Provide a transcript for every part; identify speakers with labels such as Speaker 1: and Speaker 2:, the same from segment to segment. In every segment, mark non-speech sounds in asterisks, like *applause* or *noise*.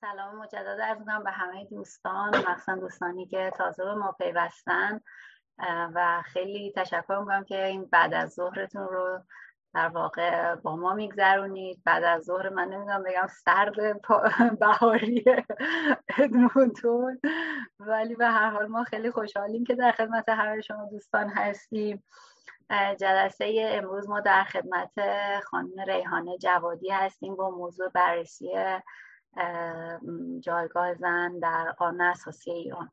Speaker 1: سلام مجدد می‌کنم به همه دوستان. مخصوصا دوستانی که تازه به ما پیوستن. و خیلی تشکر می‌کنم که این بعد از ظهرتون رو در واقع با ما میگذرونید. بعد از ظهر من نمی‌دونم بگم سرد *laughs* بهاری ادمونتون ولی به هر حال ما خیلی خوشحالیم که در خدمت همه شما دوستان هستیم. جلسه امروز ما در خدمت خانم ریحانه جوادی هستیم با موضوع بررسی جایگاه زن در قانون اساسی ایران.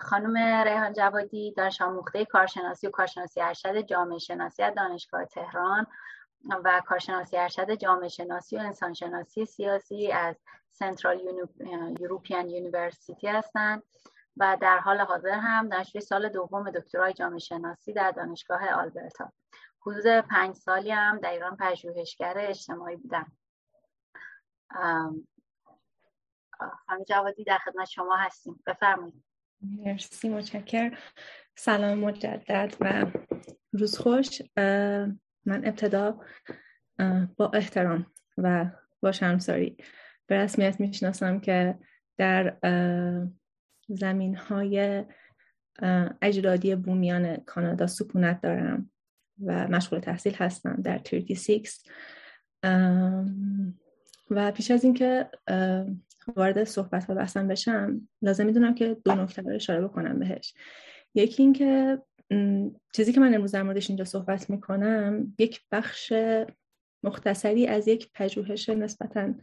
Speaker 1: خانم ریحانه جوادی دانش آموخته کارشناسی و کارشناسی ارشد جامعه شناسی از دانشگاه تهران و کارشناسی ارشد جامعه شناسی و انسانشناسی سیاسی از Central European University هستند و در حال حاضر هم دانشجوی سال دوم دکترای جامعه شناسی در دانشگاه آلبرتا. حدود پنج سالی هم در ایران پژوهشگر اجتماعی بودم. خانم جوادی در خدمت شما هستیم. بفرمایید.
Speaker 2: مرسی متشکر سلام مجدد و روز خوش. من ابتدا با احترام و با شرمساری به رسمیت می‌شناسم که در زمین های اجرادی بومیان کانادا سکونت دارم و مشغول تحصیل هستم در 36 و پیش از اینکه وارد صحبت ها بحثم بشم لازم می‌دونم که دو نکته رو اشاره بکنم بهش. یکی اینکه چیزی که من امروز در موردش اینجا صحبت می‌کنم یک بخش مختصری از یک پژوهش نسبتا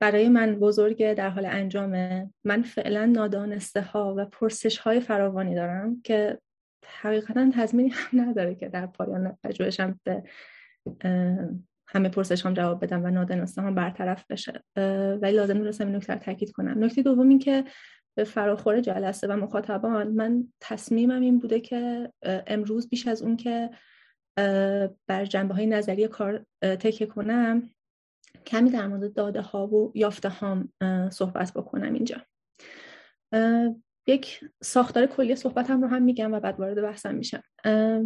Speaker 2: برای من بزرگ در حال انجامه. من فعلا نادانسته ها و پرسش های فراوانی دارم که حقیقتا تضمینی هم نداره که در پایان پژوهشم به همه پرسش هم جواب بدم و نادانسته هم برطرف بشه. ولی لازم نیست این نکته تاکید کنم. نکته دوم این که به فراخور جلسه و مخاطبان من تصمیمم این بوده که امروز بیش از اون که بر جنبه های نظری کار تکه کنم کمی در مورد داده ها و یافته هام صحبت بکنم اینجا. یک ساختار کلی صحبتم رو هم میگم و بعد وارد بحثم میشم.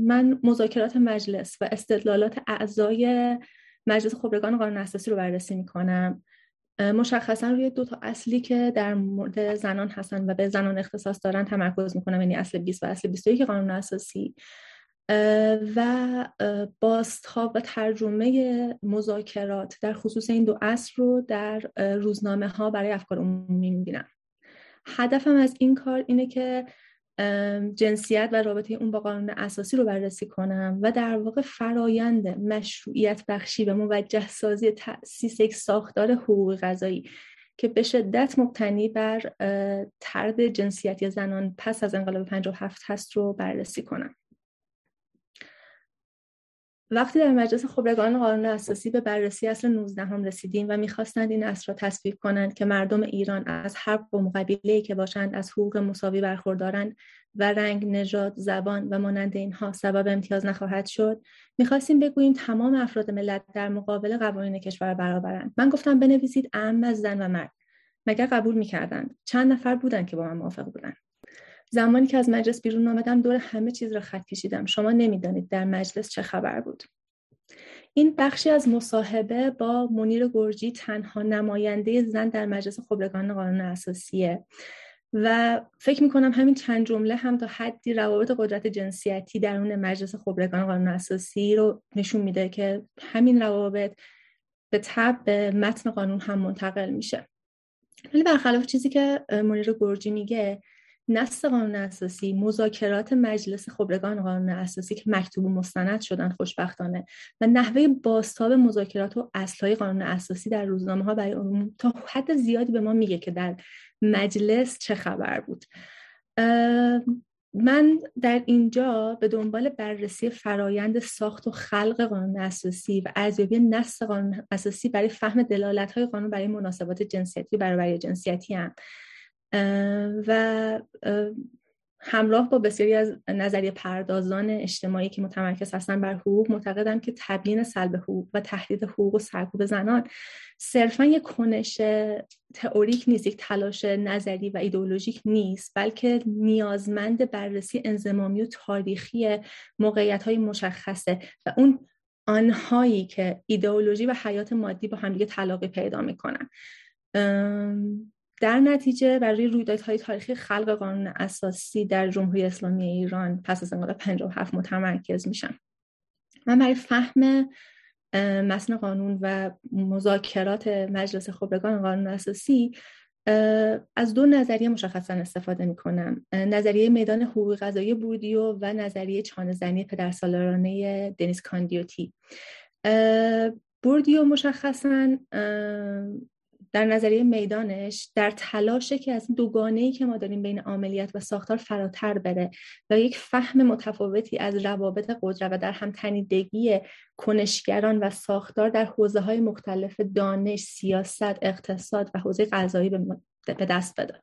Speaker 2: من مذاکرات مجلس و استدلالات اعضای مجلس خبرگان قانون اساسی رو بررسی می‌کنم. مشخصا روی دو تا اصلی که در مورد زنان هستن و به زنان اختصاص دارن تمرکز می‌کنم یعنی اصل 20 و اصل 21 قانون اساسی. و بازتاب و ترجمه مذاکرات در خصوص این دو اصل رو در روزنامه ها برای افکار عمومی می‌بینم. هدفم از این کار اینه که جنسیت و رابطه اون با قانون اساسی رو بررسی کنم و در واقع فرایند مشروعیت بخشی و موجه سازی تأسیس یک ساختار حقوق غذایی که به شدت مبتنی بر ترد جنسیتی زنان پس از انقلاب 57 هست رو بررسی کنم. وقتی در مجلس خبرگان قانون اساسی به بررسی اصل 19 هم رسیدیم و می‌خواستند این اصل را تصویب کنند که مردم ایران از هر قوم قبیله که باشند از حقوق مساوی برخوردارند و رنگ، نژاد، زبان و مانند اینها سبب امتیاز نخواهد شد می‌خواستیم بگوییم تمام افراد ملت در مقابل قوانین کشور برابرند. من گفتم بنویسید اهم از زن و مرد. مگر قبول می‌کردند؟ چند نفر بودند که با من موافق بودند؟ زمانی که از مجلس بیرون آمدم دور همه چیز را خط کشیدم. شما نمی‌دانید در مجلس چه خبر بود. این بخشی از مصاحبه با منیر گرجی تنها نماینده زن در مجلس خبرگان قانون اساسیه و فکر می‌کنم همین چند جمله هم تا حدی روابط قدرت جنسیتی درون مجلس خبرگان قانون اساسی رو نشون میده که همین روابط به تب به متن قانون هم منتقل میشه. ولی برخلاف چیزی که منیر گرجی میگه نص قانون اساسی مذاکرات مجلس خبرگان قانون اساسی که مکتوب و مستند شدن خوشبختانه و نحوه باستاب مذاکرات و اصلهای قانون اساسی در روزنامه ها برای عموم تا حد زیادی به ما میگه که در مجلس چه خبر بود. من در اینجا به دنبال بررسی فرایند ساخت و خلق قانون اساسی و ارزیابی نص قانون اساسی برای فهم دلالت های قانون برای مناسبات جنسیتی برابری جنسیتی هم و همراه با بسیاری از نظریه پردازان اجتماعی که متمرکز هستن بر حقوق معتقدم که تبیین سلب حقوق و تهدید حقوق و سرکوب زنان صرفا یک کنش تئوریک نیست یک تلاش نظری و ایدئولوژیک نیست بلکه نیازمند بررسی انزمامی و تاریخی موقعیت های مشخصه و اون آنهایی که ایدئولوژی و حیات مادی با همدیگه تلاقی پیدا می‌کنن. در نتیجه برای رویدادهای تاریخی خلق قانون اساسی در جمهوری اسلامی ایران پس از انقلاب 57 متمرکز میشم من برای فهم متن قانون و مذاکرات مجلس خبرگان قانون اساسی از دو نظریه مشخصا استفاده می کنم نظریه میدان حقوق غذایی بوردیو و نظریه چانه زنی پدرسالارانه دنیس کاندیوتی. بوردیو مشخصا در نظریه میدانش در تلاشه که از دوگانه ای که ما داریم بین عملیات و ساختار فراتر بره و یک فهم متفاوتی از روابط قدرت و در هم تنیدگی کنشگران و ساختار در حوزه های مختلف دانش، سیاست، اقتصاد و حوزه غذایی به دست بده.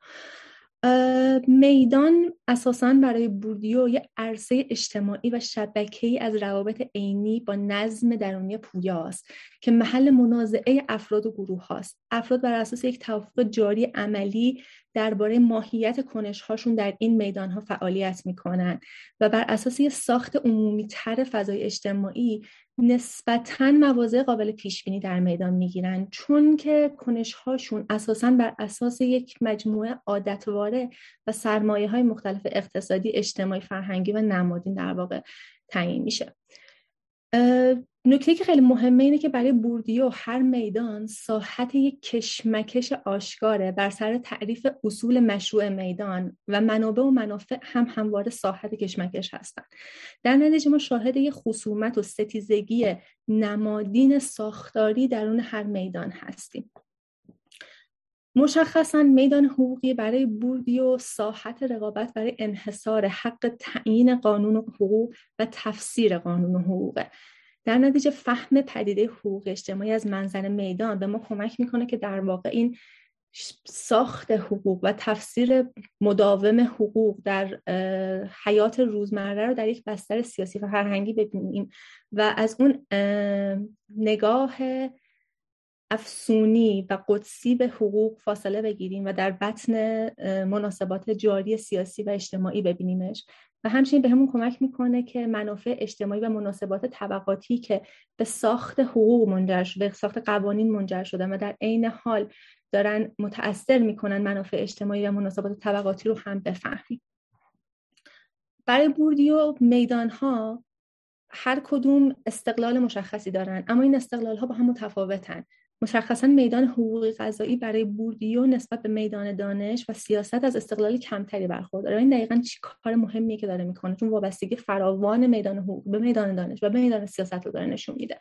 Speaker 2: میدان اساسا برای بوردیو یه عرصه اجتماعی و شبکه‌ای از روابط عینی با نظم درونی پویاست که محل منازعه افراد و گروه هاست. افراد بر اساس یک توافق جاری عملی درباره ماهیت کنشهاشون در این میدان ها فعالیت می‌کنن و بر اساس ساخت عمومی تر فضای اجتماعی نسبتا مواضع قابل پیش بینی در میدان می‌گیرن چون که کنش هاشون اساسا بر اساس یک مجموعه عادتواره و سرمایه های مختلف اقتصادی اجتماعی فرهنگی و نمادین در واقع تعیین میشه. نکته که خیلی مهمه اینه که برای بوردیو هر میدان ساحت یک کشمکش آشکاره بر سر تعریف اصول مشروع میدان و منابع و منافع هم همواره ساحت کشمکش هستند در نتیجه ما شاهد یک خصومت و ستیزگی نمادین ساختاری درون هر میدان هستیم. مشخصا میدان حقوقی برای بوردیو ساحت رقابت برای انحصار حق تعیین قانون حقوق و تفسیر قانون حقوقه. در نتیجه فهم پدیده حقوق اجتماعی از منظر میدان به ما کمک می‌کنه که در واقع این ساخت حقوق و تفسیر مداوم حقوق در حیات روزمره رو در یک بستر سیاسی و فرهنگی ببینیم و از اون نگاه افسونی و قدسی به حقوق فاصله بگیریم و در بطن مناسبات جاری سیاسی و اجتماعی ببینیمش. و همچنین به همون کمک می‌کنه که منافع اجتماعی و مناسبات طبقاتی که به ساخت حقوق منجر شده به ساخت قوانین منجر شده و در عین حال دارن متأثر می‌کنن منافع اجتماعی و مناسبات طبقاتی رو هم بفهمیم. برای بوردیو میدان ها هر کدوم استقلال مشخصی دارن اما این استقلال ها با هم متفاوتن مشخصا میدان حقوقی قضایی برای بوردیو نسبت به میدان دانش و سیاست از استقلال کمتری برخورداره. این دقیقا چی کار مهمیه که داره می‌کنه؟ چون وابستگی فراوان میدان حقوق به میدان دانش و به میدان سیاست رو داره نشون میده.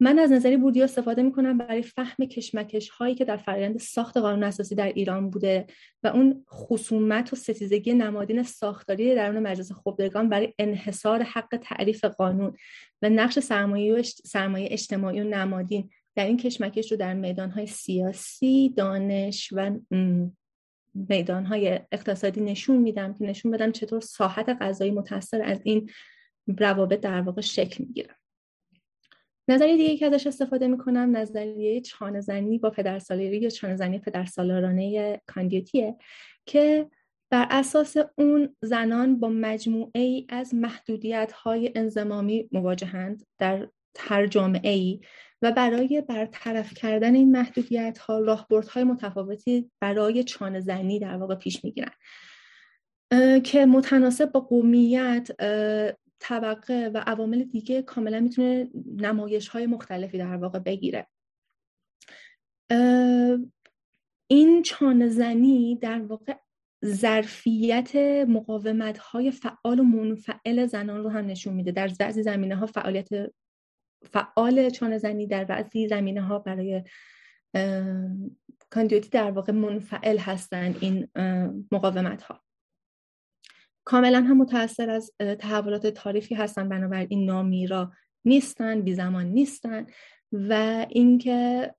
Speaker 2: من از نظری بوردیو استفاده می‌کنم برای فهم کشمکش هایی که در فرآیند ساخت قانون اساسی در ایران بوده و اون خصومت و ستیزگی نمادین ساختاری درون مجلس خبرگان برای انحصار حق تعریف قانون. و نقش سرمایه, سرمایه اجتماعی و نمادین در این کشمکش رو در میدانهای سیاسی، دانش و میدانهای اقتصادی نشون میدم که نشون بدم چطور ساحت غذایی متاثر از این روابط در واقع شکل می‌گیره. نظریه دیگه که ازش استفاده می‌کنم نظریه چانه زنی با پدرسالاری یا چانه زنی پدرسالارانه کاندیوتیه که بر اساس اون زنان با مجموعه ای از محدودیت های انزمامی مواجهند در هر جامعه ای و برای برطرف کردن این محدودیت ها راهبردهای متفاوتی برای چانه زنی در واقع پیش می‌گیرن که متناسب با قومیت طبقه و عوامل دیگه کاملا می‌تونه نمایش های مختلفی در واقع بگیره. این چانه زنی در واقع ظرفیت مقاومت های فعال و منفعل زنان رو هم نشون میده. در بعضی زمینه ها فعالیت فعال چانه زنی در بعضی زمینه ها برای کاندیوتی در واقع منفعل هستند این مقاومت ها کاملا هم متاثر از تحولات تاریخی هستن بنابراین نامیرا نیستن بی زمان نیستن و اینکه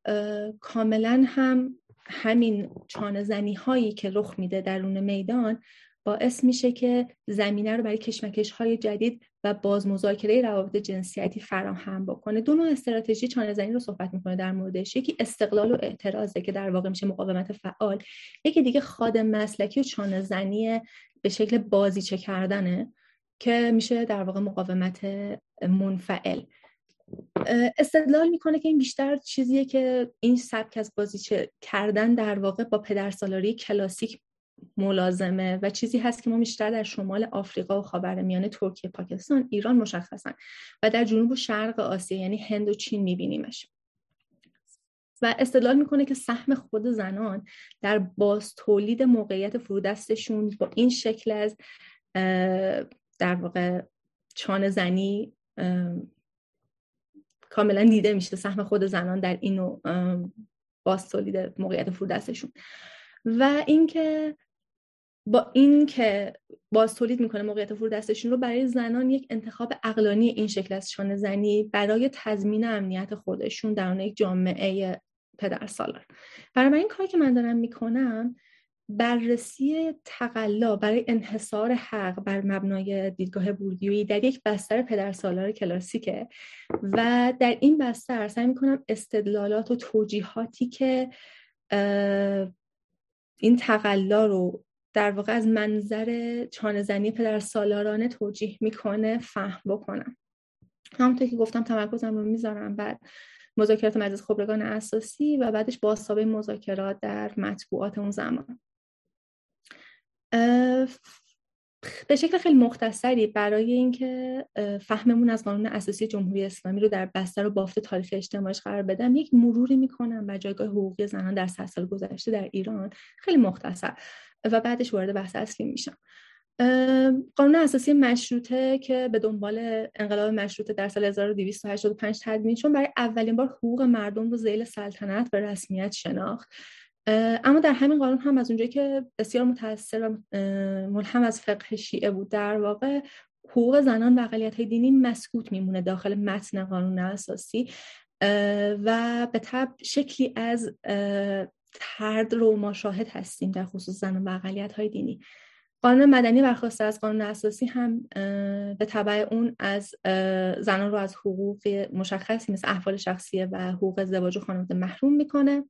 Speaker 2: کاملا هم همین چانه زنی هایی که رخ میده درون میدان باعث میشه که زمینه رو برای کشمکش های جدید و باز مذاکره روابط جنسیتی فراهم بکنه. دو نوع استراتژی چانه زنی رو صحبت می‌کنه در موردش. یکی استقلال و اعتراضه که در واقع میشه مقاومت فعال. یکی دیگه خادم مسلکی و چانه زنی به شکل بازیچه کردنه که میشه در واقع مقاومت منفعل. استدلال می‌کنه که این بیشتر چیزیه که این سبک از بازی کردن در واقع با پدرسالاری کلاسیک ملازمه و چیزی هست که ما بیشتر در شمال آفریقا و خاورمیانه ترکیه پاکستان ایران مشخصن و در جنوب و شرق آسیا یعنی هند و چین میبینیمش. و استدلال می‌کنه که سهم خود زنان در باز تولید موقعیت فرودستشون با این شکل از در واقع چانه زنی کاملا دیده میشه سهم خود زنان در این باز تولید موقعیت فرودستشون و اینکه با این که باز تولید می‌کنه موقعیت فرودستشون رو برای زنان یک انتخاب اقلانی این شکل از شانه زنی برای تضمین امنیت خودشون در یک جامعه پدر سالار برای این کاری که من دارم می‌کنم بررسی تقلا برای انحصار حق بر مبنای دیدگاه بوردیویی در یک بستر پدرسالار کلاسیکه و در این بستر سعی می‌کنم استدلالات و توجیهاتی که این تقلا رو در واقع از منظر چانهزنی پدر سالارانه توجیه می‌کنه فهم بکنم. همونطور که گفتم تمرکزم رو می‌ذارم بعد مذاکرات مجلس خبرگان اساسی و بعدش بازتابه مذاکرات در مطبوعات اون زمان. به شکل خیلی مختصری برای اینکه فهممون از قانون اساسی جمهوری اسلامی رو در بستر و بافت تاریخ اجتماعیش قرار بدم یک مروری می‌کنم بر جایگاه حقوقی زنان در صد سال گذشته در ایران. خیلی مختصر. و بعدش وارد بحث اصلی میشم. قانون اساسی مشروطه که به دنبال انقلاب مشروطه در سال 1285 تدوین چون برای اولین بار حقوق مردم رو زیل سلطنت به رسمیت شناخت. اما در همین قانون هم از اونجایی که بسیار متاثر و ملهم از فقه شیعه بود در واقع حقوق زنان و اقلیت های دینی مسکوت میمونه داخل متن قانون اساسی و به طب شکلی از ترد رو ما شاهد هستیم در خصوص زنان و اقلیت های دینی. قانون مدنی برخواسته از قانون اساسی هم به طبع اون از زنان رو از حقوق مشخصی مثل احوال شخصیه و حقوق ازدواج و خانواده محروم می‌کنه.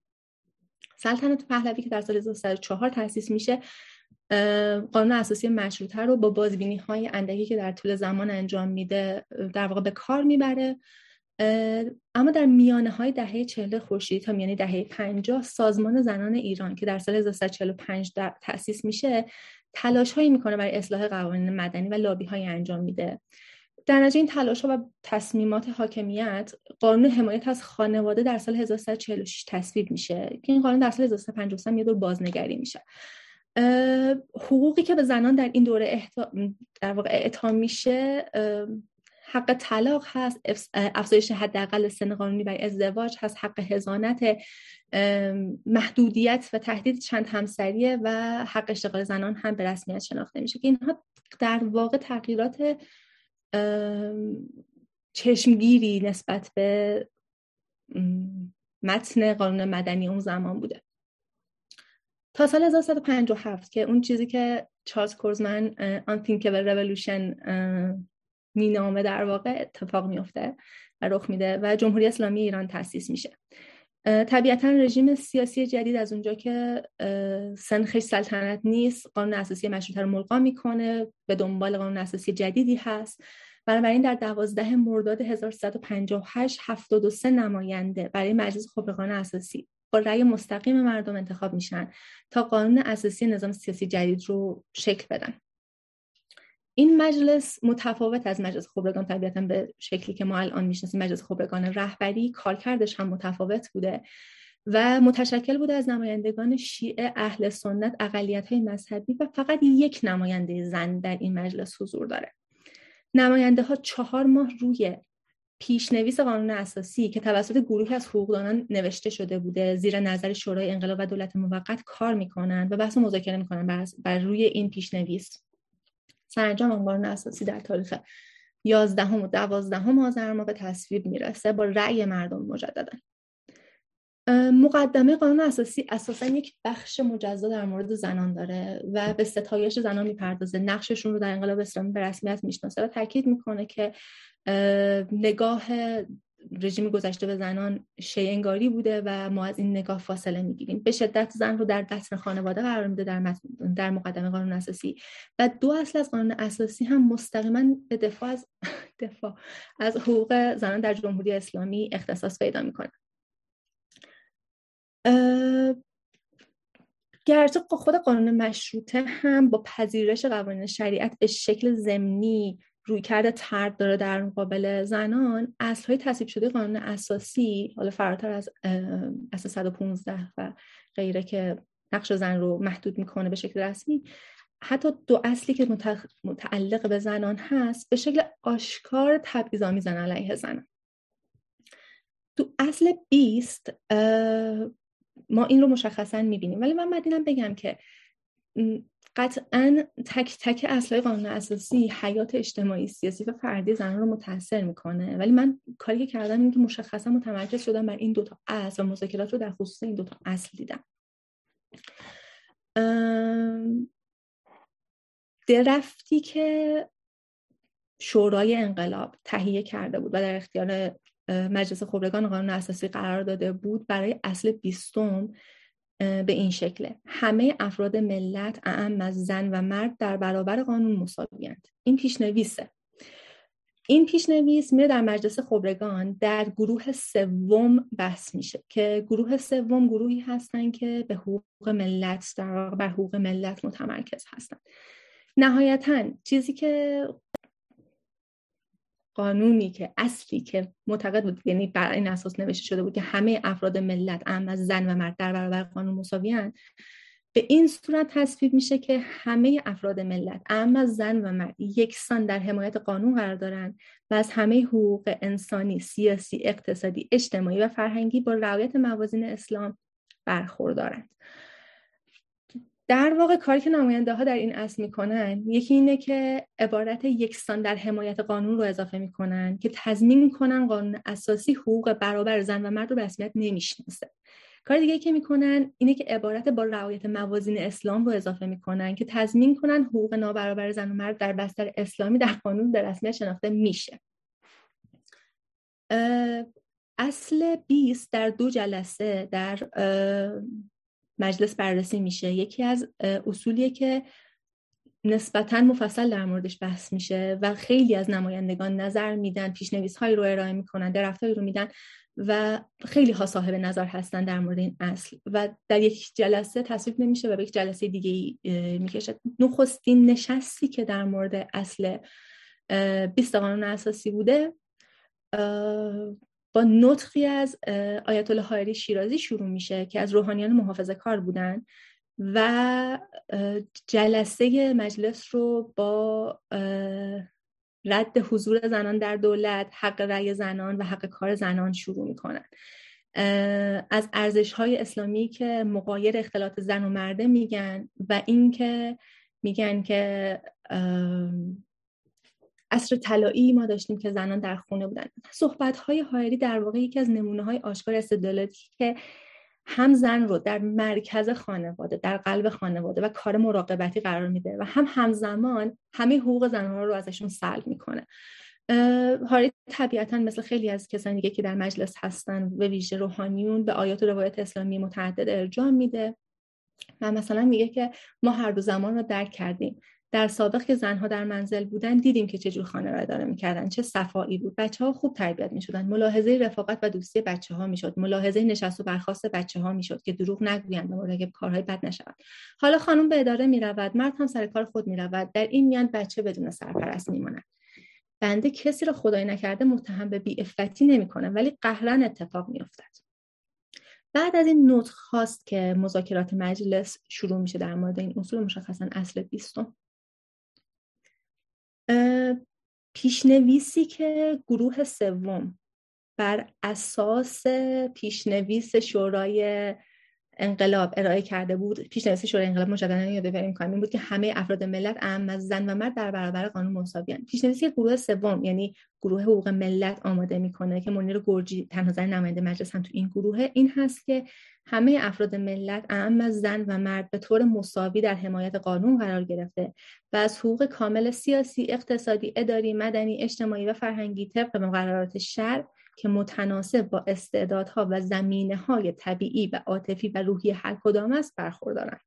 Speaker 2: سلطنت پهلوی که در سال 1904 تأسیس میشه قانون اساسی مشروطه رو با بازبینی های اندکی که در طول زمان انجام میده در واقع به کار می‌بره. اما در میانه های دهه چهل خورشیدی تا میانه دهه 50 سازمان زنان ایران که در سال 1345 تأسیس میشه تلاش هایی می‌کنه برای اصلاح قوانین مدنی و لابی های انجام میده. در نتیجه این تلاش و تصمیمات حاکمیت قانون حمایت از خانواده در سال 1346 تصویب میشه که این قانون در سال 1353 یه دور بازنگری میشه. حقوقی که به زنان در این دوره احتا... در واقع اعطا میشه حق طلاق هست افزایش حداقل سن قانونی برای ازدواج هست حق هزانت محدودیت و تهدید چند همسریه و حق اشتغال زنان هم به رسمیت شناخته میشه که اینها در واقع تغییرات چشمگیری نسبت به متن قانون مدنی اون زمان بوده. تا سال 1957 که اون چیزی که چارلز کورزمن Unthinkable Revolution مینامه در واقع اتفاق میفته و رخ میده و جمهوری اسلامی ایران تاسیس میشه. طبیعتا رژیم سیاسی جدید از اونجا که سنخش سلطنت نیست قانون اساسی مشروطه رو ملقا می‌کنه به دنبال قانون اساسی جدیدی هست. بنابراین در دوازده مرداد 1358 73 نماینده برای مجلس خبرگان اساسی با رأی مستقیم مردم انتخاب میشن تا قانون اساسی نظام سیاسی جدید رو شکل بدن. این مجلس متفاوت از مجلس خبرگان طبیعتا به شکلی که ما الان می‌شناسیم مجلس خبرگان رهبری کارکردش هم متفاوت بوده و متشکل بوده از نمایندگان شیعه اهل سنت اقلیت های مذهبی و فقط یک نماینده زن در این مجلس حضور داره. نماینده ها چهار ماه روی پیشنویس قانون اساسی که توسط گروهی از حقوقدانان نوشته شده بوده زیر نظر شورای انقلاب و دولت موقت کار می‌کنن و بحث مذاکره می‌کنن بر روی این پیشنویس. سرانجام قانون اساسی در تاریخ 11 و 12 آذر ماه به تصویب می‌رسه با رأی مردم مجددا. مقدمه قانون اساسی اساسا یک بخش مجزا در مورد زنان داره و به ستایش زنان می‌پردازه. نقششون رو در انقلاب اسلامی به رسمیت می‌شناسه و تاکید می‌کنه که نگاه رژیم گذشته به زنان شی بوده و ما از این نگاه فاصله می‌گیریم. به شدت زن رو در بطن خانواده قرار میده در, در مقدمه قانون اساسی. و دو اصل از قانون اساسی هم مستقیما به دفاع از *laughs* دفاع از حقوق زنان در جمهوری اسلامی اختصاص پیدا می‌کنه. گرچه خود قانون مشروطه هم با پذیرش قوانین شریعت به شکل ضمنی روی کرده ترد داره در مقابل زنان های تصویب شده قانون اساسی حالا فراتر از اصل 115 و غیره که نقش زن رو محدود می‌کنه به شکل رسمی حتی دو اصلی که متعلق به زنان هست به شکل آشکار تبعیض‌آمیزن علیه زنان. تو اصل 20 ما این رو مشخصا می‌بینیم. ولی من مدینم بگم که قطعا تک تک اصلای قانون اساسی حیات اجتماعی سیاسی و فردی زنان رو متاثر می‌کنه. ولی من کاری که کردم این که مشخصا متمرکز شدم بر این دوتا اصل و مذاکرات رو در خصوص این دوتا اصل دیدم. درفتی که شورای انقلاب تهیه کرده بود و در اختیار مجلس خبرگان قانون اساسی قرار داده بود برای اصل بیستم به این شکله. همه افراد ملت اعم از زن و مرد در برابر قانون مساویند این پیشنویسه. این پیشنویس میره در مجلس خبرگان در گروه سوم بحث میشه که گروه سوم گروهی هستن که به حقوق ملت در بر حقوق ملت متمرکز هستن. نهایتا چیزی که قانونی که اصلی که معتقد بود یعنی بر این اساس نوشته شده بود که همه افراد ملت ام از زن و مرد در برابر قانون مساویان به این صورت تصویب میشه که همه افراد ملت ام از زن و مرد یکسان در حمایت قانون قرار دارند و از همه حقوق انسانی، سیاسی، اقتصادی، اجتماعی و فرهنگی با رعایت موازین اسلام برخوردارند. در واقع کاری که نماینده ها در این اصل می‌کنن یکی اینه که عبارت یکسان در حمایت قانون رو اضافه می‌کنن که تضمین کنن قانون اساسی حقوق برابر زن و مرد رو به رسمیت نمی‌شناسه. کار دیگه که می‌کنن اینه که عبارت با رعایت موازین اسلام رو اضافه می‌کنن که تضمین کنن حقوق نابرابر زن و مرد در بستر اسلامی در قانون به رسمیت شناخته میشه. اصل 20 در دو جلسه در مجلس بررسی میشه. یکی از اصولیه که نسبتا مفصل در موردش بحث میشه و خیلی از نمایندگان نظر میدن پیشنویس هایی رو ارائه می‌کنن درفتهایی رو میدن و خیلی ها صاحب نظر هستن در مورد این اصل و در یک جلسه تصویب نمیشه و به یک جلسه دیگه می‌کشه نخستین نشستی که در مورد اصل 20 قانون اساسی بوده با نطقی از آیت الله حائری شیرازی شروع میشه که از روحانیان محافظه کار بودن و جلسه مجلس رو با رد حضور زنان در دولت حق رأی زنان و حق کار زنان شروع می‌کنن. از ارزش های اسلامی که مقایر اختلاط زن و مرده میگن و اینکه میگن که اصر طلایی ما داشتیم که زنان در خونه بودن. صحبت های هایری در واقع یکی از نمونه های آشکار استدلالاتی که هم زن رو در مرکز خانواده در قلب خانواده و کار مراقبتی قرار میده و هم همزمان همه حقوق زنها رو ازشون سلب می‌کنه. هاری طبیعتا مثل خیلی از کسانی دیگه که در مجلس هستن به ویژه روحانیون به آیات و روایت اسلامی متعدد ارجاع میده و مثلا میگه که ما هر دو زمان رو درک کردیم. در سابق که زنها در منزل بودن دیدیم که چه جور خانه را اداره می‌کردن چه صفایی بود. بچه ها خوب تربیت می‌شدن. ملاحظه رفاقت و دوستی بچه ها می‌شد. ملاحظه نشست و برخواست بچه ها می‌شد که دروغ نگویند و مرتکب کارهای بد نشوند. حالا خانم به اداره می‌رود. مرد هم سر کار خود می‌رود. در این میان بچه بدون سرپرست میماند. بنده کسی را خدای نکرده متهم به بی افتی نمی‌کنه ولی قهرن اتفاق میافتد. بعد از این نطق خواست که مذاکرات مجلس شروع میشه در مورد این اصول مشخصا اصل بیستم. پیشنویسی که گروه سوم بر اساس پیشنویس شورای انقلاب ارائه کرده بود پیشنویس شورای انقلاب مجددا یادآوری می‌کنم این بود که همه افراد ملت اهم از زن و مرد در برابر قانون مساویان پیشنویسی گروه سوم یعنی گروه حقوق ملت آماده می‌کنه که منیر گرجی تنها زن نماینده مجلس هم تو این گروه این هست که همه افراد ملت اهم از زن و مرد به طور مساوی در حمایت قانون قرار گرفته و از حقوق کامل سیاسی، اقتصادی، اداری، مدنی، اجتماعی و فرهنگی طبق مقررات شرع که متناسب با استعدادها و زمینه های طبیعی و عاطفی و روحی هر کدام است برخوردارند.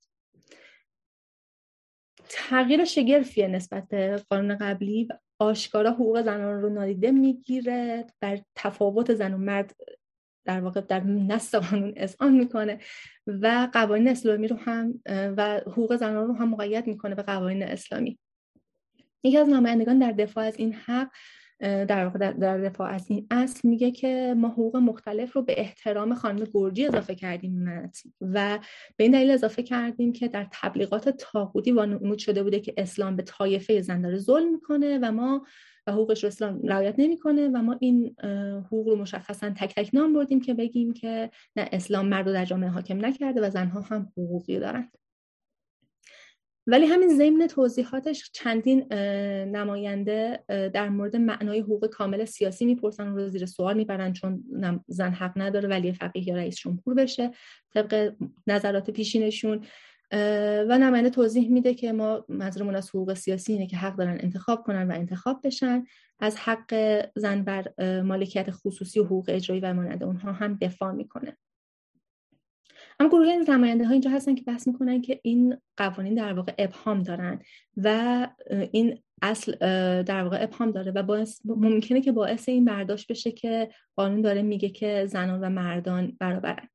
Speaker 2: تغییر شگرفی نسبت به قانون قبلی و آشکارا حقوق زنان رو نادیده می‌گیره. بر تفاوت زن و مرد در واقع در نص قانون اذعان می‌کنه و قوانین اسلامی رو هم و حقوق زنان رو هم مقید می‌کنه به قوانین اسلامی. یکی از نمایندگان در دفاع از این حق در واقع در دفاع از این اصل میگه که ما حقوق مختلف رو به احترام خانم گرجی اضافه کردیم و به این دلیل اضافه کردیم که در تبلیغات تاقودی وانمود شده بوده که اسلام به طایفه زن داره ظلم می‌کنه و ما و حقوقش رو اسلام رعایت نمی‌کنه و ما این حقوق رو مشخصا تک تک نام بردیم که بگیم که نه اسلام مرد رو در جامعه حاکم نکرده و زنها هم حقوقی دارند ولی همین ضمن توضیحاتش چندین نماینده در مورد معنای حقوق کامل سیاسی می‌پرسن و رو زیر سوال می‌برن چون زن حق نداره ولی فقیه یا رئیس جمهور بشه طبق نظرات پیشینشون. و نماینده توضیح میده که ما منظورمون از حقوق سیاسی اینه که حق دارن انتخاب کنن و انتخاب بشن. از حق زن بر مالکیت خصوصی و حقوق اجرایی و مانند اونها هم دفاع می‌کنه. اما گروه این نماینده ها اینجا هستن که بحث می‌کنن که این قوانین در واقع ابهام دارن و این اصل در واقع ابهام داره و باعث ممکنه که باعث این برداشت بشه که قانون داره میگه که زنان و مردان برابرن.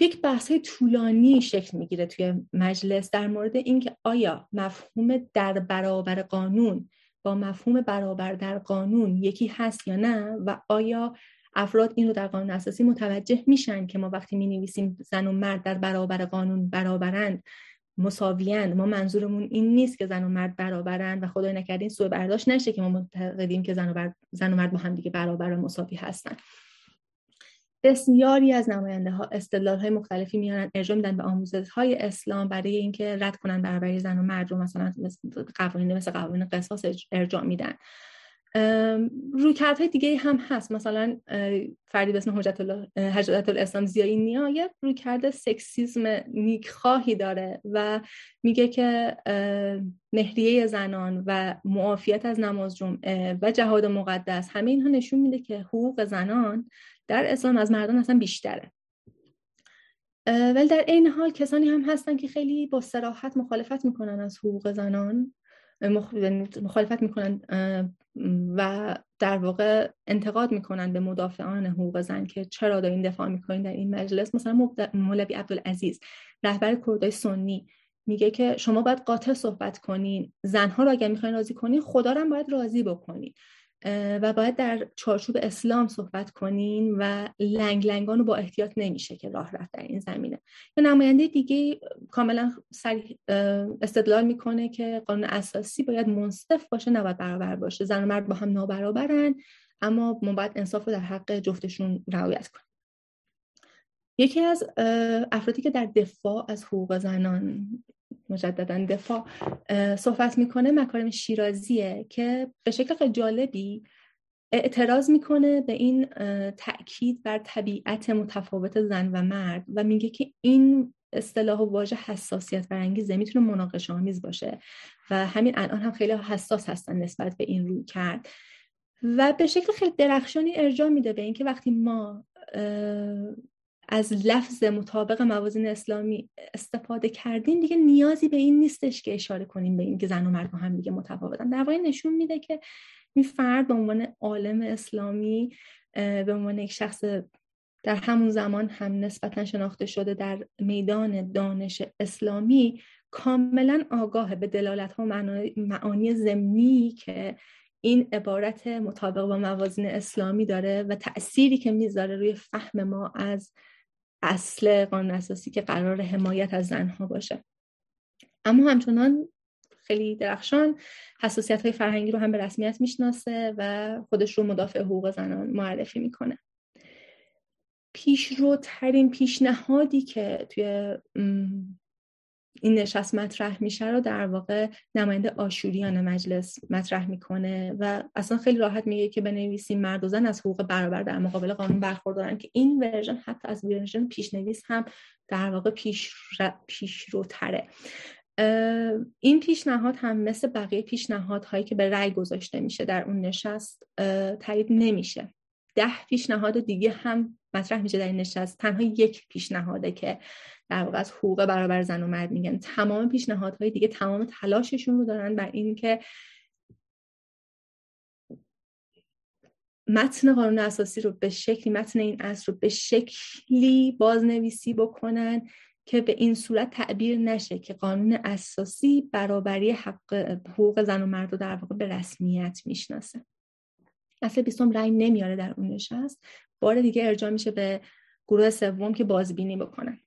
Speaker 2: یک بحث طولانی شکل می‌گیره توی مجلس در مورد اینکه آیا مفهوم در برابر قانون با مفهوم برابر در قانون یکی هست یا نه و آیا افراد این رو در قانون اساسی متوجه میشن که ما وقتی می نویسیم زن و مرد در برابر قانون برابرند مساویند ما منظورمون این نیست که زن و مرد برابرند و خدای نکرده این سوء برداشت نشه که ما معتقدیم که زن و, زن و مرد با هم دیگه برابر و مساوی هستن. بسیاری از نماینده ها استدلال های مختلفی میارن ارجاع میدن به آموزش های اسلام برای اینکه رد کنن برابری زن و مرد رو مثلا قوانین مثل قوانین قصاص ارجاع میدن رویکردهای دیگه هم هست. مثلا فردی به اسم حجت حجت الاسلام زیایی نیا یه رویکرد سکسیزم نیکخواهی داره و میگه که نهریه زنان و معافیت از نماز جمعه و جهاد مقدس همه اینها نشون میده که حقوق زنان در اسلام از مردان اصلا بیشتره. ولی در این حال کسانی هم هستن که خیلی با سراحت مخالفت می‌کنن از حقوق زنان. مخالفت می‌کنن و در واقع انتقاد می‌کنن به مدافعان حقوق زن که چرا دارین دفاع می‌کنین در این مجلس. مثلا مولوی عبدالعزیز رهبر کردای سنی میگه که شما باید قاطع صحبت کنین زنها رو اگر می‌خواین راضی کنین خدا رو هم باید راضی بکنین. و باید در چارچوب اسلام صحبت کنین و لنگ لنگان رو با احتیاط نمیشه که راه رفت در این زمینه. یا نماینده دیگه کاملا استدلال می‌کنه که قانون اساسی باید منصف باشه نباید برابر باشه. زن و مرد با هم نابرابرن اما ما باید انصاف رو در حق جفتشون رعایت کنیم. یکی از افرادی که در دفاع از حقوق زنان مجددا دفاع صحبت می‌کنه مکارم شیرازیه که به شکل جالبی اعتراض می‌کنه به این تاکید بر طبیعت متفاوت زن و مرد و میگه که این اصطلاح و واژه حساسیت برانگیزه می‌تونه مناقشه آمیز باشه و همین الان هم خیلی حساس هستن نسبت به این روی کرد. و به شکل خیلی درخشانی ارجاع میده به اینکه وقتی ما از لفظ مطابق موازین اسلامی استفاده کردیم دیگه نیازی به این نیستش که اشاره کنیم به این که زن و مرد با هم دیگه متفاوتن. در واقع نشون میده که این فرد به عنوان عالم اسلامی به عنوان یک شخص در همون زمان هم نسبتا شناخته شده در میدان دانش اسلامی کاملا آگاه به دلالت ها و معانی زمینی که این عبارت مطابق با موازین اسلامی داره و تأثیری که می‌ذاره روی فهم ما از اصل قانون اساسی که قرار حمایت از زنها باشه. اما همچنان خیلی درخشان حساسیت های فرهنگی رو هم به رسمیت می‌شناسه و خودش رو مدافع حقوق زنان معرفی می‌کنه. پیشروترین پیشنهادی که توی این نشست مطرح میشه رو در واقع نماینده آشوریان مجلس مطرح می‌کنه و اصلا خیلی راحت میگه که بنویسیم مرد و زن از حقوق برابر در مقابل قانون برخوردارن که این version حتی از version پیشنویس هم در واقع پیش, پیشروتره این پیشنهاد هم مثل بقیه پیشنهادهایی که به رأی گذاشته میشه در اون نشست تایید نمیشه. ده پیشنهاد دیگه هم مطرح میشه در این نشست. تنها یک پیشنهاده که در واقع از حقوق برابر زن و مرد میگن. تمام پیشنهادهای دیگه تمام تلاششون رو دارن بر این که متن قانون اساسی رو به شکلی متن این اصل رو به شکلی بازنویسی بکنن که به این صورت تعبیر نشه که قانون اساسی برابری حق حقوق زن و مرد رو در واقع به رسمیت می‌شناسه. اصل بیستم رأی نمیاره در اون نشست. بار دیگه ارجاع میشه به گروه سوم که بازبینی بکنن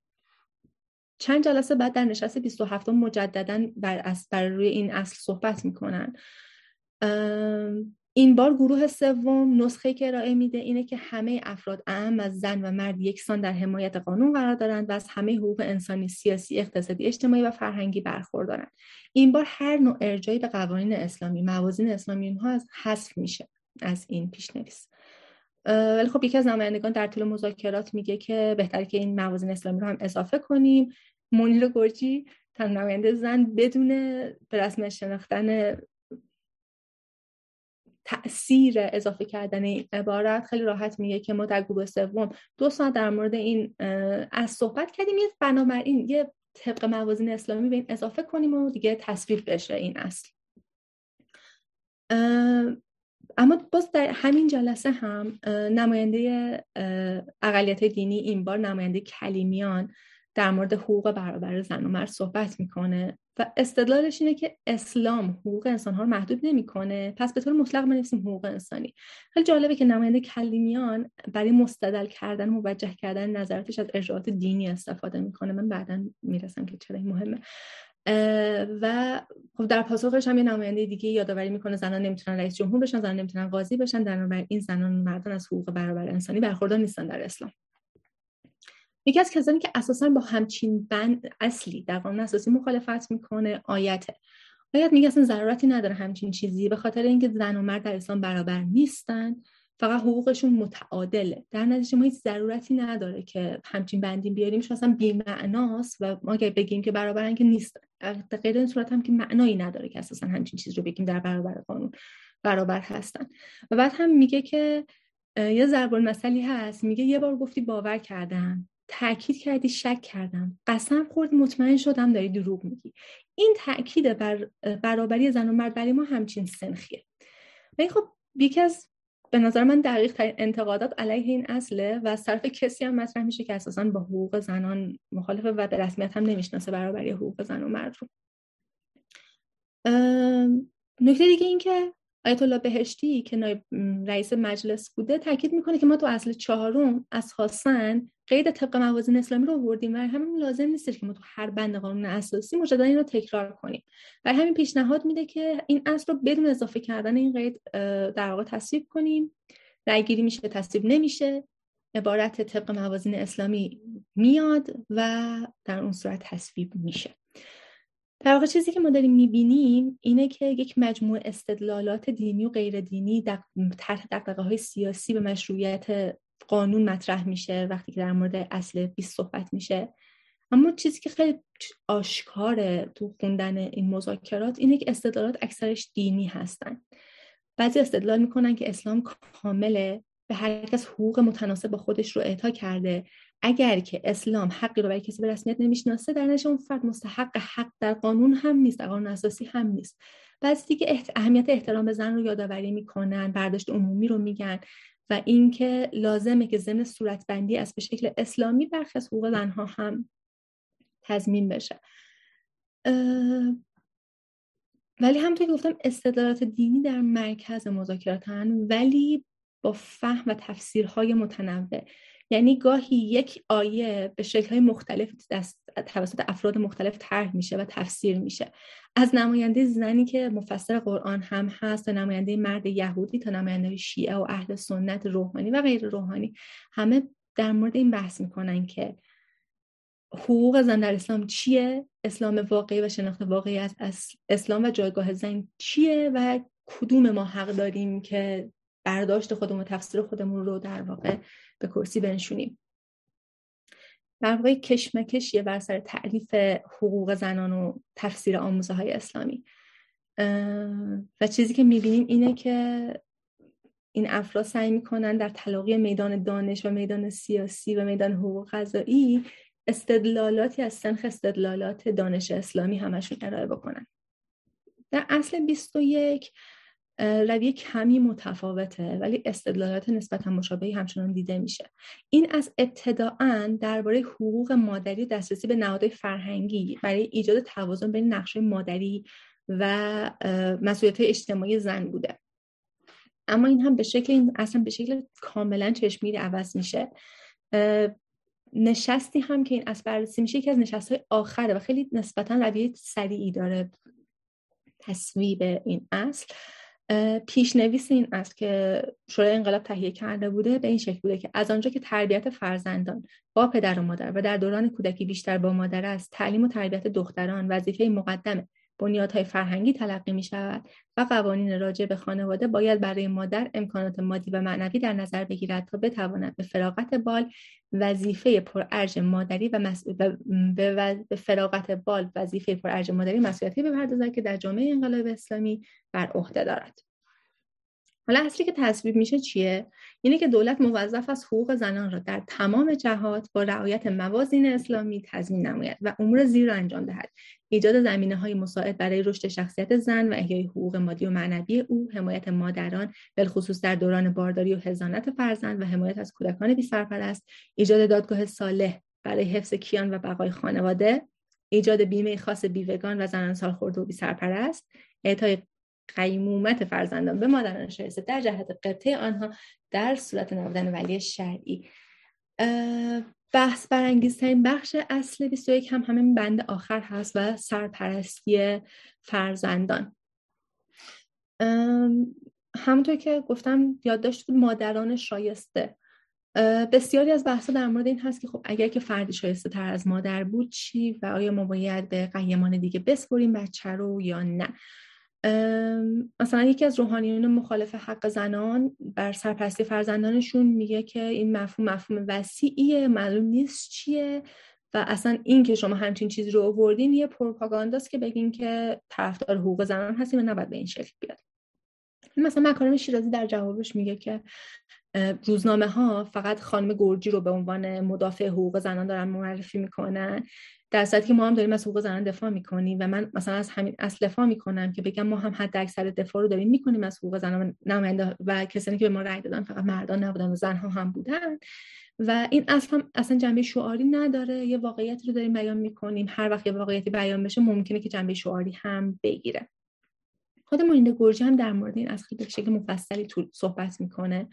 Speaker 2: چند جلسه بعد در نشست 27 مجددا بر, بر روی این اصل صحبت می‌کنن. این بار گروه سوم نسخه که ارائه میده اینه که همه افراد اهم از زن و مرد یکسان در حمایت قانون قرار دارند و از همه حقوق انسانی سیاسی اقتصادی اجتماعی و فرهنگی برخوردارند. این بار هر نوع ارجایی به قوانین اسلامی موازین اسلامی اینها از حذف میشه. از این پیشنویس. ولی خب یکی از نمایندگان در طول مذاکرات میگه که بهتره که این موازین اسلامی رو هم اضافه کنیم. منیر گرجی تن نماینده زن بدون به رسم شناختن تاثیر اضافه کردن این عبارت خیلی راحت میگه که ما در گروه سوم دو ساعت در مورد این از صحبت کردیم. یه بنابراین یه طبق موازین اسلامی به این اضافه کنیم و دیگه تصویب بشه این اصل. اما باز در همین جلسه هم نماینده اقلیت دینی این بار نماینده کلیمیان در مورد حقوق برابر زن و مرد صحبت می‌کنه و استدلالش اینه که اسلام حقوق انسان ها رو محدود نمی‌کنه. پس به طور مطلق بنویسیم حقوق انسانی. خیلی جالبه که نماینده کلیمیان برای مستدل کردن موجه کردن نظراتش از ارجاعات دینی استفاده می‌کنه. من بعدا می‌رسم که چرا این مهمه. و خب در پاسخش هم یه نماینده دیگه یادآوری می‌کنه زنان نمی‌تونن رئیس جمهور بشن زنان نمی‌تونن قاضی بشن. در این زنان مردان از حقوق برابر انسانی برخوردار نیستن در اسلام. یکی از کسانی که اساسا با همچین بند اصلی در قانون اساسی مخالفت می‌کنه آیته آیت میگه اصلا ضرورتی نداره همچین چیزی به خاطر اینکه زن و مرد در اسلام برابر نیستن. فقط حقوقشون متعادله. در نتیجه ما هیچ ضرورتی نداره که همچین بندی بیاریم. چون اصلا بی‌معناست و ما اگه بگیم که برابرن که نیستن. غیر این صورت هم که معنایی نداره که اساسا همچین چیز رو بگیم در برابر قانون برابر هستن. و بعد هم میگه که یه ضرب المثلی هست میگه یه بار گفتی باور کردم تاکید کردی شک کردم قسم خورد مطمئن شدم داری دروغ میگی. این تاکید بر برابری زن و مرد برای ما همچین سنخیه. ولی خب یکی از به نظر من دقیق ترین انتقادات علیه این اصله و طرف کسی هم مطرح میشه که اساسا با حقوق زنان مخالفه و به رسمیت هم نمی‌شناسه برابری حقوق زن و مرد رو. نکته دیگه این که آیت الله بهشتی که نایب رئیس مجلس بوده تاکید می‌کنه که ما تو اصل چهارم از خواستن قید طبق موازین اسلامی رو آوردیم. و همین لازم نیستش که ما تو هر بند قانون اساسی مجددا این رو تکرار کنیم. و همین پیشنهاد میده که این اصل رو بدون اضافه کردن این قید در واقع تصویب کنیم. رأیگیری میشه تصویب نمیشه. عبارت طبق موازین اسلامی میاد و در اون صورت تصویب میشه. در واقع چیزی که ما داریم می‌بینیم اینه که یک مجموعه استدلالات دینی و غیر دینی طرح دقدقه های سیاسی به مشروعیت قانون مطرح میشه وقتی که در مورد اصل 20 صحبت میشه. اما چیزی که خیلی آشکاره تو خوندن این مذاکرات اینه که استدلالات اکثرش دینی هستن. بعضی استدلال می‌کنن که اسلام کامله به هر کس حقوق متناسب با خودش رو اعطا کرده. اگر که اسلام حقی رو برای کسی به رسمیت نمی‌شناسه در نتیجه اون فرد مستحق حق در قانون هم نیست در قانون اساسی هم نیست. بعضی دیگه اهمیت احترام به زن رو یادآوری می‌کنن برداشت عمومی رو میگن و اینکه لازمه که ضمن صورتبندی از به شکل اسلامی برخی از حقوق زنها هم تضمین بشه. ولی همونطور که گفتم استدلالات دینی در مرکز مذاکراتن ولی با فهم و تفسیرهای متنوع. یعنی گاهی یک آیه به شکلهای مختلف توسط افراد مختلف طرح میشه و تفسیر میشه. از نماینده زنی که مفسر قرآن هم هست تا نماینده مرد یهودی تا نماینده شیعه و اهل سنت روحانی و غیر روحانی همه در مورد این بحث می‌کنن که حقوق زن در اسلام چیه؟ اسلام واقعی و شناخت واقعی از اسلام و جایگاه زن چیه و کدوم ما حق داریم که برداشت خودمون تفسیر خودمون رو در واقع به کرسی بنشونیم. در واقع کشمکشیه بر سر تعریف حقوق زنان و تفسیر آموزه های اسلامی و چیزی که می‌بینیم اینه که این افراد سعی می‌کنن در تلاقی میدان دانش و میدان سیاسی و میدان حقوق غذایی استدلالاتی از سنخ استدلالات دانش اسلامی همشون ارائه بکنن. در اصل 21 رویه کمی متفاوته ولی استدلالات نسبتا مشابهی همچنان دیده میشه. این از ابتداعا درباره حقوق مادری و دسترسی به نهادهای فرهنگی برای ایجاد توازن بین نقشه مادری و مسئولیت اجتماعی زن بوده. اما این هم به شکل اصلا به شکل کاملا چشمگیری عوض میشه. نشستی هم که این از بررسی میشه یکی از نشست های آخره و خیلی نسبتا رویه سریعی داره تصویب این اصل. پیشنویس این است که شورای انقلاب تهیه کرده بوده به این شکل بوده که از آنجا که تربیت فرزندان با پدر و مادر و در دوران کودکی بیشتر با مادر است تعلیم و تربیت دختران وظیفه مقدمه بنیادهای فرهنگی تلقی می شود و قوانین راجع به خانواده باید برای مادر امکانات مادی و معنوی در نظر بگیرد تا بتواند به فراغت بال وظیفه پرارج مادری و, به فراغت بال وظیفه پرارج مادری مسئولیتی بپردازد که در جامعه انقلاب اسلامی بر عهده دارد. حالا اصلی که تصویب میشه چیه؟ اینه که دولت موظف از حقوق زنان را در تمام جهات با رعایت موازین اسلامی تضمین نماید و امور زیر را انجام دهد. ایجاد زمینه های مساعد برای رشد شخصیت زن و احیای حقوق مادی و معنوی او حمایت مادران بالخصوص در دوران بارداری و حضانت فرزند و حمایت از کودکان بی سرپرست ایجاد دادگاه صالح برای حفظ کیان و بقای خانواده. ایجاد بیمه خاص بیوگان و زنان سالخورده و بی سرپرست اعطای قیمومت فرزندان به مادران شایسته در جهت قبطه آنها در صورت نبودن ولی شرعی. بحث برانگیزترین بخش اصل 21 هم همین بند آخر هست و سرپرستی فرزندان. همونطور که گفتم یادداشت مادران شایسته. بسیاری از بحثا در مورد این هست که خب اگر که فردی شایسته تر از مادر بود چی و آیا ما باید به قیمان دیگه بسپریم بچه رو یا نه؟ مثلا یکی از روحانیون مخالف حق زنان بر سرپرستی فرزندانشون میگه که این مفهوم مفهوم وسیعیه معلوم نیست چیه و اصلا این که شما همچین چیزی رو آوردین یه پروپاگانداست که بگین که طرفدار حقوق زنان هستیم و نباید به این شکل بیاد. مثلا مکارم شیرازی در جوابش میگه که روزنامه ها فقط خانم گرجی رو به عنوان مدافع حقوق زنان دارن معرفی می‌کنن. در صورتی که ما هم داریم از حقوق زنان دفاع می‌کنیم و من مثلا از همین اصل دفاع می‌کنم که بگم ما هم حد اکثر دفاع رو داریم می‌کنیم از حقوق زنان نماینده و کسانی که به ما رأی دادن فقط مردان نبودن و زنها هم بودن. و این اصلا اصلا جنبه شعاری نداره. یه واقعیتی رو داریم بیان می‌کنیم. هر وقت یه واقعیتی بیان بشه ممکنه که جنبه شعاری هم بگیره. خود مولینده گرجی هم در مورد این خیلی به شکل مفصلی صحبت می‌کنه.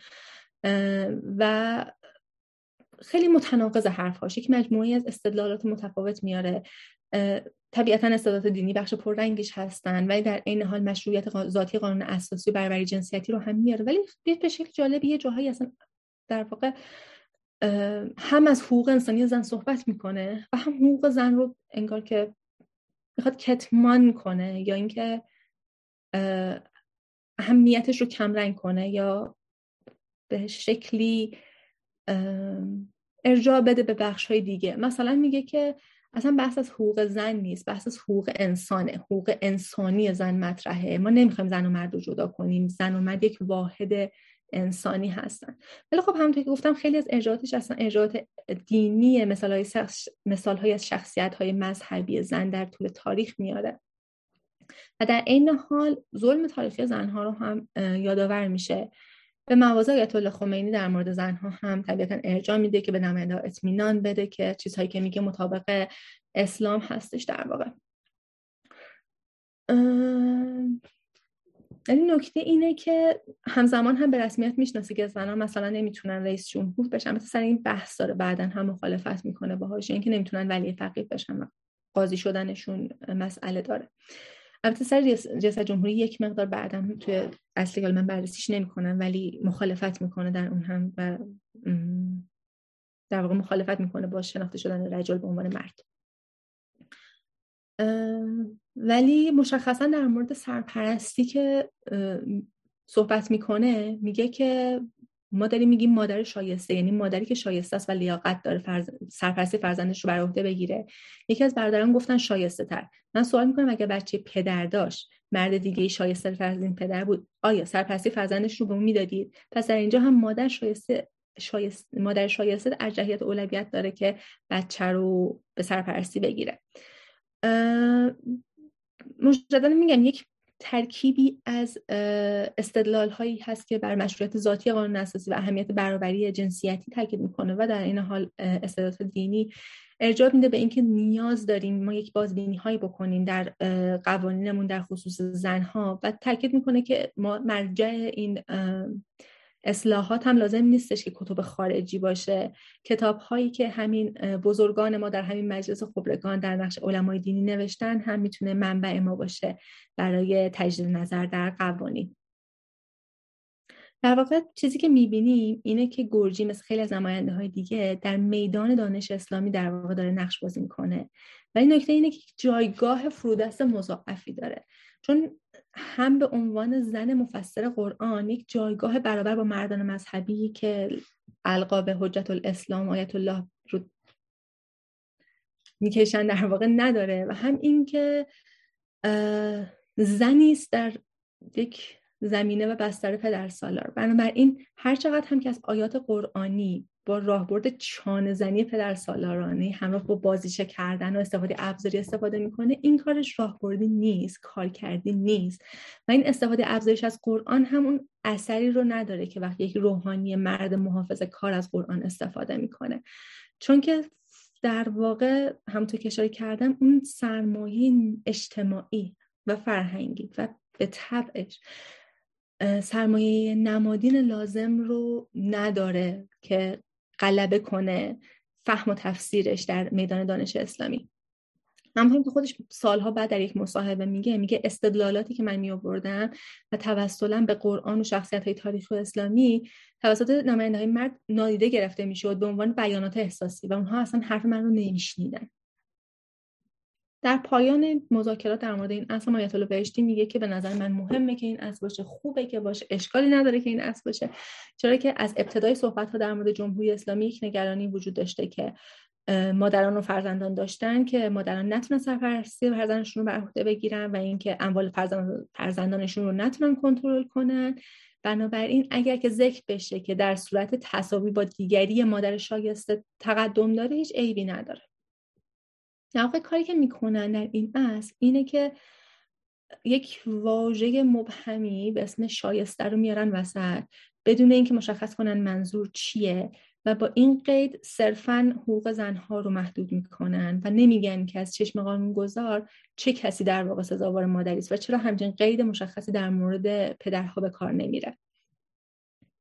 Speaker 2: و خیلی متناقض حرفهاش یک مجموعی از استدلالات متفاوت میاره. طبیعتا استدلالات دینی بخش پررنگش هستن ولی در عین حال مشروعیت ذاتی قانون اساسی و برابری جنسیتی رو هم میاره. ولی به شکل جالبی یه جاهایی اصلا در واقع هم از حقوق انسانی زن صحبت می‌کنه و هم حقوق زن رو انگار که می‌خواد کتمان کنه یا اینکه اهمیتش رو کمرنگ کنه یا به شکلی ارجاع بده به بخش های دیگه. مثلا میگه که اصلا بحث از حقوق زن نیست بحث از حقوق انسانه. حقوق انسانی زن مطرحه. ما نمی‌خوایم زن و مرد رو جدا کنیم. زن و مرد یک واحد انسانی هستن. ولی خب همونطور که گفتم خیلی از ارجاعاتش اصلا ارجاعات دینی مثال های, مثال های از شخصیت های مذهبی زن در طول تاریخ میاره. و در عین حال ظلم تاریخی زنها رو هم یادآور میشه. به مواضع آیت خمینی در مورد زنها هم طبیعتا ارجاع میده که به نماینده اطمینان بده که چیزهایی که میگه مطابق اسلام هستش در واقع. ولی نکته اینه که همزمان هم به رسمیت می‌شناسه که زنان مثلا نمی‌تونن رئیس جمهور بشن. مثلا سر این بحث داره بعدا هم مخالفت می‌کنه باهاش اینکه نمی‌تونن ولی فقیه بشن قاضی شدنشون مسئله داره. البته سر ریاست جمهوری یک مقدار بعدم توی اصلی من بررسیش نمی‌کنم ولی مخالفت می‌کنه در اون هم و در واقع مخالفت می‌کنه با شناخته شدن رجل به عنوان مرد. ولی مشخصا در مورد سرپرستی که صحبت می‌کنه میگه که ما داریم میگیم مادر شایسته یعنی مادری که شایسته است و لیاقت داره فرز... سرپرستی فرزندش رو بر عهده بگیره. یکی از برادران گفتن شایسته تر من سوال می‌کنم اگر بچه پدر داشت مرد دیگه شایسته تر از این پدر بود آیا سرپرستی فرزندش رو به اون می‌دادید؟ پس در اینجا هم مادر شایسته شایسته مادر شایسته ارجحیت اولویت داره که بچه رو به سرپرستی بگیره. مجددا میگم یک ترکیبی از استدلال هایی هست که بر مشروعیت ذاتی قانون اساسی و اهمیت برابری جنسیتی تاکید می‌کنه و در این حال استدلالات دینی ارجاع میده به اینکه نیاز داریم ما یک بازبینی هایی بکنیم در قوانینمون در خصوص زنها و تاکید می‌کنه که ما مرجع این اصلاحات هم لازم نیستش که کتب خارجی باشه. کتاب هایی که همین بزرگان ما در همین مجلس خبرگان در نقش علمای دینی نوشتن هم می‌تونه منبع ما باشه برای تجدید نظر در قوانین. در واقع چیزی که می‌بینیم اینه که گرجی مثل خیلی از نماینده های دیگه در میدان دانش اسلامی در واقع داره نقش بازی می‌کنه. و این نکته اینه که جایگاه فرودست مضاعفی داره. چون هم به عنوان زن مفسر قرآن یک جایگاه برابر با مردان مذهبی که القاب حجت الاسلام آیت الله رو می‌کشن در واقع نداره. و هم اینکه زنی است در یک زمینه و بستر پدر سالار. بنابراین هر چقدر هم که از آیات قرآنی با راهبرد چانه زنی پدر سالارانه همراه با بازیشه کردن و استفاده ابزاری استفاده می‌کنه این کارش راهبردی نیست کار کردی نیست. و این استفاده ابزاریش از قرآن همون اثری رو نداره که وقتی یک روحانی مرد محافظ کار از قرآن استفاده می‌کنه. چون که در واقع همونطور که اشاره کردم اون سرمایه اجتماعی و فرهنگی و به طبعش سرمایه نمادین لازم رو نداره که غلبه کنه فهم و تفسیرش در میدان دانش اسلامی. همونطور که خودش سالها بعد در یک مصاحبه میگه میگه استدلالاتی که من می آوردم و توسلا به قرآن و شخصیت های تاریخ و اسلامی توسط نماینده های مرد نادیده گرفته می‌شد به عنوان بیانات احساسی و اونها اصلا حرف من رو نمیشنیدن. در پایان مذاکرات در مورد این اصل آیت الله بهشتی میگه که به نظر من مهمه که این اصل باشه خوبه که باشه اشکالی نداره که این اصل باشه. چرا که از ابتدای صحبت ها در مورد جمهوری اسلامی یک نگرانی وجود داشته که مادران و فرزندان داشتن که مادران نتونن سرپرستی فرزندشون رو بر عهده بگیرن و اینکه اموال فرزندانشون رو نتونن کنترل کنن. بنابراین اگر که ذکر بشه که در صورت تصاوی با دیگری مادر شایسته تقدم داره هیچ عیبی نداره. در کاری که می‌کنن در این اصل اینه که یک واژه مبهمی به اسم شایسته رو میارن وسط بدون اینکه مشخص کنن منظور چیه و با این قید صرفا حقوق زنها رو محدود می‌کنن و نمیگن که از چشم قانون گذار چه کسی در واقع سزاوار مادری است و چرا همچنین قید مشخصی در مورد پدرها به کار نمیره.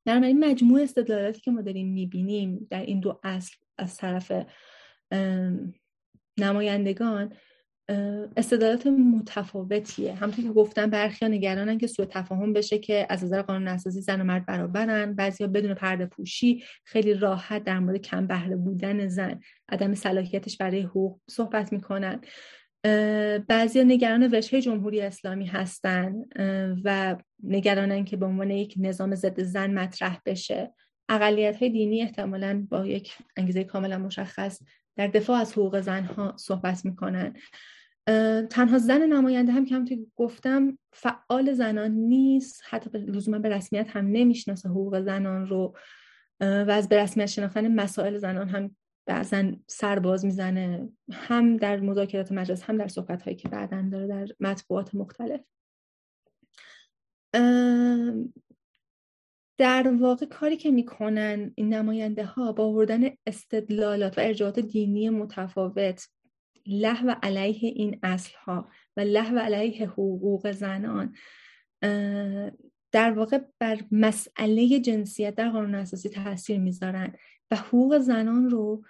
Speaker 2: در این مجموع استدلالاتی که ما داریم می‌بینیم در این دو اصل از طرف نمایندگان استدلالات متفاوتیه. همونطور که گفتم برخی نگرانن که سوء تفاهم بشه که از نظر قانون اساسی زن و مرد برابرن. بعضیا بدون پرده پوشی خیلی راحت در مورد کم بهره بودن زن عدم صلاحیتش برای حقوق صحبت می‌کنن. بعضی نگران وجه جمهوری اسلامی هستن و نگرانن که به عنوان یک نظام ضد زن مطرح بشه. اقلیت های دینی احتمالا با یک انگیزه کاملا مشخص در دفاع از حقوق زنها صحبت می‌کنن. تنها زن نماینده هم که همونطور گفتم فعال زنان نیست. حتی لزوما به رسمیت هم نمی‌شناسه حقوق زنان رو. و از به رسمیت شناختن مسائل زنان هم بعضا سر باز می‌زنه. هم در مذاکرات مجلس هم در صحبت هایی که بعدا داره در مطبوعات مختلف. در واقع کاری که می‌کنن این نماینده ها با آوردن استدلالات و ارجاعات دینی متفاوت له و علیه این اصل ها و له و علیه حقوق زنان در واقع بر مسئله جنسیت در قانون اساسی تاثیر می‌ذارن و حقوق زنان رو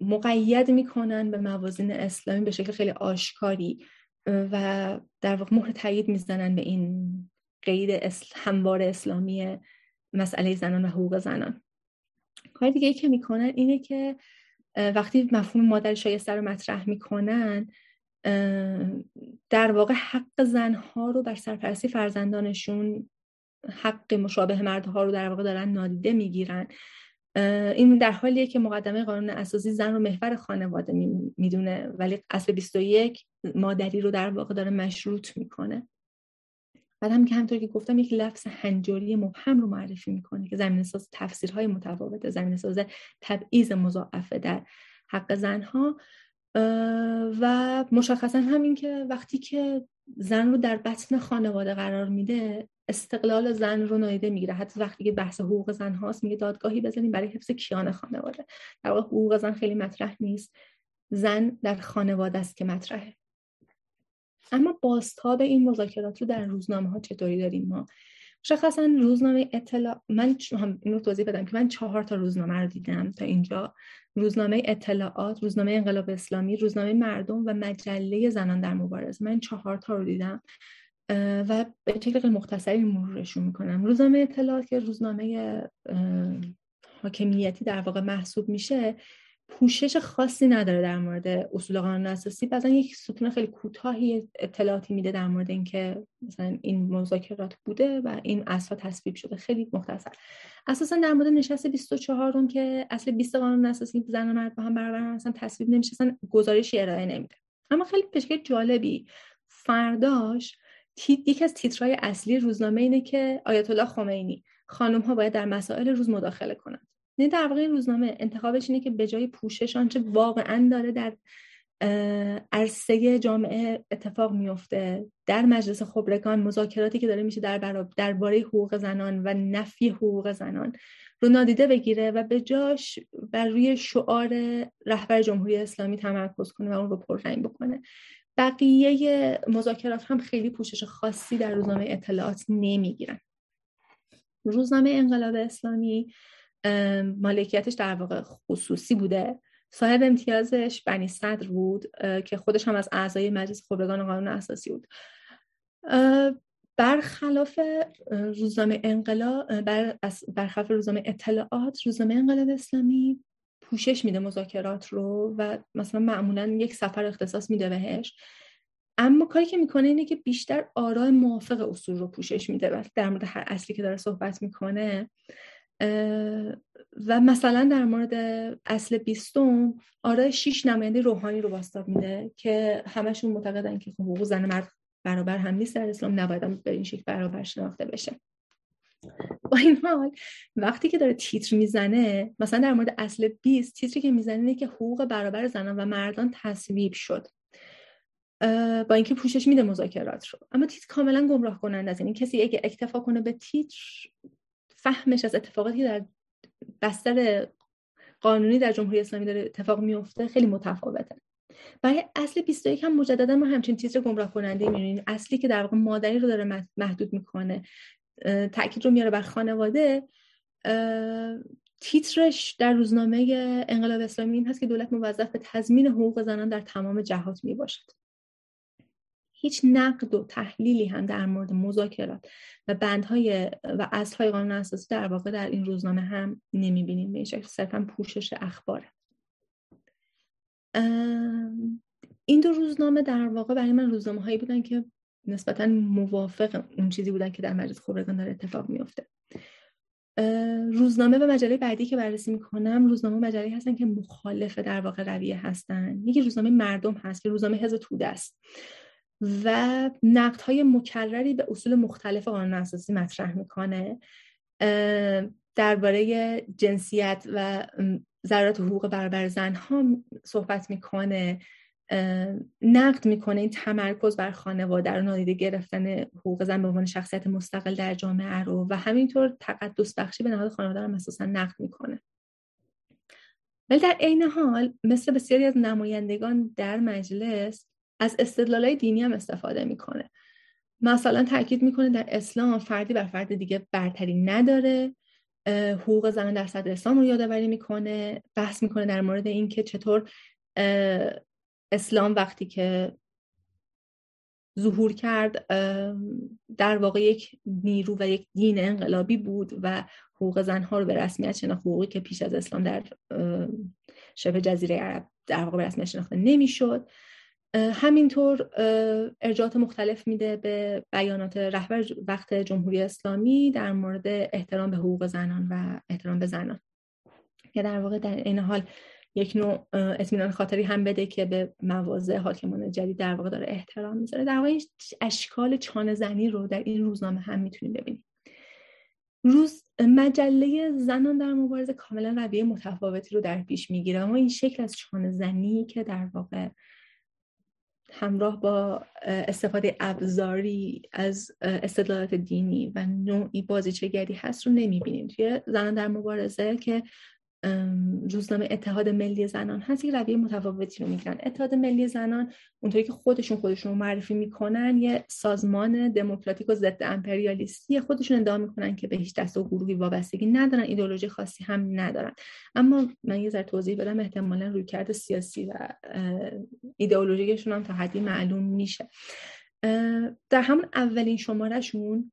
Speaker 2: مقید می‌کنن به موازین اسلامی به شکل خیلی آشکاری و در واقع مهر تایید می‌زنن به این قید هموار اسلامی مسئله زنان و حقوق زنان. کار دیگه ای که می‌کنن اینه که وقتی مفهوم مادر شایسته رو مطرح می‌کنن در واقع حق زنها رو بر سرپرستی فرزندانشون حق مشابه مردها رو در واقع دارن نادیده می‌گیرن. این در حالیه که مقدمه قانون اساسی زن رو محور خانواده می‌دونه ولی اصل 21 مادری رو در واقع داره مشروط می‌کنه. بعد هم که همطور که گفتم یک لفظ هنجاری مبهم رو معرفی می‌کنه که زمین ساز تفسیرهای متفاوته زمین ساز تبعیض مضاعفه در حق زنها. و مشخصا همین که وقتی که زن رو در بطن خانواده قرار میده استقلال زن رو نایده می‌گیره. حتی وقتی که بحث حقوق زن هاست میگه دادگاهی بزنیم برای حفظ کیان خانواده. در واقع حقوق زن خیلی مطرح نیست. زن در خانواده است که مطرحه. اما بازتاب این مذاکرات رو در روزنامه ها چطوری داریم ما؟ مشخصا روزنامه اطلاع من این رو توضیح بدم که من چهار تا روزنامه رو دیدم تا اینجا. روزنامه اطلاعات روزنامه انقلاب اسلامی روزنامه مردم و مجله زنان در مبارزه. من چهار تا رو دیدم و به شکل مختصری مرورشون می‌کنم. روزنامه اطلاعات که روزنامه حاکمیتی در واقع محسوب میشه پوشش خاصی نداره در مورد اصول قانون اساسی. بعضا یک ستون خیلی کوتاهی اطلاعاتی میده در مورد اینکه مثلا این مذاکرات بوده و این اصلا تصویب شده. خیلی مختصر. اساسا در مورد نشست 24 اون که اصل 20 قانون اساسی زن و مرد با هم برابر اصلا تصویب نمیشه اصلا گزارشی ارائه نمیده. اما خیلی پشکه جالبی فرداش یکی از تیترهای اصلی روزنامه اینه که آیت الله خمینی خانم ها باید در مسائل روز مداخله کنند. نه در واقع روزنامه انتخابش اینه که به جای پوشش آنچه واقعا داره در عرصه جامعه اتفاق میفته در مجلس خبرگان مذاکراتی که داره میشه در درباره حقوق زنان و نفی حقوق زنان رو نادیده بگیره و به جاش بر روی شعار رهبر جمهوری اسلامی تمرکز کنه و اون رو پررنگ بکنه. بقیه مذاکرات هم خیلی پوشش خاصی در روزنامه اطلاعات نمی‌گیرن. روزنامه انقلاب اسلامی مالکیتش در واقع خصوصی بوده. صاحب امتیازش بنی صدر بود که خودش هم از اعضای مجلس خبرگان قانون اساسی بود. برخلاف روزنامه انقلاب بر برخلاف روزنامه اطلاعات روزنامه انقلاب اسلامی پوشش میده مذاکرات رو و مثلا معمولا یک سفر اختصاص میده بهش. اما کاری که می‌کنه اینه که بیشتر آرای موافق اصول رو پوشش میده در مورد هر اصلی که داره صحبت می‌کنه. و مثلا در مورد اصل بیستم آرای شیش نماینده روحانی رو باستاب میده که همشون معتقدن که خب حقوق زن مرد برابر هم نیست در اسلام نباید به این شکل برابر شناخته بشه. با این حال وقتی که داره تیتر می‌زنه مثلا در مورد اصل 20 تیتری که می‌زنه اینه که حقوق برابر زنان و مردان تصویب شد. با اینکه پوشش میده مذاکرات رو. اما تیتر کاملا گمراه کننده است. یعنی کسی اگه اکتفا کنه به تیتر فهمش از اتفاقاتی در بستر قانونی در جمهوری اسلامی داره اتفاق میفته خیلی متفاوته. برای اصل 21 هم مجددا ما همچین تیتر گمراه کننده می‌بینیم. اصلی که در واقع مادری رو داره محدود می‌کنه. تاکید رو میاره بر خانواده. تیترش در روزنامه انقلاب اسلامی این هست که دولت موظف به تضمین حقوق زنان در تمام جهات می باشد هیچ نقد و تحلیلی هم در مورد مذاکرات و بندهای و اصلهای قانون اساسی در واقع در این روزنامه هم نمی‌بینیم. به این شکل صرفا پوشش اخباره. این دو روزنامه در واقع برای من روزنامه هایی بودن که نسبتا موافق اون چیزی بودن که در مجلس خبرگان داره اتفاق میفته روزنامه و مجله بعدی که بررسی می‌کنم روزنامه و مجله هستن که مخالف در واقع رویه هستن. یکی روزنامه مردم هست که روزنامه حزب توده است. و نقد های مکرری به اصول مختلف قانون اساسی مطرح می‌کنه درباره جنسیت و ضرورت حقوق برابر زن ها صحبت می‌کنه نقد می‌کنه این تمرکز بر خانواده رو نادیده گرفتن حقوق زن به عنوان شخصیت مستقل در جامعه رو و همینطور تقدس بخشی به نهاد خانواده رو اساسا نقد می‌کنه. ولی در عین حال مثل بسیاری از نمایندگان در مجلس از استدلالای دینی هم استفاده می‌کنه. مثلا تاکید می‌کنه در اسلام فردی بر فرد دیگه برتری نداره. حقوق زن در صدر اسلام رو یادآوری می‌کنه. بحث می‌کنه در مورد اینکه چطور اسلام وقتی که ظهور کرد در واقع یک نیرو و یک دین انقلابی بود و حقوق زنها رو به رسمیت شناخت حقوقی که پیش از اسلام در شبه جزیره عرب در واقع به رسمیت شناخته نمی‌شد. همینطور ارجاعات مختلف میده به بیانات رهبر وقت جمهوری اسلامی در مورد احترام به حقوق زنان و احترام به زنان. که در واقع در این حال یک نوع اطمینان خاطری هم بده که به مواضع حاکمان جدید در واقع داره احترام می‌ذاره. در واقع اشکال چانه زنی رو در این روزنامه هم می‌تونیم ببینیم. روز مجله زنان در مبارزه کاملا رویه متفاوتی رو در پیش می‌گیره. اما این شکل از چانه زنی که در واقع همراه با استفاده ابزاری از استدلالات دینی و نوعی بازیچگری هست رو نمی‌بینیم توی زنان در مبارزه که روزنامه اتحاد ملی زنان هست. یک رویه متفاوتی رو می‌گیرن. اتحاد ملی زنان اونطوری که خودشون خودشون رو معرفی می‌کنن یه سازمان دموکراتیک و ضد امپریالیستی خودشون ادعا می‌کنن که به هیچ دست و گروهی وابستگی ندارن ایدولوژی خاصی هم ندارن. اما من یه ذره توضیح بدم احتمالا رویکرد سیاسی و ایدئولوژیشون هم تا حدی معلوم میشه. در همون اولین شمارهشون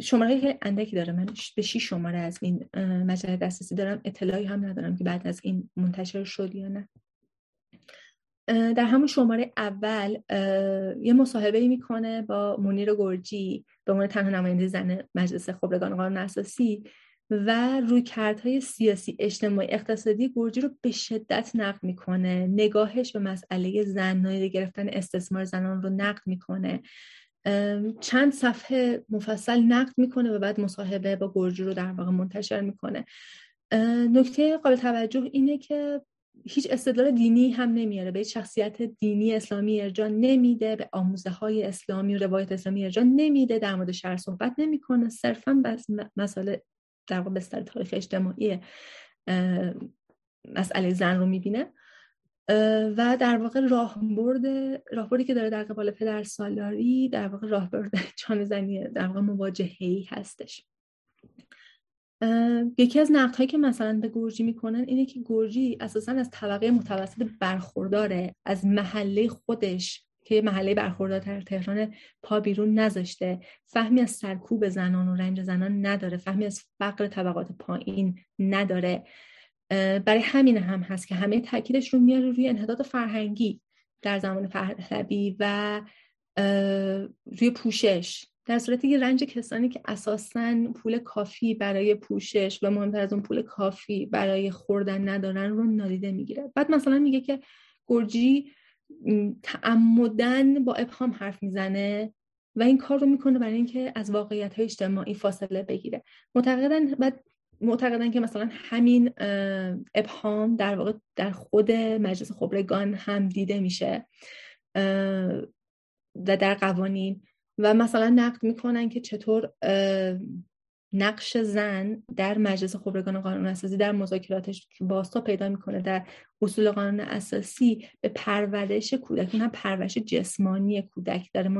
Speaker 2: شماره خیلی اندکی داره. من به شیش شماره از این مجله دسترسی دارم. اطلاعی هم ندارم که بعد از این منتشر شد یا نه. در همون شماره اول یه مصاحبه می‌کنه با منیر گرجی به عنوان تنها نماینده زن مجلس خبرگان قانون اساسی و روی کردهای سیاسی اجتماعی اقتصادی گرجی رو به شدت نقد می‌کنه. نگاهش به مسئله زن گرفتن استثمار زنان رو نقد می‌کنه. چند صفحه مفصل نقد می‌کنه و بعد مصاحبه با گرجی رو در واقع منتشر می‌کنه. نکته قابل توجه اینه که هیچ استدلال دینی هم نمیاره. به شخصیت دینی اسلامی ارجاع نمیده به آموزه های اسلامی و روایت اسلامی ارجاع نمیده در مورد شهر صحبت نمی‌کنه. صرفا بس مسئله در واقع بستر تاریخ اجتماعی مسئله زن رو می‌بینه. و در واقع راهبرد راهبردی که داره در قبال پدر سالاری در واقع راهبرد *laughs* زنی در واقع مواجهه هستش. یکی از نقد که مثلا به گرجی می‌کنن اینه که گرجی اساسا از طبقه متوسط برخورداره از محله خودش که محله برخوردار در تهران پا بیرون نذاشته. فهمی از سرکوب زنان و رنج زنان نداره فهمی از فقر طبقات پایین نداره. برای همین هم هست که همه تاکیدش رو میاره روی انحداد فرهنگی در زمان پهلوی و روی پوشش. در صورتی که رنج کسانی که اساسا پول کافی برای پوشش و مهمتر از اون پول کافی برای خوردن ندارن رو نادیده می‌گیره. بعد مثلا میگه که گرجی تعمدن با ابهام حرف می‌زنه و این کار رو می‌کنه برای اینکه از واقعیت های اجتماعی فاصله بگیره. معتقدن بعد معتقدن که مثلا همین ابهام در واقع در خود مجلس خبرگان هم دیده میشه و در قوانین. و مثلا نقد می‌کنن که چطور نقش زن در مجلس خبرگان قانون اساسی در مذاکراتش باستا پیدا می‌کنه در اصول قانون اساسی به پرورش کودک. هم پرورش جسمانی کودک در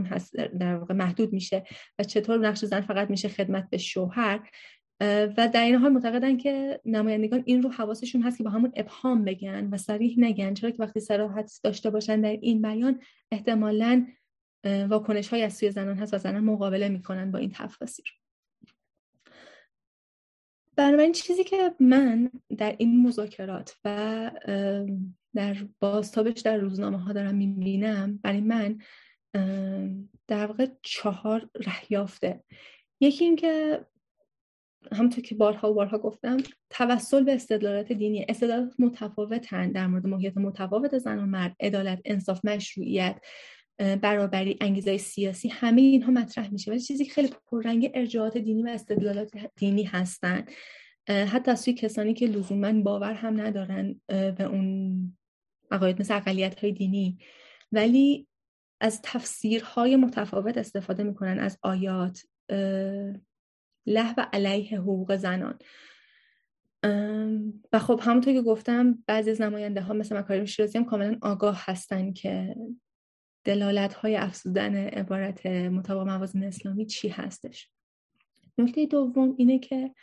Speaker 2: در واقع محدود میشه. و چطور نقش زن فقط میشه خدمت به شوهر. و در این حال معتقدن که نمایندگان این رو حواسشون هست که با همون ابهام بگن و صریح نگن چرا که وقتی صراحت داشته باشن در این بیان احتمالا واکنش های از سوی زنان هست و زنان مقابله می‌کنن با این تفاسیر بنابراین چیزی که من در این مذاکرات و در بازتابش در روزنامه ها دارم می‌بینم برای من در واقع چهار رهیافته یکی اینکه همونطور که بارها و بارها گفتم توسل به استدلالات دینی. استدلالات متفاوتن در مورد موقعیت متفاوت زن و مرد عدالت انصاف مشروعیت برابری انگیزه سیاسی همه اینها مطرح میشه. ولی چیزی خیلی پررنگ ارجاعات دینی و استدلالات دینی هستن. حتی از سوی کسانی که لزوما باور هم ندارن به اون عقاید مثل اقلیت های دینی. ولی از تفسیرهای متفاوت استفاده می‌کنن از آیات. و علیه حقوق زنان. و خب همونطور که گفتم بعضی از نماینده ها مثل مکارم شیرازی هم کاملا آگاه هستن که دلالت های افزودن عبارت مطابق موازین اسلامی چی هستش. نکته دوم اینه که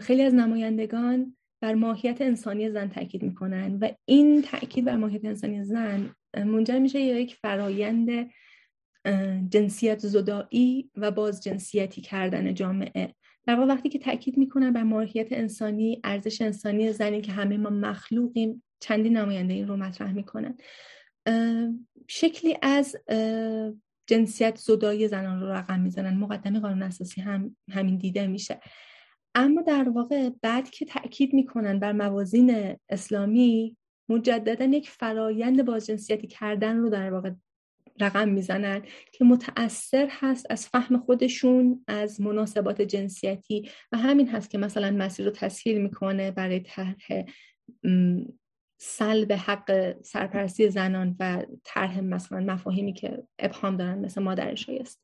Speaker 2: خیلی از نمایندگان بر ماهیت انسانی زن تاکید می‌کنن و این تاکید بر ماهیت انسانی زن منجر میشه یک فرایند جنسیت زدایی و باز جنسیتی کردن جامعه. در واقع وقتی که تاکید می‌کنن بر ماهیت انسانی ارزش انسانی زنی که همه ما مخلوقیم چندین نماینده این رو مطرح می‌کنن. شکلی از جنسیت زدایی زنان رو رقم می‌زنن. مقدمه قانون اساسی هم همین دیده میشه. اما در واقع بعد که تاکید می‌کنن بر موازین اسلامی مجددا یک فرایند بازجنسیتی کردن رو در واقع رقم می‌زنن که متأثر هست از فهم خودشون از مناسبات جنسیتی و همین هست که مثلا مسیر رو تسهیل می‌کنه برای طرح سلب حق سرپرستی زنان و طرح مثلا مفاهیمی که ابهام دارن مثل مادر شایست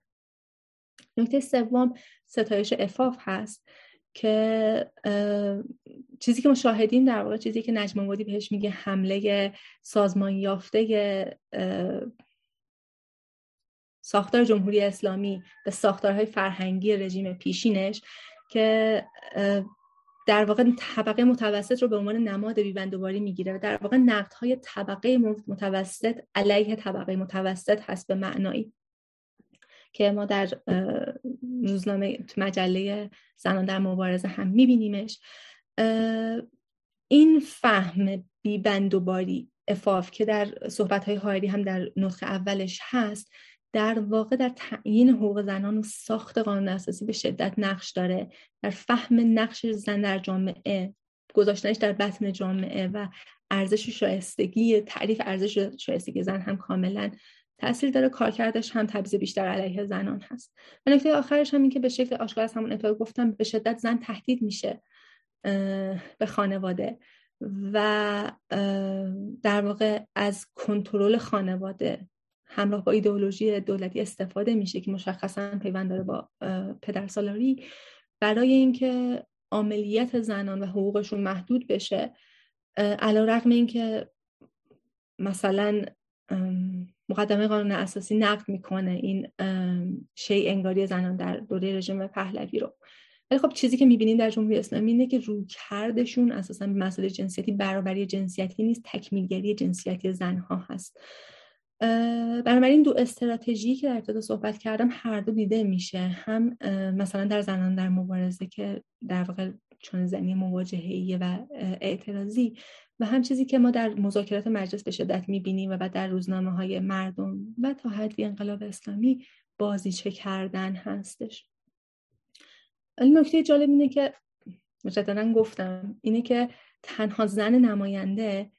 Speaker 2: نکته سوم ستایش افاف هست که چیزی که مشاهدیم در واقع چیزی که نجم آبادی بهش میگه حمله سازمان یافته ساختار جمهوری اسلامی به ساختارهای فرهنگی رژیم پیشینش که در واقع طبقه متوسط رو به عنوان نماد بیبندوباری می‌گیره و در واقع نقدهای طبقه متوسط علیه طبقه متوسط هست به معنایی که ما در روزنامه مجله زنان در مبارزه هم میبینیمش. این فهم بیبندوباری افاف که در صحبت های هایری هم در نطق اولش هست در واقع در تعیین حقوق زنان و ساخت قانون اساسی به شدت نقش داره. در فهم نقش زن در جامعه گذاشتنش در بطن جامعه و ارزش شایستگی تعریف ارزش شایستگی زن هم کاملا تاثیر داره. کارکردش هم تبعیض بیشتر علیه زنان هست. و نکته آخرش هم این که به شکل آشکار از همون ابتدا گفتم به شدت زن تهدید میشه به خانواده. و در واقع از کنترل خانواده همراه با ایدئولوژی دولتی استفاده میشه که مشخصا پیوند داره با پدرسالاری برای اینکه عملیت زنان و حقوقشون محدود بشه علا رقم اینکه مثلا مقدمه قانون اساسی نقد می‌کنه این شی انگاری زنان در دوره رژیم پهلوی رو. ولی خب چیزی که می‌بینیم در جمهوری اسلامی اینه که روی کردشون اساسا مسئله جنسیتی برابری جنسیتی نیست تکمیلگری جنسیتی زنها هست. بنابراین دو استراتژی که در ابتدا صحبت کردم هر دو دیده میشه. هم مثلا در زنان در مبارزه که در واقع چون زنی مواجهه و اعتراضی و هم چیزی که ما در مذاکرات مجلس به شدت می‌بینیم و بعد در روزنامه های مردم و تا حدی انقلاب اسلامی بازیچه کردن هستش. نکته جالب اینه که مجددا گفتم اینه که تنها زن نماینده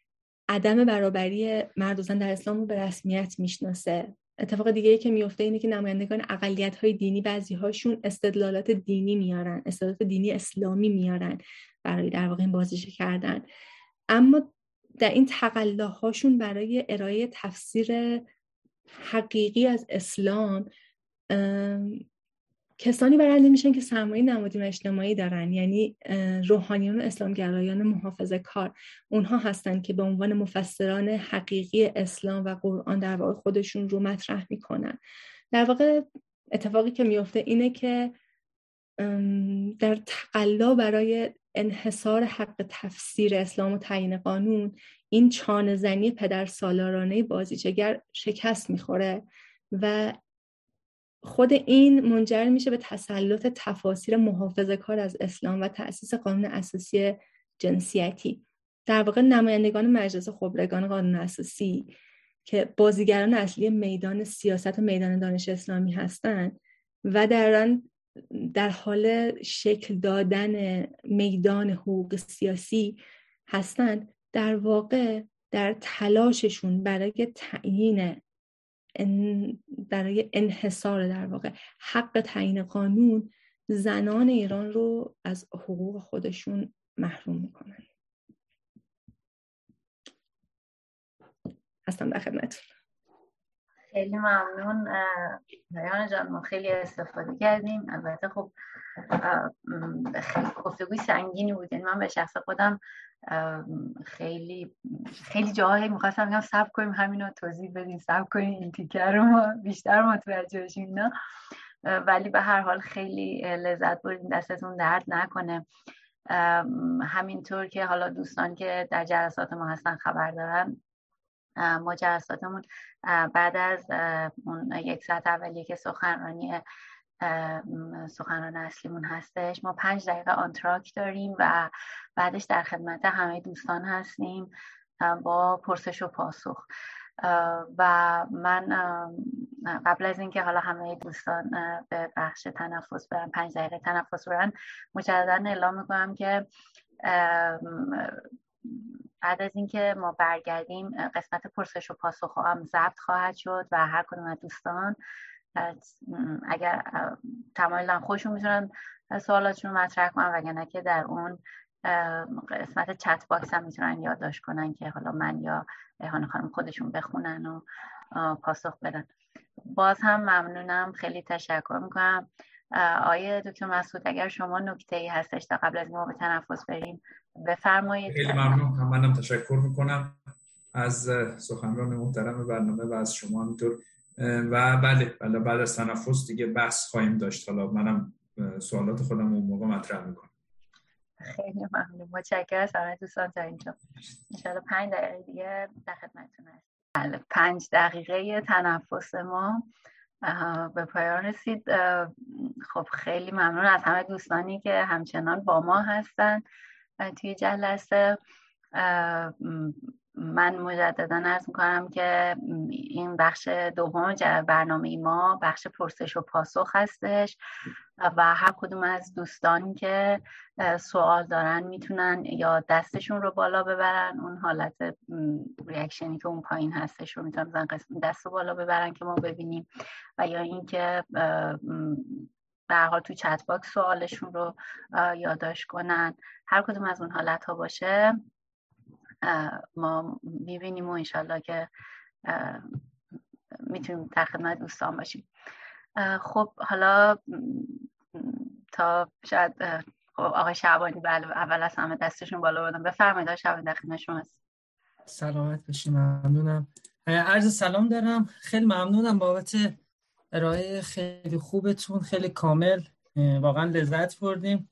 Speaker 2: عدم برابری مرد و زن در اسلام رو به رسمیت می‌شناسه. اتفاق دیگه ای که میفته اینه که نمایندگان اقلیت های دینی بعضی هاشون استدلالات دینی میارن استدلالات دینی اسلامی میارن برای در واقع این بازیش کردن. اما در این تقلاهاشون برای ارائه تفسیر حقیقی از اسلام کسانی برنده میشن که سرمایه نمادین و اجتماعی دارن یعنی روحانیان و اسلامگرایان محافظه کار. اونها هستن که به عنوان مفسران حقیقی اسلام و قرآن در واقع خودشون رو مطرح می‌کنن. در واقع اتفاقی که میفته اینه که در تقلا برای انحصار حق تفسیر اسلام و تعیین قانون این چانه زنی پدر سالارانه بازیچگر شکست می‌خوره و خود این منجر میشه به تسلط تفاسیر محافظه کار از اسلام و تأسیس قانون اساسی جنسیتی. در واقع نمایندگان مجلس خبرگان قانون اساسی که بازیگران اصلی میدان سیاست و میدان دانش اسلامی هستند و در در حال شکل دادن میدان حقوق سیاسی هستند در واقع در تلاششون برای تعیین برای انحصار در واقع. حق تعیین قانون زنان ایران رو از حقوق خودشون محروم می‌کنن هستم در خدمتتون.
Speaker 1: خیلی ممنون ریان جان. ما خیلی استفاده کردیم. البته خب خیلی گفتگوی سنگینی بود من به شخص خودم خیلی خیلی جاهایی می‌خواستم بگم سب کنیم همین رو توضیح بدیم. سب کنیم این تیکر رو ما بیشتر متوجه بشیم نه؟ ولی به هر حال خیلی لذت بردیم دستتون درد نکنه. همینطور که حالا دوستان که در جلسات ما هستن خبر دارن ما جلساتمون بعد از اون یک ساعت اولیه که سخنرانی سخنران اصلیمون هستش. ما پنج دقیقه آنتراک داریم و بعدش در خدمت همه دوستان هستیم با پرسش و پاسخ. و من قبل از اینکه حالا همه دوستان به بخش تنفس برن پنج دقیقه تنفس برن مجددا اعلام می‌کنم که بعد از اینکه ما برگردیم قسمت پرسش و پاسخ هم ضبط خواهد شد و هر کدوم از دوستان اگر تمایل خودشون می‌تونن سوالاتشون رو مطرح کنن وگرنه که در اون قسمت chat box هم می‌تونن یادداشت کنن که حالا من یا ریحانه خانم خودشون بخونن و پاسخ بدن. باز هم ممنونم. خیلی تشکر می‌کنم. آقای دکتر مسعود اگر شما نکته ای هستش تا قبل از ما به تنفس بریم بفرمایید.
Speaker 3: خیلی ممنون. منم تشکر می‌کنم. از سخنران محترم برنامه و از شما همینطور و بله بله بعد از تنفس دیگه بحث خواهیم داشت. حالا منم سوالات خودم اون موقع مطرح می‌کنم.
Speaker 1: خیلی ممنون. متشکرم. از دوستان. تا اینجا. ان پنج دقیقه دیگه در خدمتتون هست بله پنج دقیقه تنفس ما به پایان رسید. خب خیلی ممنون از همه دوستانی که همچنان با ما هستن توی جلسه. من مجددا ارز می‌کنم که این بخش دوم برنامه ما بخش پرسش و پاسخ هستش و هر کدوم از دوستانی که سوال دارن می‌تونن یا دستشون رو بالا ببرن اون حالت ریاکشنی که اون پایین هستش رو می‌تونن بزن دست رو بالا ببرن که ما ببینیم و یا اینکه در حال تو چت باکس سوالشون رو یادداشت کنن. هر کدوم از اون حالت ها باشه. ما می‌بینیم و انشالله که می‌تونیم در خدمت دوستان باشیم. خب حالا تا شاید خب آقای شعبانی بله اول از همه دستشون بالا بودم بفرمایید آقای شعبانی در خدمت شماست
Speaker 4: سلامت باشیم ممنونم. عرض سلام دارم. خیلی ممنونم بابت ارائه خیلی خوبتون خیلی کامل واقعا لذت بردیم.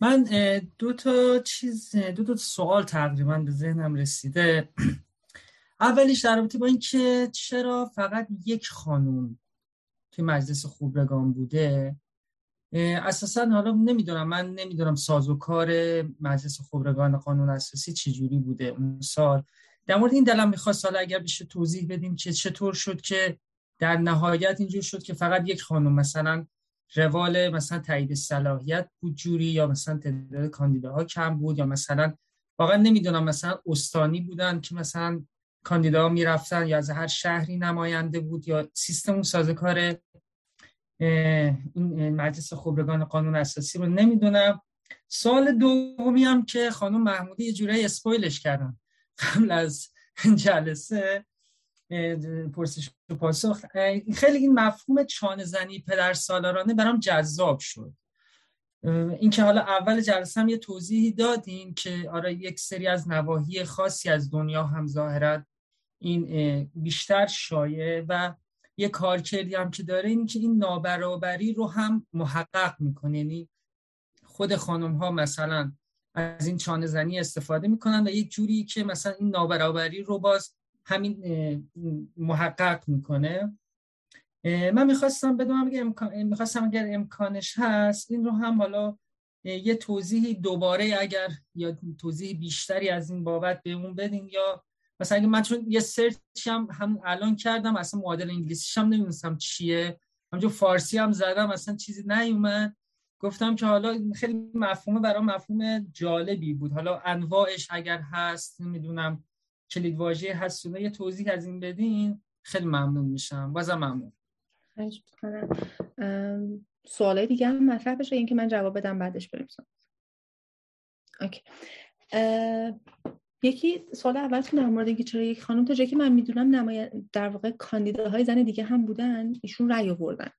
Speaker 4: من دو تا چیز دو تا سوال تقریبا به ذهنم رسیده. *clears throat* اولیش در رابطه با اینکه چرا فقط یک خانوم که مجلس خوبرگان بوده؟ اساسا حالا نمی‌دونم من نمی‌دونم سازوکار مجلس خبرگان قانون اساسی چجوری بوده اون سال. در مورد این دلم می‌خواست حالا اگر بشه توضیح بدیم که چطور شد که در نهایت اینجور شد که فقط یک خانم مثلا روال مثلا تایید صلاحیت بود جوری یا مثلا تعداد کاندیداها کم بود یا مثلا واقعا نمی‌دونم مثلا استانی بودن که مثلا کاندیداها می‌رفتن یا از هر شهری نماینده بود یا سیستم اون سازوکار این مجلس خبرگان قانون اساسی رو نمی‌دونم. سال دومی هم که خانم محمودی یه جورایی اسپویلش کردن. قبل از جلسه پرسش و پاسخ. خیلی این مفهوم چانه زنی پدر سالارانه برام جذاب شد. اینکه حالا اول جلسه هم یه توضیحی دادیم که آره یک سری از نواحی خاصی از دنیا هم ظاهرت این بیشتر شایع و یه کارکردی هم که داره این که این نابرابری رو هم محقق می‌کنه. یعنی خود خانم ها مثلا از این چانه زنی استفاده می‌کنن و یک جوری که مثلا این نابرابری رو باز همین محقق می‌کنه. من می‌خواستم بدونم اگر امکان می‌خواستم اگر امکانش هست این رو هم حالا یه توضیح دوباره اگر یا توضیح بیشتری از این بابت بهمون بدین یا مثلا اگه من چون یه سرچ هم, هم الان کردم اصلا معادل انگلیسیش هم نمی‌دونستم چیه. همجور فارسی هم زدم اصلا چیزی نیومد. گفتم که حالا خیلی مفهومه برای مفهوم جالبی بود. حالا انواعش اگر هست نمی‌دونم. کلید واژه هست یه توضیح از این بدین. خیلی ممنون میشم. بازم ممنون.
Speaker 2: سوالای دیگه هم مطرح بشه؟ اینکه من جواب بدم بعدش بریم اوکی. یکی سوال اولتون در مورد اینکه چرا یک خانم تا جایی که من می‌دونم نمای در واقع کاندیداهای زن دیگه هم بودن ایشون رأی آوردن.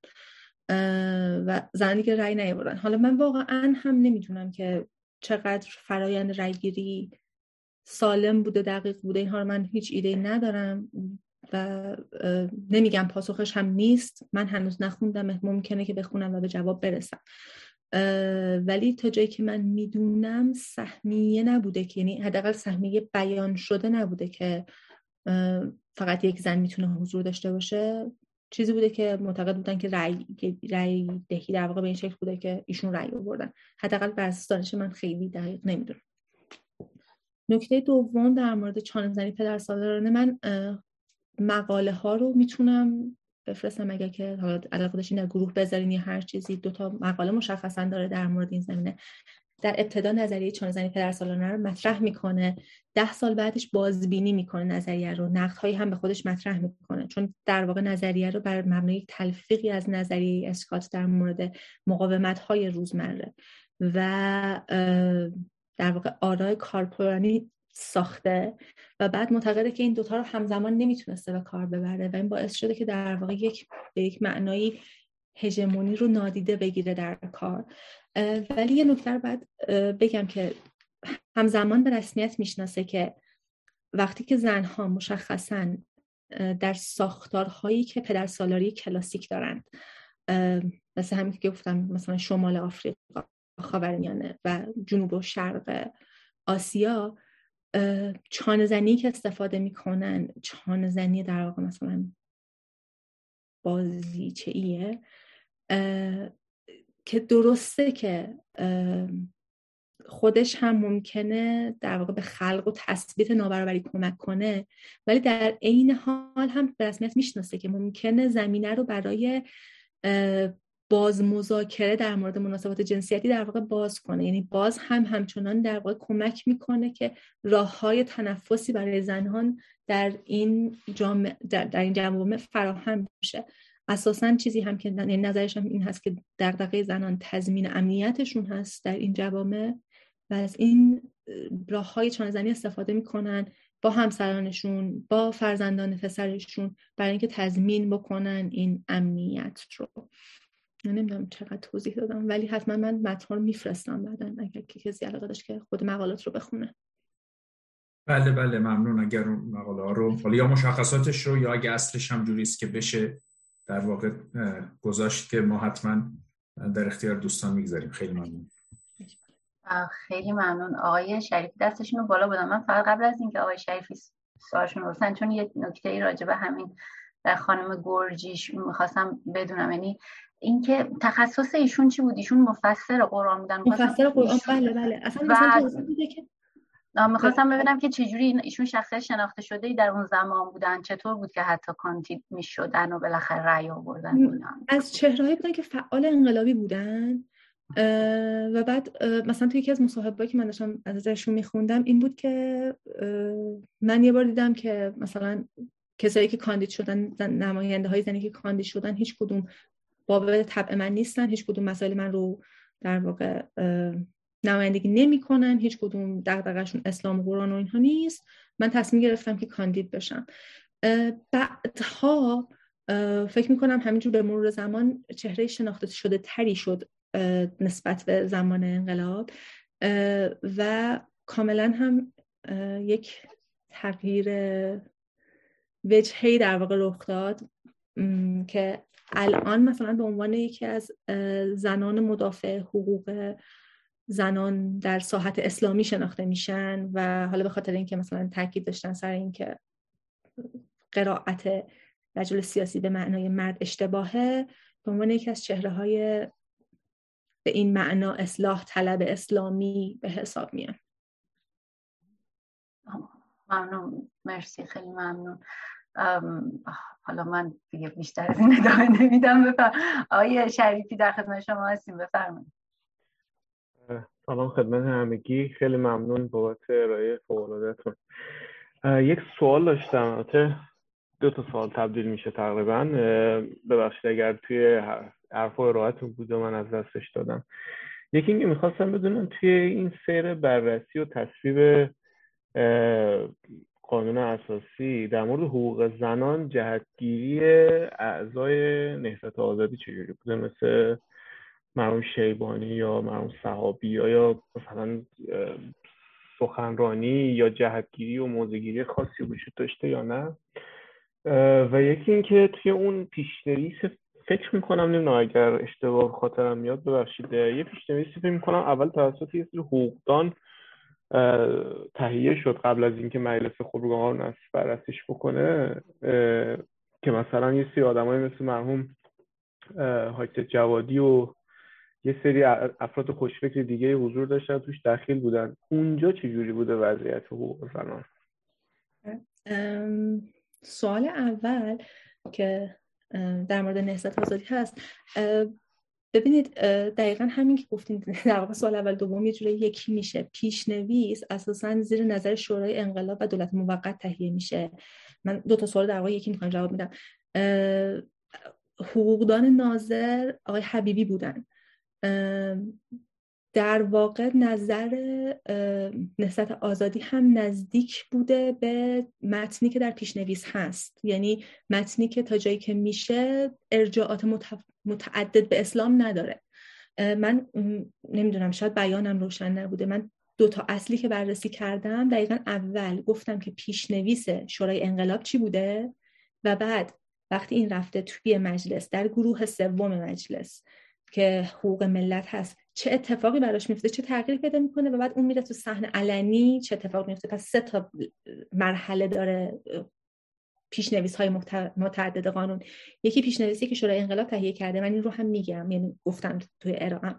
Speaker 2: و زن دیگه رأی نیاوردن. حالا من واقعا هم نمی‌دونم که چقدر فرایند رأی گیری سالم بوده دقیق بوده اینها رو من هیچ ایده ندارم و نمیگم پاسخش هم نیست. من هنوز نخوندم ممکنه که بخونم و به جواب برسم. ولی تا جایی که من می‌دونم سهمیه نبوده که یعنی حداقل سهمیه بیان شده نبوده که فقط یک زن می‌تونه حضور داشته باشه. چیزی بوده که معتقد بودن که رأی رأی دهی در واقع به این شکل بوده که ایشون رأی آوردن. حداقل بر دانش من خیلی دقیق نمی‌دونم. نکته دوم در مورد چانه زنی پدر سالارانه من مقاله ها رو می‌تونم بفرستم اگر که حالا علاقه داشتین در گروه بذارین یا هر چیزی. دو تا مقاله مشخصا داره در مورد این زمینه. در ابتدا نظریه چانه زنی پدر سالانه رو مطرح می‌کنه. ده سال بعدش بازبینی می‌کنه نظریه رو. نقد هایی هم به خودش مطرح می‌کنه. چون در واقع نظریه رو بر مبنای تلفیقی از نظریه اسکات در مورد مقاومت های روزمره. و در واقع آرای کارپورانی ساخته و بعد معتقده که این دوتا رو همزمان نمی‌تونسته به کار ببره و این باعث شده که در واقع یک به یک معنایی هژمونی رو نادیده بگیره در کار. ولی یه نکته باید بگم که همزمان به رسمیت می‌شناسه که وقتی که زنها مشخصا در ساختارهایی که پدر سالاری کلاسیک دارند مثل همین که گفتم مثلا شمال آفریقا خاورمیانه و جنوب و شرق آسیا چانه زنی که استفاده می‌کنن چانه زنی در واقع مثلا بازیچه ایه که درسته که خودش هم ممکنه در واقع به خلق و تثبیت نابرابری کمک کنه ولی در عین حال هم به رسمیت می‌شناسه که ممکنه زمینه رو برای باز مذاکره در مورد مناسبات جنسیتی در واقع باز کنه. یعنی باز هم همچنان در واقع کمک می‌کنه که راه های تنفسی برای زنان در این جامعه در, در این جامعه فراهم بشه. اساسا چیزی هم که یعنی نظرش هم این هست که دغدغه زنان تضمین امنیتشون هست در این جوامع و از این راه های زنی استفاده می‌کنن با همسرانشون با فرزندان پسرشون برای اینکه تضمین بکنن این امنیت رو. نمی‌دونم چقدر توضیح دادم ولی حتما من متن رو میفرستم بعدا اگر کسی علاقه داشت که خود مقالات رو بخونه.
Speaker 3: بله بله ممنون. اگر اون مقاله ها رو حالا یا مشخصاتش رو یا اگه اصلش هم جوریست که بشه در واقع گذاشت که ما حتما در اختیار دوستان می‌گذاریم. خیلی ممنون.
Speaker 1: خیلی ممنون. آقای شریفی دستشون رو بالا بودم من فقط قبل از اینکه آقای شریفی سوالشون رو چون یک نکته ای راجع به همین خانم گرجیش می‌خواستم بدونم. یعنی اینکه تخصص ایشون چی بود؟ ایشون مفسر قرآن بودن.
Speaker 2: مفسر قرآن. بله بله. اصلا مثلا که
Speaker 1: می‌خواستم ببینم که چجوری ایشون شخصیت شناخته شده ای در اون زمان بودن. چطور بود که حتی کانتی می‌شدن و بالاخره رأی آوردن
Speaker 2: از چهرهایی بودن که فعال انقلابی بودن و بعد مثلا توی یکی از مصاحبه‌ای که من داشتم ازشون میخوندم این بود که من یه بار دیدم که مثلا کسایی که کاندید شدن نماینده های زنی که کاندید شدن هیچ کدوم باب طبع من نیستن هیچ کدوم مسائل من رو در واقع نمایندگی نمی‌کنن هیچ کدوم دغدغه‌شون اسلام و قرآن و اینها نیست. من تصمیم گرفتم که کاندید بشم. بعدها فکر می‌کنم همینجور به مرور زمان چهره شناخته شده تری شد نسبت به زمان انقلاب. و کاملا هم یک تغییر وجهی در واقع رخ داد. که الان مثلا به عنوان یکی از زنان مدافع حقوق زنان در ساحت اسلامی شناخته میشن و حالا به خاطر اینکه مثلا تاکید داشتن سر اینکه قرائت رجل سیاسی به معنای مرد اشتباهه به عنوان یکی از چهره های به این معنا اصلاح طلب اسلامی به حساب میان
Speaker 1: ممنون. مرسی خیلی ممنون. حالا من دیگه بیشتر از این ادامه نمیدم بفرم شریفی در خدمت شما هستیم. بفرمایید.
Speaker 5: سلام خدمت همگی. خیلی ممنون بابت ارائه فوق‌العاده‌تون. یک سوال داشتم. البته دو تا سوال تبدیل میشه تقریبا. ببخشید اگر توی حرف و ارائهتون بود من از دستش دادم. یکی اینکه می‌خواستم بدونم توی این سیر بررسی و تصویب قانون اساسی در مورد حقوق زنان جهتگیری اعضای نهضت آزادی چجوری بوده؟ مثل مرحوم شیبانی یا مرحوم صحابی یا مثلا سخنرانی یا جهتگیری و موزگیری خاصی وجود داشته یا نه؟ و یکی اینکه توی اون پیشنویس فکر می‌کنم نمی‌دونم اگر اشتباه خاطرم میاد ببخشید یه پیشنویسی فکر می‌کنم اول توسط یه سری حقوقدان تهیه شد قبل از اینکه مجلس خبرگان از بررسیش بکنه که مثلا یه سری آدمایی مثل مرحوم حاجت جوادی و یه سری افراد خوشفکر دیگه حضور داشتن توش داخل بودن. اونجا چجوری بوده وضعیت حقوق زنان؟
Speaker 2: سوال اول که در مورد نهضت آزادی هست. ببینید دقیقا همین که گفتین *laughs* در واقع سال اول دوم یه جوری یکی میشه پیشنویس اساسا زیر نظر شورای انقلاب و دولت موقت تهیه میشه. من دو تا سوال در واقع یکی می‌خوام جواب میدم. حقوقدان ناظر آقای حبیبی بودن. در واقع نظر نسبت آزادی هم نزدیک بوده به متنی که در پیشنویس هست. یعنی متنی که تا جایی که میشه ارجاعات متعدد به اسلام نداره. من نمی‌دونم شاید بیانم روشن نبوده. من دو تا اصلی که بررسی کردم دقیقا اول گفتم که پیشنویس شورای انقلاب چی بوده و بعد وقتی این رفته توی مجلس در گروه سوم مجلس که حقوق ملت هست چه اتفاقی براش میفته چه تغییری پیدا می‌کنه و بعد اون میره تو صحنه علنی چه اتفاقی میفته. پس سه تا مرحله داره پیشنویس های متعدد قانون. یکی پیشنویسی که شورای انقلاب تهیه کرده من این رو هم میگم یعنی گفتم توی ارائه.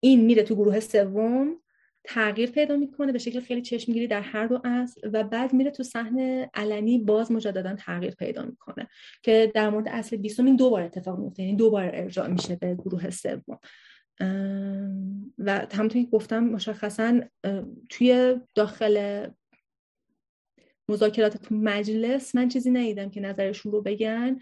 Speaker 2: این میره تو گروه سوم تغییر پیدا می‌کنه به شکل خیلی چشمگیری در هر دو اصل و بعد میره تو صحنه علنی باز مجددا تغییر پیدا می‌کنه. که در مورد اصل بیستم این دو بار اتفاق میفته یعنی دو بار ارجاع میشه به گروه سوم. و همونطور که گفتم مشخصا توی داخل مذاکرات تو مجلس من چیزی ندیدم که نظرشون رو بگن.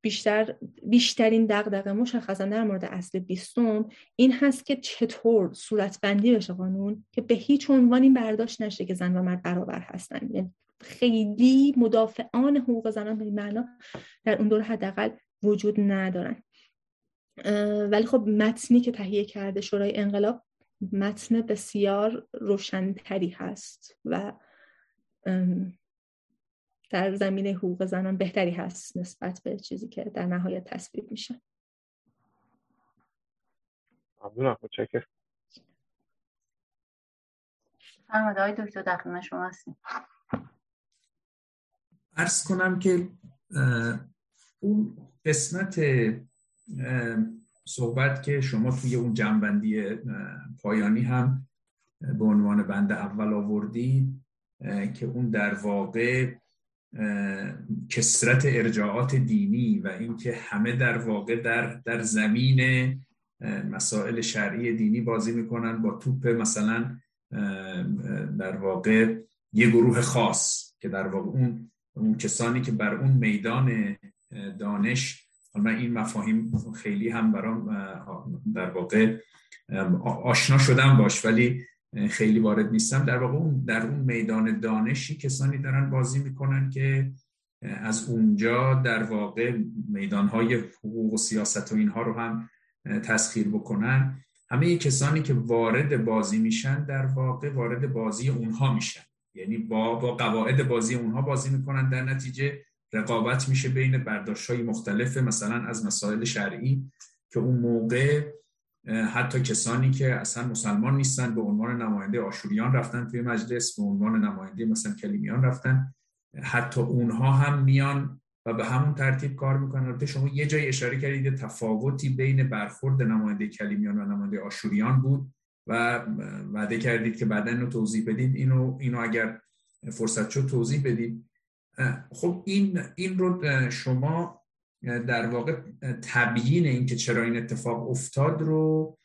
Speaker 2: بیشتر بیشترین دغدغه مشخصا در مورد اصل بیستم این هست که چطور صورت بندی بشه قانون که به هیچ عنوان این برداشت نشه که زن و مرد برابر هستن. یعنی خیلی مدافعان حقوق زنان به معنا در اون دور حداقل وجود ندارن. ولی خب متنی که تهیه کرده شورای انقلاب متن بسیار روشنتری هست و در زمینه حقوق زنان بهتری هست نسبت به چیزی که در نهایت تصویب میشه.
Speaker 5: ممنونم متشکرم.
Speaker 1: فرماده دکتر در شما هستیم.
Speaker 3: ارز کنم که اون قسمت صحبت که شما توی اون جنبندی پایانی هم به عنوان بند اول آوردید که اون در واقع کسرت ارجاعات دینی و اینکه همه در واقع در در زمین مسائل شرعی دینی بازی می‌کنن با توپ مثلا در واقع یه گروه خاص که در واقع اون اون کسانی که بر اون میدان دانش من این مفاهیم خیلی هم برام در واقع آشنا شدم باش ولی خیلی وارد نیستم. در واقع اون در اون میدان دانشی کسانی دارن بازی می‌کنن که از اونجا در واقع میدانهای حقوق و سیاست و اینها رو هم تسخیر بکنن. همه کسانی که وارد بازی میشن در واقع وارد بازی اونها میشن. یعنی با, با قواعد بازی اونها بازی می‌کنن در نتیجه رقابت میشه بین برداشت های مختلف مثلا از مسائل شرعی که اون موقع حتی کسانی که اصلا مسلمان نیستن به عنوان نماینده آشوریان رفتن توی مجلس به عنوان نماینده مثلا کلیمیان رفتن. حتی اونها هم میان و به همون ترتیب کار می‌کنن. البته شما یه جای اشاره کردید تفاوتی بین برخورد نماینده کلیمیان و نماینده آشوریان بود و وعده کردید که بعدا رو توضیح بدید. اینو اینو اگر فرصت شد توضیح بدید. خب این این رو شما در واقع تبیین اینکه چرا این اتفاق افتاد رو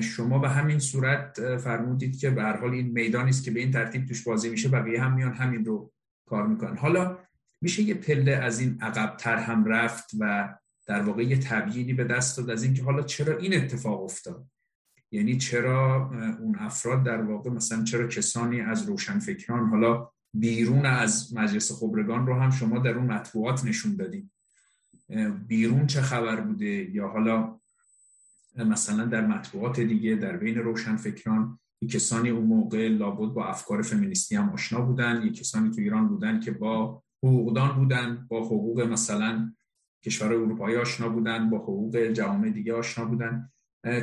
Speaker 3: شما به همین صورت فرمودید که به هر حال این میدانی است که به این ترتیب توش بازی میشه بقیه هم میان همین رو کار می‌کنن. حالا میشه یه پله از این عقبتر هم رفت و در واقع یه تبیینی به دست داد از اینکه حالا چرا این اتفاق افتاد؟ یعنی چرا اون افراد در واقع مثلا چرا کسانی از روشنفکران حالا بیرون از مجلس خبرگان رو هم شما در اون مطبوعات نشون دادید. بیرون چه خبر بوده؟ یا حالا مثلا در مطبوعات دیگه در بین روشنفکران کسانی اون موقع لابد با افکار فمینیستی هم آشنا بودن. یک کسانی تو ایران بودن که با حقوقدان بودن با حقوق مثلا کشور اروپایی آشنا بودن با حقوق جوامع دیگه آشنا بودن.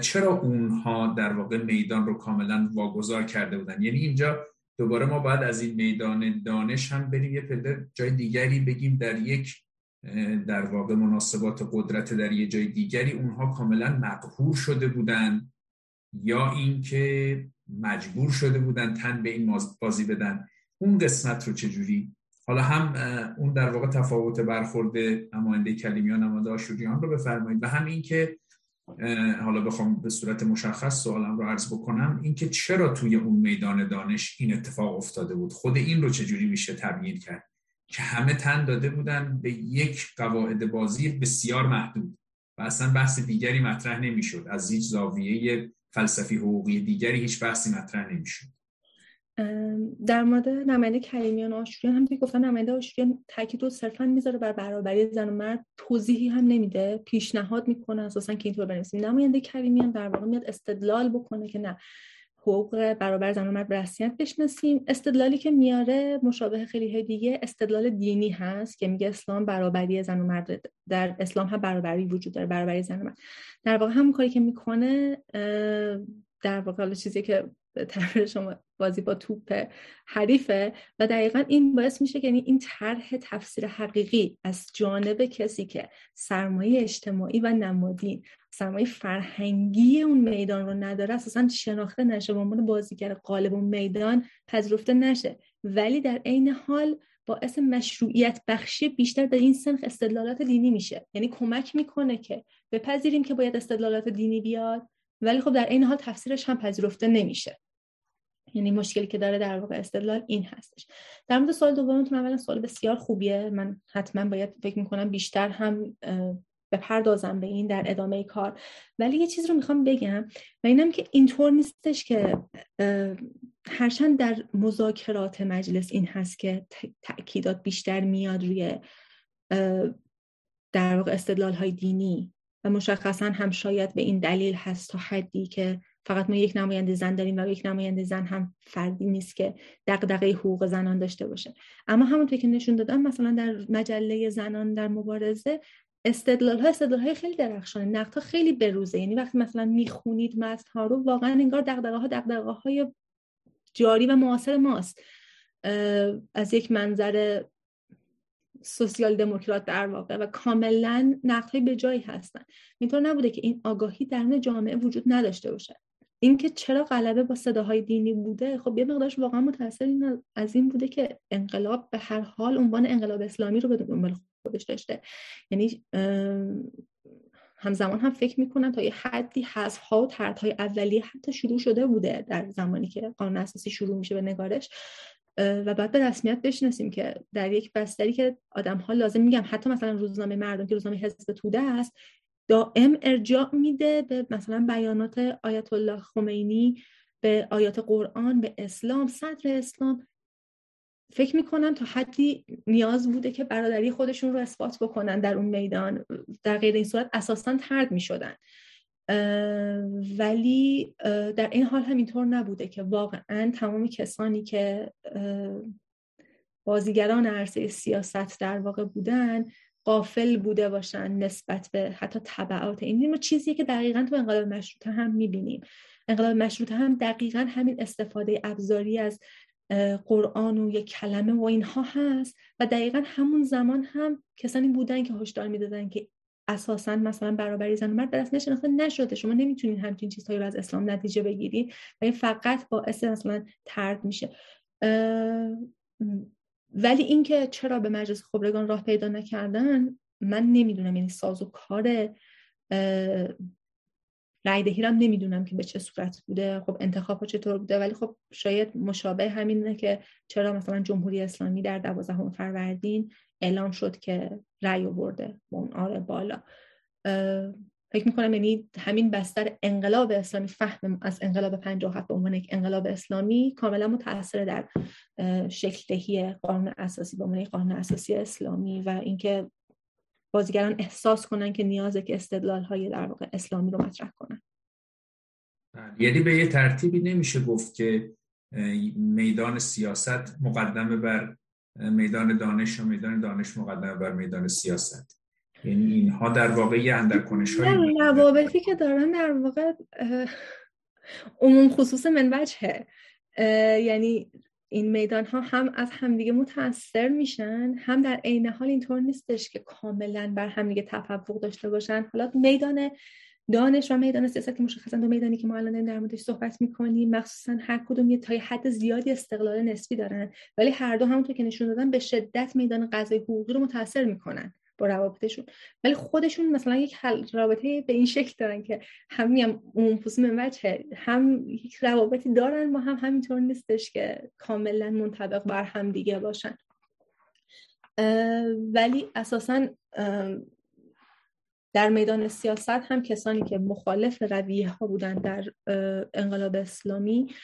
Speaker 3: چرا اونها در واقع میدان رو کاملا واگذار کرده بودن؟ یعنی اینجا دوباره ما باید از این میدان دانش هم بریم یه پله جای دیگری بگیم در یک در واقع مناسبات قدرت در یه جای دیگری اونها کاملا مقهور شده بودن یا اینکه مجبور شده بودن تن به این بازی بدن. اون قسمت رو چجوری؟ حالا هم اون در واقع تفاوت برخورد نماینده کلیمیان نماینده آشوریان رو بفرمایید. و هم این که حالا بخوام به صورت مشخص سوالم رو عرض بکنم اینکه چرا توی اون میدان دانش این اتفاق افتاده بود؟ خود این رو چجوری میشه تبیین کرد؟ که همه تن داده بودن به یک قواعد بازی بسیار محدود و اصلا بحث دیگری مطرح نمی‌شد. از هیچ زاویه فلسفی حقوقی دیگری هیچ بحثی مطرح نمی‌شد.
Speaker 2: در مورد نماینده کریمیان آشوریان هم که گفتن نماینده آشوریان تاکید رو صرفا می‌ذاره بر برابری زن و مرد توضیحی هم نمیده پیشنهاد می‌کنه اساسا که اینطور بنویسیم. نماینده کریمیان در واقع میاد استدلال بکنه که نه حقوق برابر زن و مرد رسمیت بشناسیم. استدلالی که میاره مشابه خیلی دیگه استدلال دینی هست که میگه اسلام برابری زن و مرد در اسلام هم برابری وجود داره برابری زن و مرد. در واقع همون کاری که می‌کنه در واقع چیزی که طرح شما بازی با توپ حریفه و دقیقا این باعث میشه که یعنی این طرح تفسیر حقیقی از جانب کسی که سرمایه اجتماعی و نمادین سرمایه فرهنگی اون میدان رو نداره اساسا شناخته نشه به عنوان بازیگر قالب اون میدان پذیرفته نشه. ولی در عین حال باعث مشروعیت بخشی بیشتر در این سنخ استدلالات دینی میشه. یعنی کمک می‌کنه که بپذیریم که باید استدلالات دینی بیاد. ولی خب در این حال تفسیرش هم پذیرفته نمیشه. یعنی مشکلی که داره در واقع استدلال این هستش. در مورد سوال دومتون اولا سوال بسیار خوبیه. من حتما باید فکر می‌کنم بیشتر هم بپردازم به این در ادامه کار. ولی یه چیز رو می‌خوام بگم و اینم که اینطور نیستش که هرچند در مذاکرات مجلس این هست که تاکیدات بیشتر میاد روی در واقع استدلال های دینی و مشخصا هم شاید به این دلیل هست تا حدی که فقط ما یک نماینده زن داریم و یک نماینده زن هم فردی نیست که دغدغه حقوق زنان داشته باشه. اما همونطور که نشون دادم مثلا در مجله زنان در مبارزه استدلال ها استدلال های خیلی درخشانه نقد خیلی بروزه. یعنی وقتی مثلا می‌خونید متن ها رو واقعا انگار دغدغه ها دغدغه های جاری و معاصر ماست. از یک منظر سوسیال دموکرات در واقع و کاملا نقدهای به جایی هستن. اینطور نبوده که این آگاهی در جامعه وجود نداشته باشه. اینکه چرا غلبه با صداهای دینی بوده خب یه مقدارش واقعا متاثر این از این بوده که انقلاب به هر حال عنوان انقلاب اسلامی رو به دنبال خودش داشته. یعنی همزمان هم فکر می‌کنن تا یه حدی حذف ها و های اولیه حتی شروع شده بوده در زمانی که قانون اساسی شروع میشه به نگارش. و بعد به رسمیت بشناسیم که در یک بستری که آدم ها لازم میگم حتی مثلا روزنامه مردم که روزنامه حزب توده است دائم ارجاع میده به مثلا بیانات آیت الله خمینی به آیات قرآن به اسلام صدر اسلام. فکر می‌کنم تا حدی نیاز بوده که برادری خودشون رو اثبات بکنن در اون میدان. در غیر این صورت اساسا ترد می‌شدن. ولی در این حال همینطور نبوده که واقعا تمام کسانی که بازیگران عرصه سیاست در واقع بودن قافل بوده باشن نسبت به حتی طبعات این. چیزی که دقیقا تو انقلاب مشروطه هم می‌بینیم. انقلاب مشروطه هم دقیقا همین استفاده ابزاری از قرآن و یک کلمه و اینها هست و دقیقا همون زمان هم کسانی بودن که هشدار می‌دادن که اساسا مثلا برابری زن و مرد به شناخته نشده. شما نمی‌تونید همچین چیزهایی رو از اسلام نتیجه بگیری و این فقط باعث مثلا ترد میشه. ولی اینکه چرا به مجلس خبرگان راه پیدا نکردن من نمی‌دونم. یعنی ساز و کار رای دهی هم نمی‌دونم که به چه صورت بوده. خب انتخاب ها چطور بوده؟ ولی خب شاید مشابه همینه که چرا مثلا جمهوری اسلامی در دوازدهم فروردین اعلام شد که رأی آورده. اون آره بالا. فکر می‌کنم یعنی همین بستر انقلاب اسلامی فهم از انقلاب 57 به عنوان یک انقلاب اسلامی کاملا متاثر در شکل دهی قانون اساسی به عنوان قانون اساسی اسلامی و اینکه بازیگران احساس کنن که نیازه که استدلال های در واقع اسلامی رو مطرح کنن.
Speaker 3: یعنی به یه ترتیبی نمیشه گفت که میدان سیاست مقدمه بر میدان دانش و میدان دانش مقدمه بر میدان سیاست. یعنی اینها در واقع یه اندرکنش های
Speaker 2: روابطی که دارن در واقع عموم خصوص من وجهه. یعنی این میدان ها هم از همدیگه متاثر میشن هم در عین حال اینطور نیستش که کاملا بر همدیگه تفوق داشته باشن. حالا میدان دانش و میدان سیاست که مشخصا دو میدانی که ما الان در موردش صحبت می‌کنیم مخصوصا هر کدوم یه تا حد زیادی استقلال نسبی دارن ولی هر دو همونطور که نشون دادن به شدت میدان قضای حقوقی رو متاثر می‌کنن با روابطشون. ولی خودشون مثلا یک رابطه به این شکل دارن که هم هم اون وجه هم یک روابطی دارن ما هم همینطور نیستش که کاملا منطبق بر هم دیگه باشن. ولی اساسا در میدان سیاست هم کسانی که مخالف رویه ها بودن در انقلاب اسلامی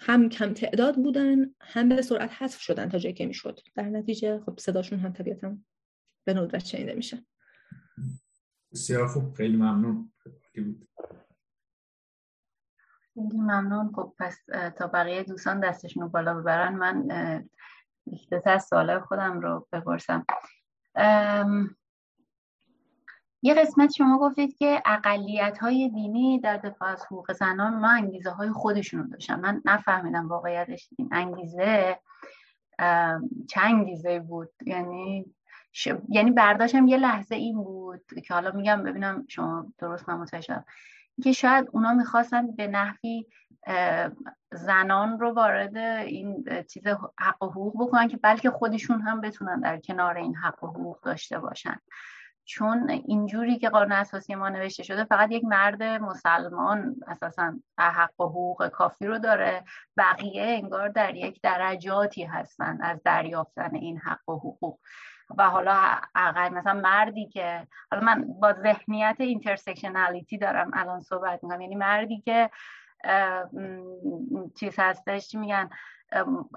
Speaker 2: هم کم تعداد بودن هم به سرعت حذف شدن تا جایی که می‌شد. در نتیجه خب صداشون هم طبیعتا به ندرت شنیده میشه.
Speaker 3: بسیار خوب. خیلی ممنون.
Speaker 1: خیلی ممنون. خب پس تا بقیه دوستان دستشون رو بالا ببرن من یک از سوالای خودم رو بپرسم. یه قسمت شما گفتید که اقلیت های دینی در دفاع از حقوق زنان ما انگیزه های خودشون داشتن. من نفهمیدم واقعیتش این انگیزه چه انگیزه بود. یعنی یعنی برداشتم یه لحظه این بود که حالا میگم ببینم شما درست من متوجه که شاید اونا می‌خواستن به نحوی زنان رو وارد این چیز حق و حقوق بکنن که بلکه خودشون هم بتونن در کنار این حق و حقوق داشته باشن. چون اینجوری که قانون اساسی ما نوشته شده فقط یک مرد مسلمان اساسا حق و حقوق کافی رو داره. بقیه انگار در یک درجاتی هستن از دریافتن این حق و حقوق. و لااقل مثلا مردی که حالا من با ذهنیت intersectionality دارم الان صحبت می‌کنم. یعنی مردی که چیز هستش میگن؟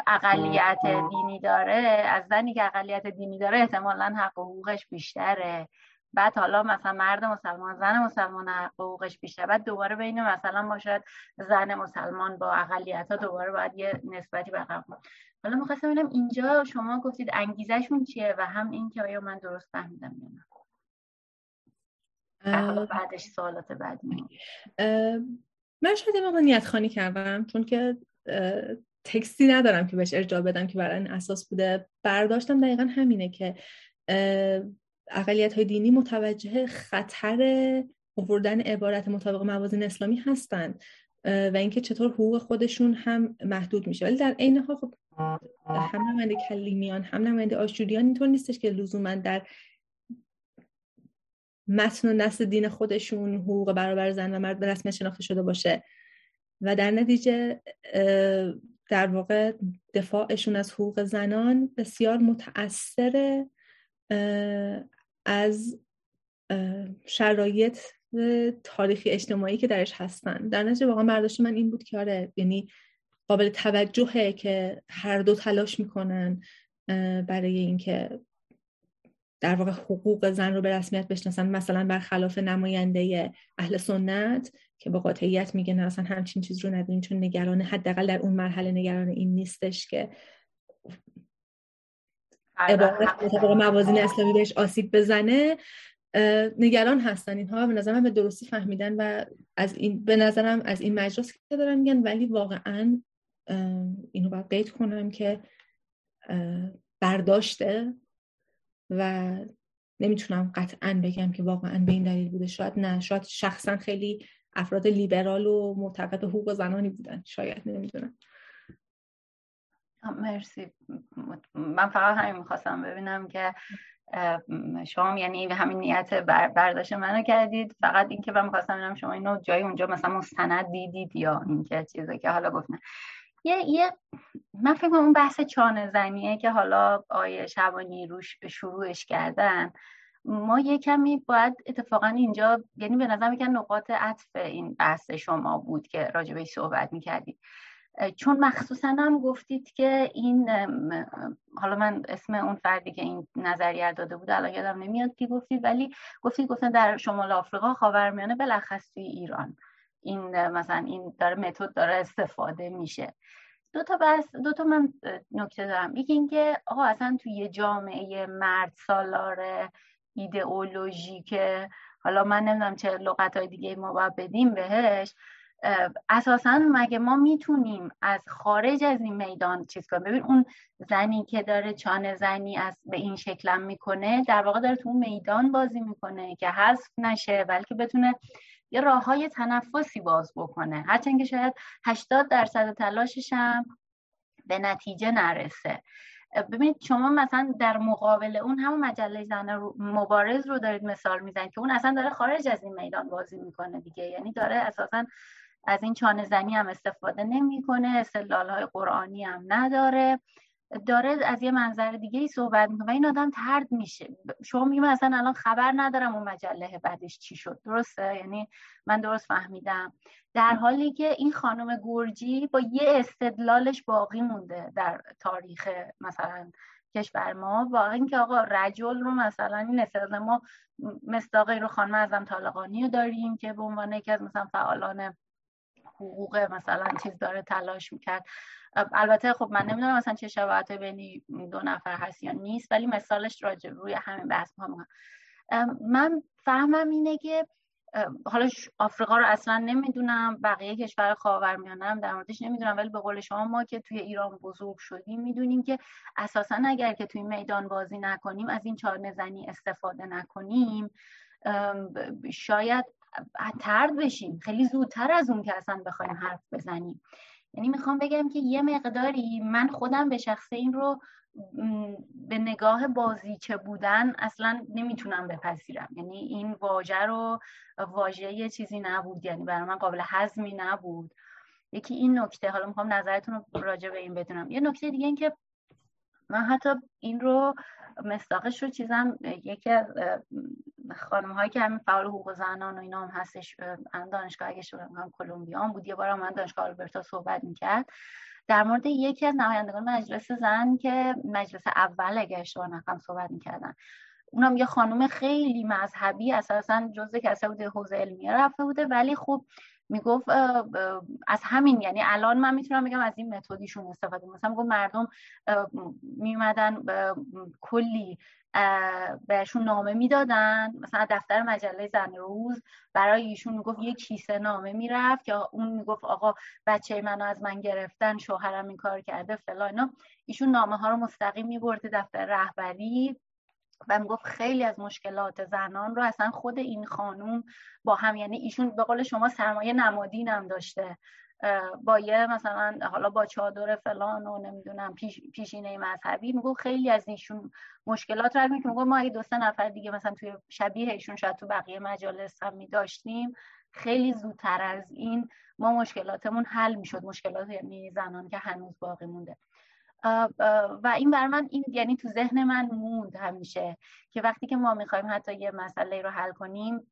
Speaker 1: اقلیت دینی داره از زنی که اقلیت دینی داره احتمالا حق و حقوقش بیشتره. بعد حالا مثلا مرد مسلمان زن مسلمان حقوقش بیشتر بعد دوباره بین مثلا ما شاید زن مسلمان با اقلیت ها دوباره باید یه نسبتی برقرار حالا می‌خواستم ببینم اینجا شما گفتید انگیزشون چیه و هم این که آیا من درست فهمیدم یا نه؟ بعدش سوالات بعدی
Speaker 2: من شاید ما نیت خانی کردم چون که تکستی ندارم که بهش ارجاع بدم که برای این اساس بوده. برداشتم دقیقا همینه که اقلیت های دینی متوجه خطر آوردن عبارت مطابق موازین اسلامی هستند و اینکه چطور حقوق خودشون هم محدود میشه. ولی در عین حال خب هم نماینده کلیمیان هم نماینده آشوریان اینطور نیستش که لزوما در متن و نسل دین خودشون حقوق برابر زن و مرد به رسمیت شناخته شده باشه. و در نتیجه در واقع دفاعشون از حقوق زنان بسیار متأثر از شرایط تاریخی اجتماعی که درش هستن. در نتیجه واقعا برداشت من این بود که آره یعنی قابل توجهه که هر دو تلاش می‌کنن برای اینکه در واقع حقوق زن رو به رسمیت بشناسن مثلا برخلاف نماینده اهل سنت که با قاطعیت میگه نه اصلا همچین چیز رو ندارین چون نگران حداقل در اون مرحله نگران این نیستش که عبارت موازین اسلامی بهش آسیب بزنه نگران هستن اینها به نظرم به درستی فهمیدن و از این به نظرم از این مجلس که دارن میگن ولی واقعا اینو باید قید کنم که برداشته و نمی‌تونم قطعا بگم که واقعا به این دلیل بوده. شاید نه شاید شخصا خیلی افراد لیبرال و معتقد حقوق زنانی بودن. شاید نمی‌دونم.
Speaker 1: مرسی. من فقط همین می‌خواستم ببینم که شما یعنی همین نیت برداشت منو کردید. فقط اینکه من می‌خواستم ببینم شما اینو جای اونجا مثلا مستند دیدید یا اینکه چیزی که حالا گفتن. یه یه من فکر اون بحث چانه زنیه که حالا آیه شبانی روش شروعش کردن. ما یه کمی باید اتفاقا اینجا یعنی به نظر میکن نقاط عطف این بحث شما بود که راجبه صحبت می‌کردید. چون مخصوصا هم گفتید که این حالا من اسم اون فردی که این نظریه داده بود الان یادم نمیاد کی گفتید ولی گفتید گفتن در شمال آفریقا خاورمیانه بلخص توی ایران. این مثلا این داره متد داره استفاده میشه. دو تا بس دو تا من نکته دارم. یکی اینکه آقا اصلا توی یه جامعه مرد سالار که حالا من نمی‌دونم چه لغت های دیگه ما باید بدیم بهش اساسا مگه ما می‌تونیم از خارج از این میدان چیز کنیم؟ ببین اون زنی که داره چانه زنی از به این شکلم می‌کنه در واقع داره تو اون میدان بازی می‌کنه که حذف نشه بلکه بتونه یه راه های تنفسی باز بکنه. هرچند که شاید 80 درصد تلاشش هم به نتیجه نرسه. ببینید شما مثلا در مقابل اون همون مجله زن مبارز رو دارید مثال می‌زنید که اون اصلا داره خارج از این میدان بازی می‌کنه دیگه. یعنی داره اساسا از این چانه زنی هم استفاده نمی‌کنه استدلال های قرآنی هم نداره. داره از یه منظر دیگه ای صحبت می‌کنه و این آدم ترد میشه. شما میگه اصلا الان خبر ندارم اون مجله بعدش چی شد. درسته؟ یعنی من درست فهمیدم. در حالی که این خانم گرجی با یه استدلالش باقی مونده در تاریخ مثلا کشور ما. واقعا اینکه آقا رجل رو مثلا این استدلال ما مصداقی رو خانم ازم طالقانی رو داریم که به عنوان یکی از مثلا فعالان حقوق مثلا چیز داره تلاش می‌کرد. البته خب من نمی‌دونم مثلا چه شباهت بین دو نفر هست یا نیست ولی مثالش راجع روی همین بحث ما من فهمم اینه که حالا آفریقا رو اصلا نمی‌دونم بقیه کشور خاورمیانه هم در موردش نمی‌دونم ولی به قول شما ما که توی ایران بزرگ شدیم می‌دونیم که اساسا اگر که توی میدان بازی نکنیم از این چهار زنی استفاده نکنیم شاید ترد بشیم خیلی زودتر از اون که اصلا بخوایم حرف بزنیم. یعنی می‌خوام بگم که یه مقداری من خودم به شخص این رو به نگاه بازیچه بودن اصلا نمی‌تونم بپذیرم. یعنی این واژه رو واژه یه چیزی نبود. یعنی برای من قابل هضمی نبود. یکی این نکته حالا می‌خوام نظرتون رو راجع به این بدونم. یه نکته دیگه این که من حتی این رو مستاقش رو چیزم یکی از خانم هایی که همین فعال حقوق زنان و اینا هم هستش دانشگاه اگه هم کلمبیا هم بود یه بار من دانشگاه آلبرتا صحبت می‌کرد. در مورد یکی از نمایندگان مجلس زن که مجلس اول اگه اشتباه نکنم صحبت می‌کردن. اونم یه خانم خیلی مذهبی اساسا جزء کسایی بوده حوزه علمیه رفته بوده ولی خب می‌گفت از همین یعنی الان من می‌تونم بگم از این متدیشون استفاده مثلا می‌گفت مردم میومدن کلی بهشون نامه می‌دادن. مثلا دفتر مجله زن روز برای ایشون می‌گفت یک کیسه نامه می‌رفت که اون می‌گفت آقا بچه منو از من گرفتن شوهرم این کار کرده فلان ایشون نامه ها رو مستقیم میبرده دفتر رهبری. و می‌گفت خیلی از مشکلات زنان رو اصلا خود این خانوم با هم یعنی ایشون به قول شما سرمایه نمادین هم داشته با یه مثلا حالا با چادر فلان و نمی‌دونم پیش، پیشینه مذهبی. میگو خیلی از ایشون مشکلات رو که میگو ما اگه دو سه نفر دیگه مثلا توی شبیه ایشون شاید تو بقیه مجالس هم میداشتیم خیلی زودتر از این ما مشکلاتمون حل می‌شد. مشکلات یعنی زنان که هنوز باقی مونده. و این بر من این یعنی تو ذهن من موند همیشه که وقتی که ما می‌خوایم حتی یه مسئله رو حل کنیم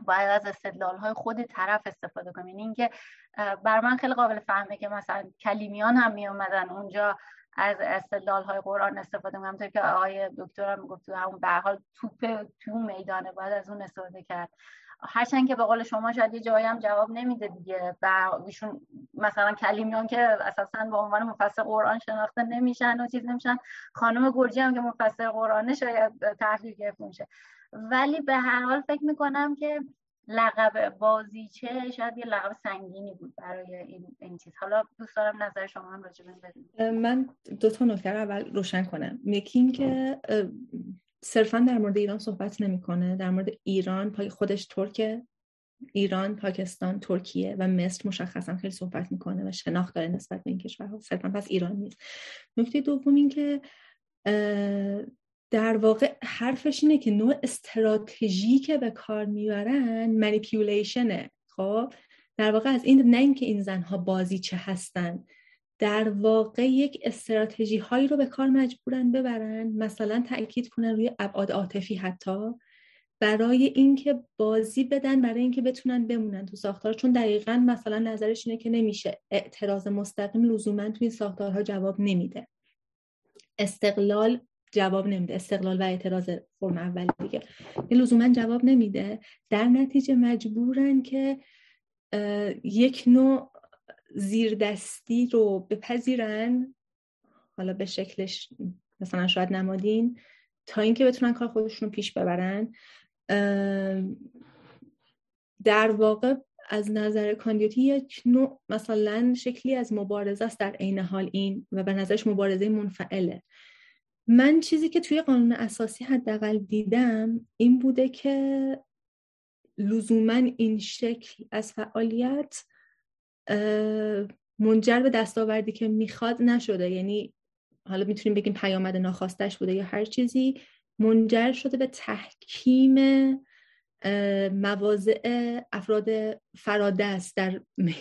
Speaker 1: باید از استدلال های خود طرف استفاده کنیم. یعنی اینکه بر من خیلی قابل فهمه که مثلا کلیمیان هم می اومدن اونجا از استدلال های قرآن استفاده کنم. که آقای دکتر هم گفت همون به حال توپ تو میدانه باید از اون استفاده کرد. هرچند که به قول شما شاید یه جایی هم جواب نمیده دیگه و ایشون مثلا کلیمیان که اساسا به عنوان مفسر قرآن شناخته نمیشن و چیز نمیشن. خانم گرجی هم که مفسر قرآنه شاید تحلیل گرفته میشه. ولی به هر حال فکر می‌کنم که لقب بازیچه شاید یه لقب سنگینی بود برای این, این چیز. حالا دوست دارم نظر شما هم راجع
Speaker 2: من دو تا نکته اول روشن کنم. یکی این که صرفا در مورد ایران صحبت نمی‌کنه. در مورد ایران خودش ترک ایران پاکستان ترکیه و مصر مشخصا خیلی صحبت می‌کنه و شناخت داره نسبت به این کشورها صرفا پس ایران نیست. نکته دوم این که در واقع حرفش اینه که نوع استراتژی که به کار می‌برن منیپیولیشنه خب؟ در واقع از این نه اینکه این زنها بازی چه هستن در واقع یک استراتژی هایی رو به کار مجبورن ببرن. مثلا تاکید کنن روی ابعاد عاطفی حتی. برای اینکه بازی بدن برای اینکه بتونن بمونن تو ساختار. چون دقیقا مثلا نظرش اینه که نمیشه. اعتراض مستقیم لزوما توی این ساختارها جواب نمیده. استقلال جواب نمیده. استقلال و اعتراض فرم اول دیگه. این لزوما جواب نمیده. در نتیجه مجبورن که یک نوع زیردستی رو بپذیرن. حالا به شکلش مثلا شاید نمادین تا اینکه بتونن کار خودشون رو پیش ببرن. در واقع از نظر کاندیوتی یک نوع مثلا شکلی از مبارزه است در عین حال این و به نظرش مبارزه منفعله. من چیزی که توی قانون اساسی حداقل دیدم این بوده که لزوما این شکل از فعالیت منجر به دستاوردی که می‌خواد نشده. یعنی حالا می‌تونیم بگیم پیامد ناخواستش بوده یا هر چیزی منجر شده به تحکیم مواضع افراد فرادست در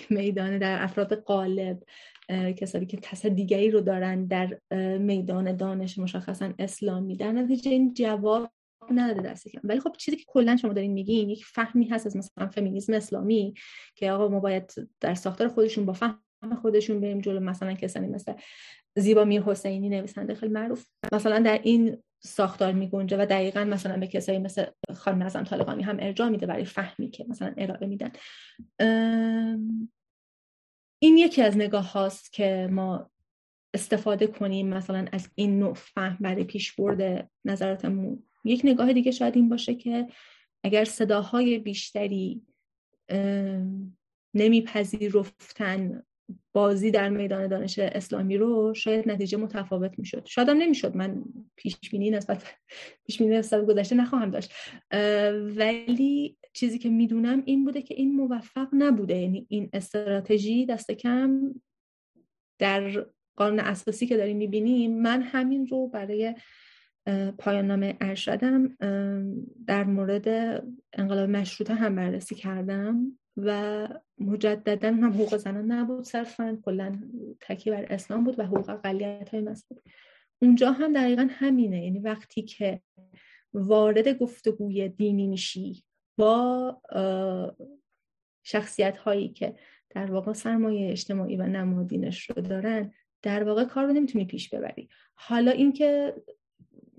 Speaker 2: میدان در افراد قالب کسانی که تصد دیگری رو دارن در میدان دانش مشخصا اسلامی در نتیجه این جواب نداده دست کم. ولی خب چیزی که کلا شما دارین میگین یک فهمی هست از مثلا فمینیسم اسلامی که آقا ما باید در ساختار خودشون با فهم خودشون بریم جلو. مثلا کسانی مثل زیبا میر حسینی نویسنده خیلی معروف. مثلا در این ساختار می گنجه و دقیقا مثلا به کسایی مثل خانم نظم طالقانی هم ارجاع میده برای فهمی که مثلا ارائه میدن. این یکی از نگاه هاست که ما استفاده کنیم مثلا از این نوع فهم برای پیش برد نظراتمون. یک نگاه دیگه شاید این باشه که اگر صداهای بیشتری نمیپذیرفتن بازی در میدان دانش اسلامی رو شاید نتیجه متفاوت می‌شد. شاید هم نمی‌شد. من پیش بینی نسبت پیش بینی نسبت گذشته نخواهم داشت. ولی چیزی که می‌دونم این بوده که این موفق نبوده. یعنی این استراتژی دست کم در قانون اساسی که داریم می‌بینیم من همین رو برای پایان نامه ارشدم در مورد انقلاب مشروطه هم بررسی کردم و مجددا هم حقوق زنان نبود صرفا کلا تکی بر اسلام بود و حقوق اقلیت های مذهبی اونجا هم دقیقا همینه یعنی وقتی که وارد گفتگوی دینی میشی با شخصیت هایی که در واقع سرمایه اجتماعی و نمادینش رو دارن در واقع کار رو نمی‌تونی پیش ببری. حالا اینکه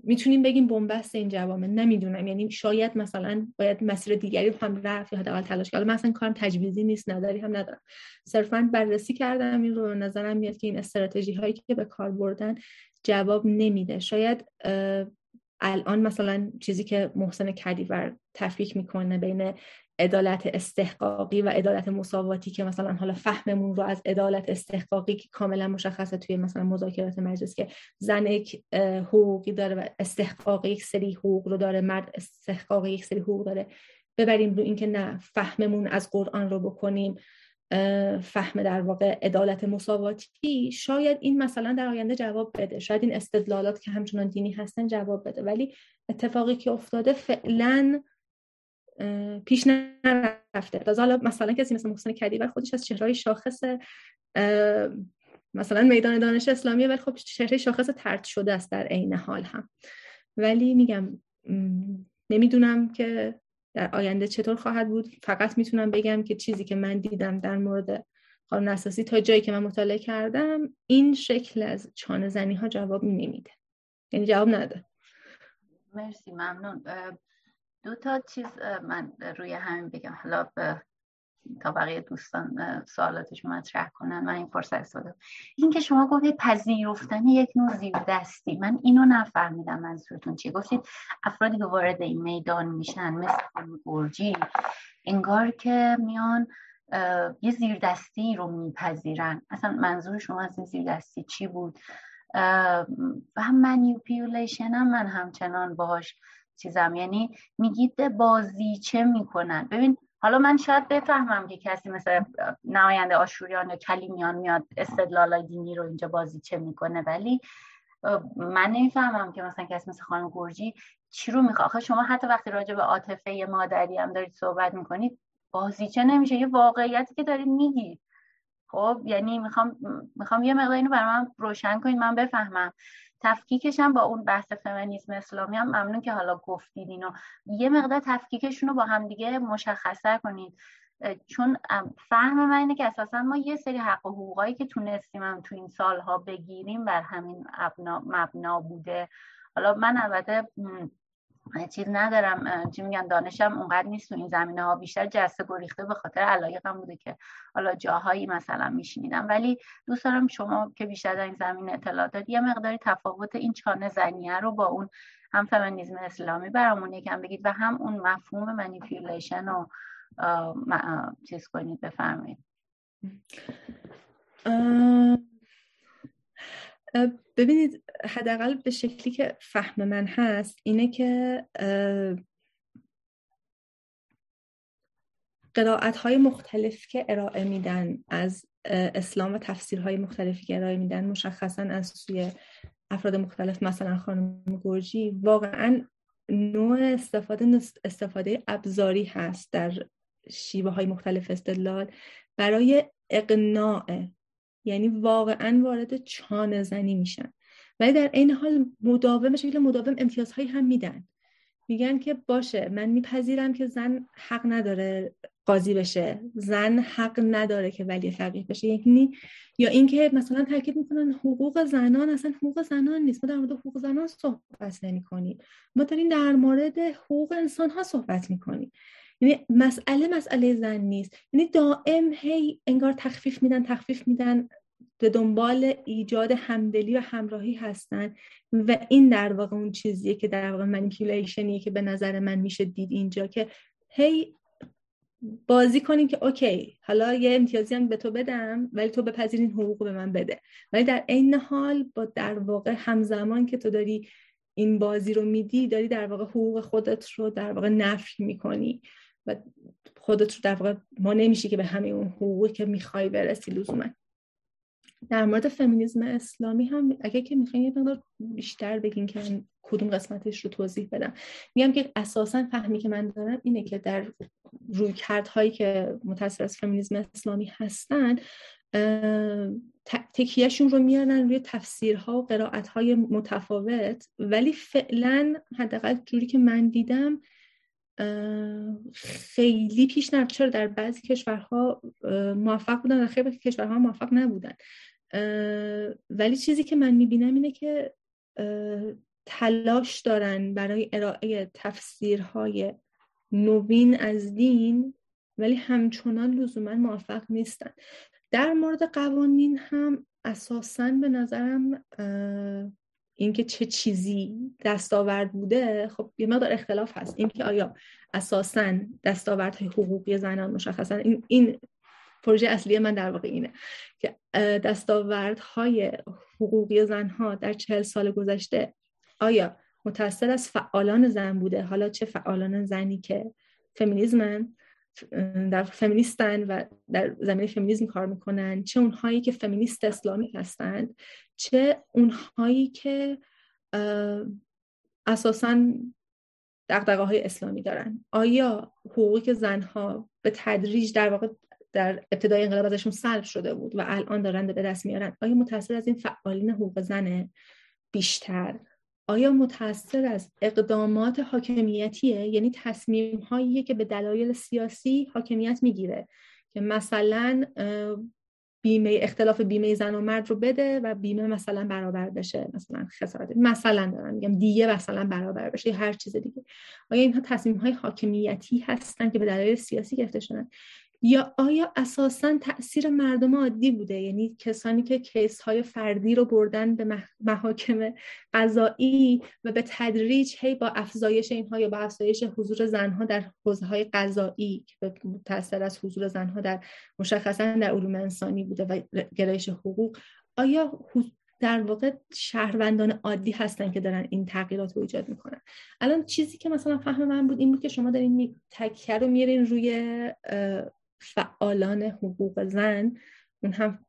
Speaker 2: می‌تونیم بگیم بنبست این جوامع نمی‌دونم. یعنی شاید مثلا باید مسیر دیگری هم رفت یا حداقل تلاش کرد. مثلا کارم تجویزی نیست نداری هم ندارم. صرفا بررسی کردم این رو نظرم میاد که این استراتژی هایی که به کار بردن جواب نمیده. شاید الان مثلا چیزی که محسن کدیور تفکیک می‌کنه بین عدالت استحقاقی و عدالت مساواتی که مثلا حالا فهممون رو از عدالت استحقاقی که کاملا مشخصه توی مثلا مذاکرات مجلس که زن یک حقوقی داره و استحقاق یک سری حقوق رو داره مرد استحقاق یک سری حقوق داره. ببریم رو اینکه نه فهممون از قرآن رو بکنیم. فهم در واقع عدالت مساواتی شاید این مثلا در آینده جواب بده. شاید این استدلالات که همچنان دینی هستن جواب بده. ولی اتفاقی که افتاده فعلا پیش نرفته. تازه حالا مثلا کسی مثل محسن کدیور خودش از چهرهای شاخص مثلا میدان دانش اسلامی ولی خب چهره شاخص ترد شده است در عین حال هم. ولی میگم نمی‌دونم که در آینده چطور خواهد بود. فقط می‌تونم بگم که چیزی که من دیدم در مورد قانون اساسی تا جایی که من مطالعه کردم این شکل از چانه زنی ها جواب نمیده. یعنی جواب نده.
Speaker 1: مرسی ممنون. دو تا چیز من روی همین بگم. حالا تا بقیه دوستان سوالاتش مطرح کنن. من این فرصت استفاده این که شما گفتید پذیرفتن یک نوع زیر دستی. من اینو نفهمیدم منظورتون چی گفتید افرادی که وارد این میدان میشن مثل گرجی انگار که میان یه زیر دستی رو میپذیرن. اصلا منظور شما از این زیر دستی چی بود؟ و هم منیپیولیشن هم من همچنان باهاش چیزم. یعنی میگید بازی چه می‌کنن؟ ببین حالا من شاید بفهمم که کسی مثل نماینده آشوریان یا کلیمیان میاد استدلال دینی رو اینجا بازی چه می‌کنه ولی من نمی‌فهمم که مثلا کسی مثل خانم گرجی چی رو می‌خواد. آخه شما حتی وقتی راجع به عاطفه مادری هم دارید صحبت می‌کنید بازیچه نمیشه؟ یه واقعیتی که دارید میگید خب یعنی می‌خوام می‌خوام یه مقدار اینو برای من روشن کنید من بفهمم. تفکیکش هم با اون بحث فمینیسم اسلامی هم ممنون که حالا گفتید اینو. یه مقدار تفکیکشون رو با هم دیگه مشخصه کنید چون فهم من اینه که اساسا ما یه سری حق و حقوقایی که تونستیم هم تو این سالها بگیریم بر همین مبنا بوده. حالا من البته چیز ندارم چی میگن دانشم اونقدر نیست تو این زمینه ها. بیشتر جسته گریخته به خاطر علایقم بوده که حالا جاهایی مثلا میشنیدم. ولی دوست دارم شما که بیشتر در این زمینه اطلاع دارید یه مقداری تفاوت این چانه زنیه رو با اون هم فمینیسم اسلامی برامون یکم بگید و هم اون مفهوم منیپیولیشن و چیز کنید بفرمایید.
Speaker 2: ببینید حداقل به شکلی که فهم من هست اینه که قرائت های مختلف که ارائه میدن از اسلام و تفسیرهای مختلفی که ارائه میدن مشخصا از سوی افراد مختلف مثلا خانم گرجی واقعا نوع استفاده استفاده ابزاری هست در شیوه های مختلف استدلال برای اقناع یعنی واقعا وارد چانه زنی میشن. ولی در این حال مداوم شکل مداوم امتیازهایی هم میدن. میگن که باشه من میپذیرم که زن حق نداره قاضی بشه. زن حق نداره که ولی فقیه بشه. یعنی یا اینکه مثلا تاکید می‌کنن حقوق زنان اصلا حقوق زنان نیست. ما در مورد حقوق زنان صحبت نمی کنیم ما داریم در مورد حقوق انسان ها صحبت می‌کنیم. یعنی مسئله مسئله زن نیست. یعنی دائم هی انگار تخفیف میدن تخفیف میدن به دنبال ایجاد همدلی و همراهی هستن و این در واقع اون چیزیه که در واقع منیپیولیشنیه که به نظر من میشه دید اینجا که هی بازی کنیم که اوکی حالا یه امتیازی هم به تو بدم ولی تو بپذیر این حقوق به من بده. ولی در عین حال با در واقع همزمان که تو داری این بازی رو میدی داری در واقع حقوق خودت رو در واقع نفی می‌کنی. و خودت رو در واقع ما نمیشی که به همه اون حقوقی که می‌خوای برسی لزوما. در مورد فمینیزم اسلامی هم اگه که می‌خواین یه مقدار بیشتر بگین که کدوم قسمتش رو توضیح بدم. میگم که اساسا فهمی که من دارم اینه که در روی هایی که متصل از فمینیزم اسلامی هستن تکیهشون رو میارن روی تفسیرها و قرائتهای متفاوت ولی فعلا حداقل جوری که من دیدم خیلی پیش نرفت. چرا؟ در بعضی کشورها موفق بودن در خیلی کشورها موفق نبودن. ولی چیزی که من می‌بینم اینه که تلاش دارن برای ارائه تفسیرهای نوین از دین ولی همچنان لزوما موفق نیستن. در مورد قوانین هم اساسا به نظرم اینکه چه چیزی دستاورد بوده خب یه مقدار اختلاف هست. اینکه آیا اساسا دستاوردهای حقوقی زنان مشخصا این, این پروژه اصلی من در واقع اینه که دستاوردهای حقوقی زنها در چهل سال گذشته آیا متأثر از فعالان زن بوده؟ حالا چه فعالان زنی که فمینیزمن؟ در فمینیستن و در زمینه فمینیزم کار می‌کنن چه اونهایی که فمینیست اسلامی هستند چه اونهایی که اساسا دقدقه های اسلامی دارن. آیا حقوقی که زنها به تدریج در واقع در ابتدای انقلاب ازشون سلب شده بود و الان دارن به دست میارن آیا متأثر از این فعالین حقوق زنه بیشتر؟ آیا متأثر از اقدامات حاکمیتیه؟ یعنی تصمیم هایی که به دلایل سیاسی حاکمیت می‌گیره که مثلا بیمه اختلاف بیمه زن و مرد رو بده و بیمه مثلا برابر بشه مثلا خسارت. مثلا دارم میگم دیگه مثلا برابر بشه هر چیز دیگه. آیا اینها تصمیم های حاکمیتی هستن که به دلایل سیاسی گرفته شدن؟ یا آیا اساسا تاثیر مردم عادی بوده؟ یعنی کسانی که کیس های فردی رو بردن به محاکم قضایی و به تدریج هی با افزایش اینها یا با افزایش حضور زنها در حوزه های قضایی که تاثیر از حضور زنها در مشخصا در علوم انسانی بوده و گرایش حقوق آیا در واقع شهروندان عادی هستن که دارن این تغییرات رو ایجاد می‌کنن؟ الان چیزی که مثلا فهم من بود این بود که شما دارین تکیه رو میرین روی فعالان حقوق زن اون هم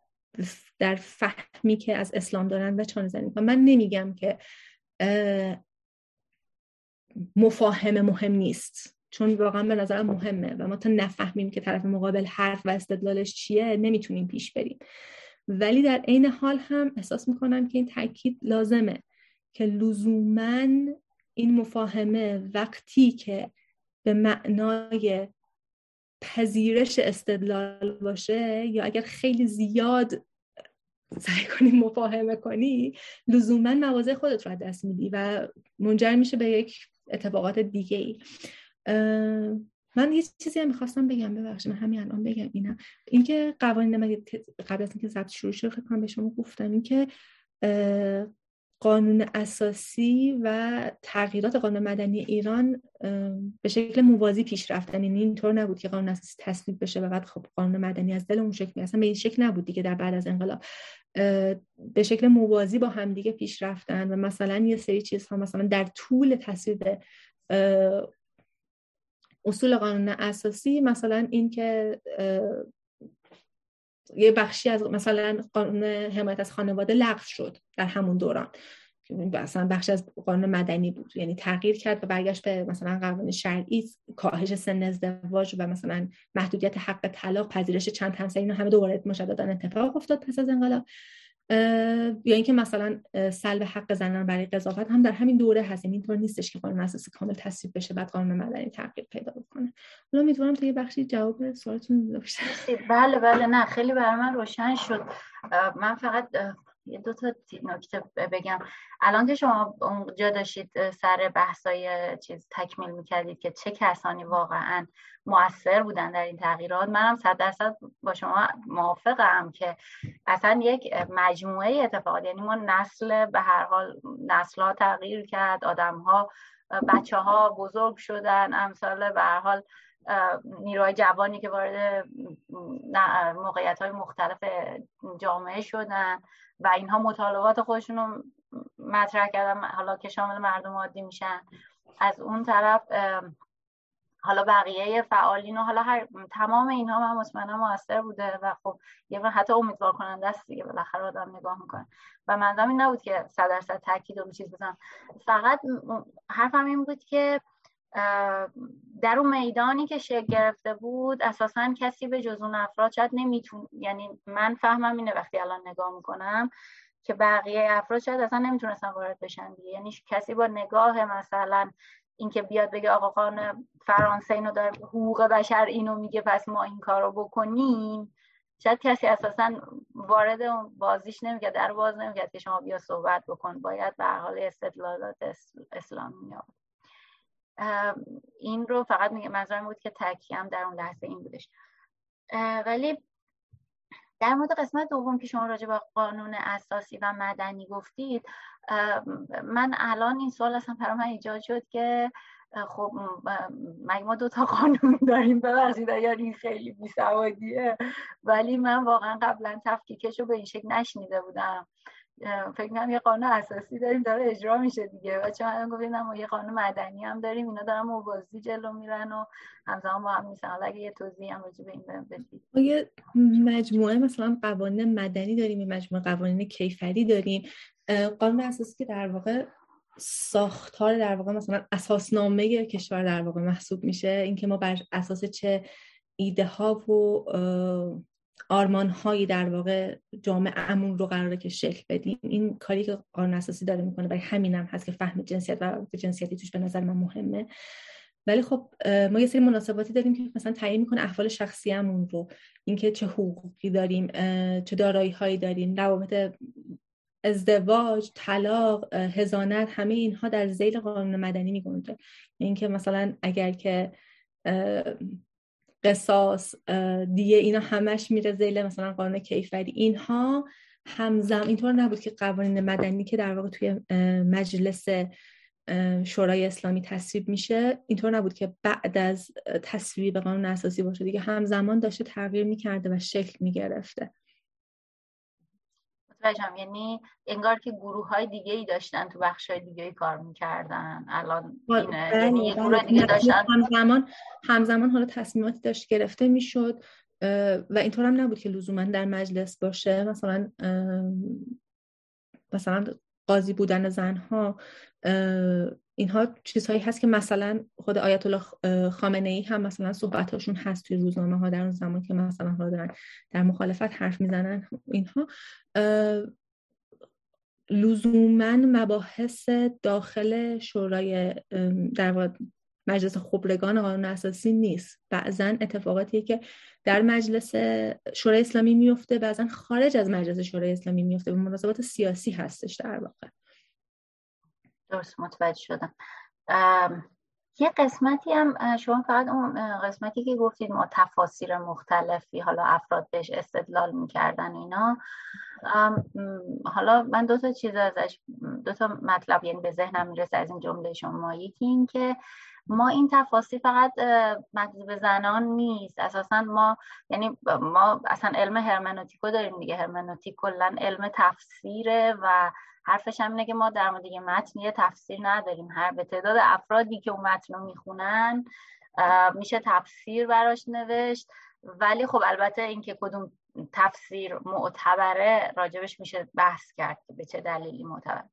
Speaker 2: در فهمی که از اسلام دارن و چانه زنی من نمیگم که مفاهمه مهم نیست چون واقعا به نظر مهمه و ما تا نفهمیم که طرف مقابل حرف و استدلالش چیه نمی‌تونیم پیش بریم. ولی در عین حال هم احساس می‌کنم که این تاکید لازمه که لزوما این مفاهمه وقتی که به معنای پذیرش استدلال باشه یا اگر خیلی زیاد سعی کنی مفاهمه کنی لزوما مواضع خودت رو دست میدی و منجر میشه به یک اتفاقات دیگه ای من یه چیزی هم می‌خواستم بگم ببخشید من همین الان بگم اینم. اینکه قوانین قبل از اینکه ضبط شروع شد فکر کنم به شما گفتم اینکه قانون اساسی و تغییرات قانون مدنی ایران به شکل موازی پیش رفتن. یعنی اینطور نبود که قانون اساسی تصویب بشه و بعد خب قانون مدنی از دل اون شکل اصلا به این شکل نبود دیگه در بعد از انقلاب. به شکل موازی با همدیگه پیش رفتن و مثلا یه سری چیزها مثلا در طول تصویب اصول قانون اساسی مثلا این که یه بخشی از مثلا قانون حمایت از خانواده لغو شد در همون دوران. مثلا بخش از قانون مدنی بود. یعنی تغییر کرد و برگشت به مثلا قانون شرعی کاهش سن ازدواج و مثلا محدودیت حق طلاق پذیرش چند همسری اینا همه دوباره مجددا اتفاق افتاد پس از انقلاب. یا اینکه مثلا سلب حق زنان برای قضاوت هم در همین دوره هست. یعنی اینطور نیستش که قانون اساسی کامل تصویب بشه بعد قانون مدنی تغییر پیدا بکنه. حالا امیدوارم تا یه بخشی جواب سوالتون
Speaker 1: بله بله. نه خیلی برای من روشن شد. من فقط دو تا نکته بگم. الان که شما اونجا داشتید سر بحثای چیز تکمیل می‌کردید که چه کسانی واقعا موثر بودن در این تغییرات منم صد درصد با شما موافقم که اصلا یک مجموعه اتفاقات. یعنی ما نسل به هر حال نسل ها تغییر کرد آدم ها بچه ها بزرگ شدن امثال به هر حال نیروهای جوانی که وارد موقعیت های مختلف جامعه شدن و اینها مطالبات خودشون رو مطرح کردن حالا که شامل مردم عادی میشن. از اون طرف حالا بقیه فعالین و حالا هر تمام اینها من مطمئنا موثر بوده و خب یه حتی امیدوار کننده است دیگه بالاخره آدم نگاه می‌کنه. و منظورم این نبود که صد درصد تاکید و چیز بزنم. فقط حرفم این بود که در اون میدانی که شکل گرفته بود اساسا کسی به جز اون افراد شاید نمیتون یعنی من فهمم اینه وقتی الان نگاه می‌کنم که بقیه افراد شاید اصلا نمی‌تونستن وارد بشن دیگه. یعنی کسی با نگاه مثلا اینکه بیاد بگه آقا قانون فرانسه اینو داره حقوق بشر اینو میگه پس ما این کارو بکنیم شاید کسی اساسا وارد بازیش نمیگه در باز نمیگه که شما بیا صحبت بکن. باید به حال استدلالات اسلامی این رو فقط منظورم بود که تکیم در اون لحظه این بودش. ولی در مورد قسمت دوم که شما راجع به قانون اساسی و مدنی گفتید من الان این سوال اصلا برای من ایجاد شد که خب مگه ما دو تا قانون داریم؟ ببخشید اگر این خیلی بیسوادیه. ولی من واقعا قبلا تفکیکش رو به این شکل نشنیده بودم. فکر کنم یه قانون اساسی داریم داره اجرا میشه دیگه. بچه من گفتیم ما یه قانون مدنی هم داریم اینا دارن موازی جلو میرن و همزمان با هم نیستن حالا اگه یه توضیح هم راجع به این بدید.
Speaker 2: ما یه مجموعه مثلا قوانین مدنی داریم یه مجموعه قوانین کیفری داریم. قانون اساسی که در واقع ساختار در واقع مثلا اساسنامه کشور در واقع محسوب میشه. اینکه ما بر اساس چه ایده ها و آرمان هایی در واقع جامعه امون رو قراره که شکل بدیم. این کاری که قانون اساسی داره می‌کنه برای همینم هست که فهم جنسیت و جنسیتی توش به نظر من مهمه. ولی خب ما یه سری مناسباتی داریم که مثلا تعیین می‌کنه احوال شخصیمون رو. اینکه چه حقوقی داریم چه دارایی هایی داریم روابط ازدواج طلاق هزانت همه اینها در زیل قانون مدنی میگنجه. اینکه مثلا اگر که قصاص دیگه اینا همش میره زیل مثلا قانون کیفری. اینها همزم اینطور نبود که قوانین مدنی که در واقع توی مجلس شورای اسلامی تصویب میشه اینطور نبود که بعد از تصویب قانون اساسی باشه. دیگه همزمان داشته تغییر می‌کرده و شکل می‌گرفته.
Speaker 1: متوجهم یعنی انگار که گروه های دیگه ای داشتن تو بخش های دیگه ای کار می‌کردن. الان اینه. بله، یعنی گروه بله. دیگه داشتن.
Speaker 2: همزمان همزمان حالا تصمیماتی داشت گرفته می‌شد و اینطور هم نبود که لزوما در مجلس باشه. مثلا مثلا قاضی بودن زنها اینها چیزهایی هست که مثلا خود آیت الله خامنه ای هم مثلا صحبتاشون هست توی روزنامه ها در اون زمان که مثلا ها دارن در مخالفت حرف می‌زنن اینها. لزوما مباحث داخل شورای در مجلس خبرگان قانون اساسی نیست. بعضا اتفاقاتی که در مجلس شورای اسلامی میفته بعضا خارج از مجلس شورای اسلامی میفته به مناسبات سیاسی هستش در واقع.
Speaker 1: درست متوجه شدم. یه قسمتی هم شما فقط اون قسمتی که گفتید ما تفاسیر مختلفی حالا افراد بهش استدلال می‌کردن اینا. حالا من دو تا چیز ازش دو تا مطلب یعنی به ذهنم می‌رسه از این جمله شما یکی این که ما این تفاصیل فقط به زنان نیست. اساسا ما یعنی ما اصلا علم هرمنوتیکو داریم دیگه. هرمنوتیک کلا علم تفسیره و حرفش هم اینه که ما در مورد یه متن یه تفسیر نداریم. هر به تعداد افرادی که اون متن رو می‌خونن میشه تفسیر براش نوشت. ولی خب البته اینکه کدوم تفسیر معتبره راجبش میشه بحث کرد به چه دلیلی معتبر.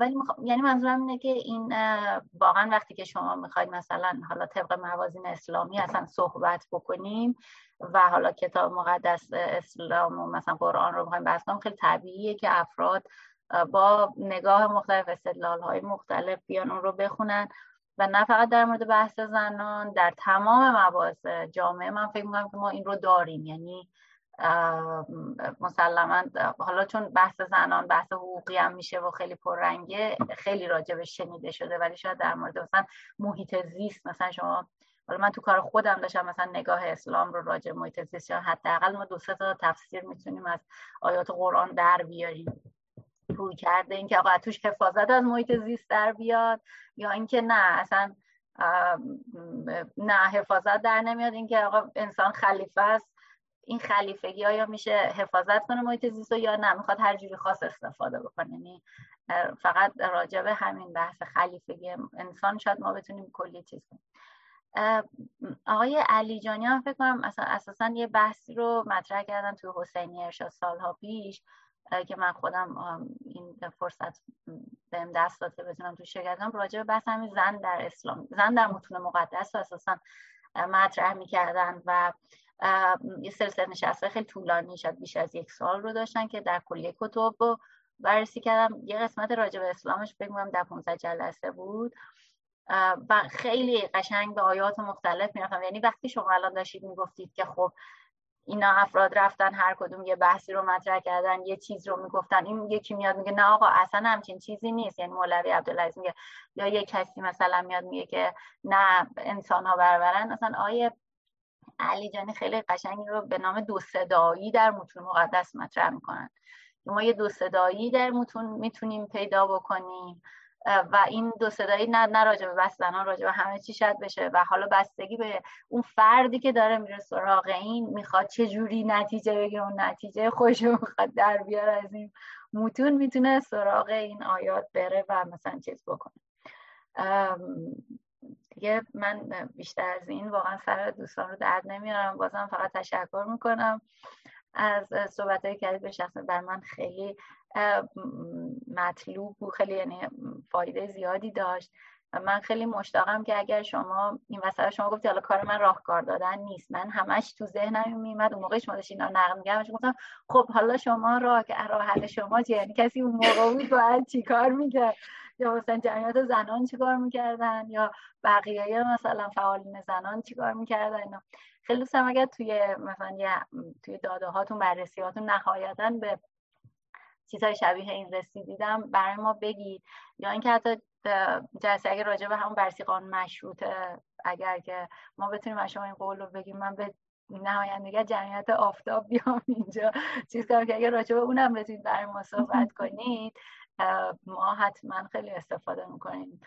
Speaker 1: ولی مخ... یعنی منظورم اینه که این واقعا وقتی که شما می‌خواید مثلا حالا طبق موازین اسلامی اصلا صحبت بکنیم و حالا کتاب مقدس اسلام و مثلا قرآن رو بخوایم بحث خیلی طبیعیه که افراد با نگاه مختلف استدلال های مختلف بیان اون رو بخونن و نه فقط در مورد بحث زنان در تمام مباحث جامعه من فکر می‌کنم که ما این رو داریم. یعنی مسلما حالا چون بحث زنان بحث حقوقی هم میشه و خیلی پررنگه خیلی راجبش شنیده شده ولی شاید در مورد مثلا محیط زیست مثلا شما حالا من تو کار خودم داشتم مثلا نگاه اسلام رو راجع محیط زیست یا حداقل ما دو سه تا تفسیر می‌تونیم از آیات قرآن در بیاریم. روی کرده اینکه آقا توش حفاظت از محیط زیست در بیاد یا اینکه نه اصلا نه حفاظت در نمیاد اینکه آقا انسان خلیفه است. این خلیفگی یا میشه حفاظت کنه محیط زیست یا نه؟ می‌خواد هر جوری خاص استفاده بکنه. یعنی فقط راجع به همین بحث خلیفگی انسان شاید ما بتونیم کلی چیز کنیم. آقای علی جانی هم فکر کنم اساسا یه بحثی رو مطرح کردن توی حسینی ارشاد سالها پیش که من خودم این فرصت بهم دست داده بتونم تو شرکت کنم. راجع به بحث همین زن در اسلام زن در متون مقدس اساسا مطرح می‌کردن و یه سلسله نشسته خیلی طولانی شد بیش از یک سال رو داشتن که در کلیه کتب رو بررسی کردم. یه قسمت راجع به اسلامش بگم در 15 جلسه بود. و خیلی قشنگ به آیات مختلف می‌رفتم. یعنی وقتی شما الان داشتید می‌گفتید که خب اینا افراد رفتن هر کدوم یه بحثی رو مطرح کردن یه چیز رو می‌گفتن این یکی میاد میگه نه آقا اصلا همچین چیزی نیست. یعنی مولوی عبدالعزیز میگه یا یه کسی مثلا میاد میگه که نه انسان ها بربرن اصلا آیه علی جانی خیلی قشنگی رو به نام دو صدایی در متون مقدس مطرح می‌کنن. ما یه دو صدایی در متون می‌تونیم پیدا بکنیم و این دو صدایی نه نه راجع به بس زنان راجع به همه چی شد بشه و حالا بستگی به اون فردی که داره میره سراغ این می‌خواد چه جوری نتیجه بگیره اون نتیجه خوش می‌خواد در بیار از این متون می‌تونه سراغ این آیات بره و مثلا چیز بکنه. دیگه من بیشتر از این واقعا سر دوستان رو درد نمیارم. بازم فقط تشکر می‌کنم از صحبت های کردید. به شخص بر من خیلی مطلوب بود. خیلی یعنی فایده زیادی داشت. من خیلی مشتاقم که اگر شما این وسط شما گفتی حالا کار من راهکار دادن نیست. من همش تو ذهنم میمد اون موقع شما داشتین نقل میگم گفتم خب حالا شما راه راه حل شما چیه؟ یعنی کسی اون موقع بود باید چیکار می‌کرد؟ یا مثلا جمعیت زنان چیکار می‌کردن یا بقیه مثلا فعالین زنان چیکار می‌کردن خیلی دوست اگر توی مثلا توی داده هاتون بررسی هاتون نهایتا به چیزهای شبیه این رسیدیدم برای ما بگید. یا اینکه حتی جلسه اگر راجع به همون بررسی قانون مشروطه اگر که ما بتونیم از شما این قول رو بگیم من به نمایندگی جمعیت آفتاب بیام اینجا. چیز کنم که اگر راجع به اونم بتونید برای ما صحبت *laughs* کنید. ما حتما خیلی استفاده می‌کنیم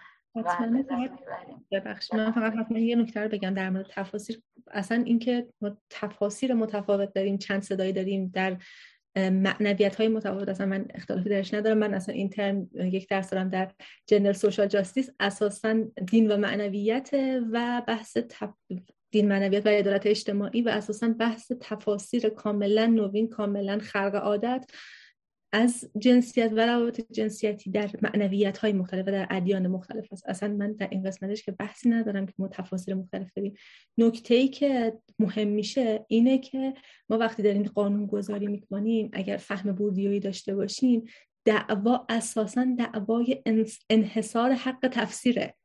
Speaker 2: ببخشید من فقط حتما یه نکته رو بگم در مورد تفاسیر اصلا اینکه ما تفاسیر متفاوت داریم چند صدایی داریم در معنویت های متفاوت. اصلا من اختلافی درش ندارم. من اصلا این ترم یک درس دارم در جنرال سوشال جاستیس. اساسا دین و معنویت و بحث دین معنویت و عدالت اجتماعی و اساسا بحث تفاسیر کاملا نوین کاملا خلق عادت. از جنسیت و روابط جنسیتی در معنویت های مختلف و در ادیان مختلف است. اصلا من در این قسمتش که بحثی ندارم که ما تفاصیل مختلف داریم نکته ای که مهم میشه اینه که ما وقتی در این قانون گذاری می‌کنیم اگر فهم بودیویی داشته باشیم دعوا اساسا دعوای انحصار حق تفسیره.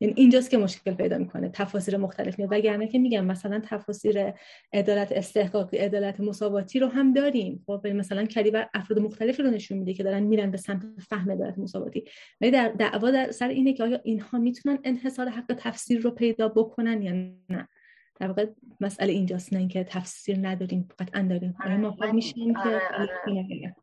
Speaker 2: یعنی اینجاست که مشکل پیدا می‌کنه تفاسیر مختلف میاد وگرنه که میگم مثلا تفاسیر عدالت استحقاقی عدالت مساواتی رو هم داریم. خب مثلا کلیبر افراد مختلفی رو نشون میده که دارن میرن به سمت فهم عدالت مساواتی. ولی در دعوا در سر اینه که آیا اینها می‌تونن انحصار حق تفسیر رو پیدا بکنن یا نه؟ در واقع مسئله اینجاست نه اینکه تفسیر نداریم قطعا داریم آره ما میشیم که آره، آره.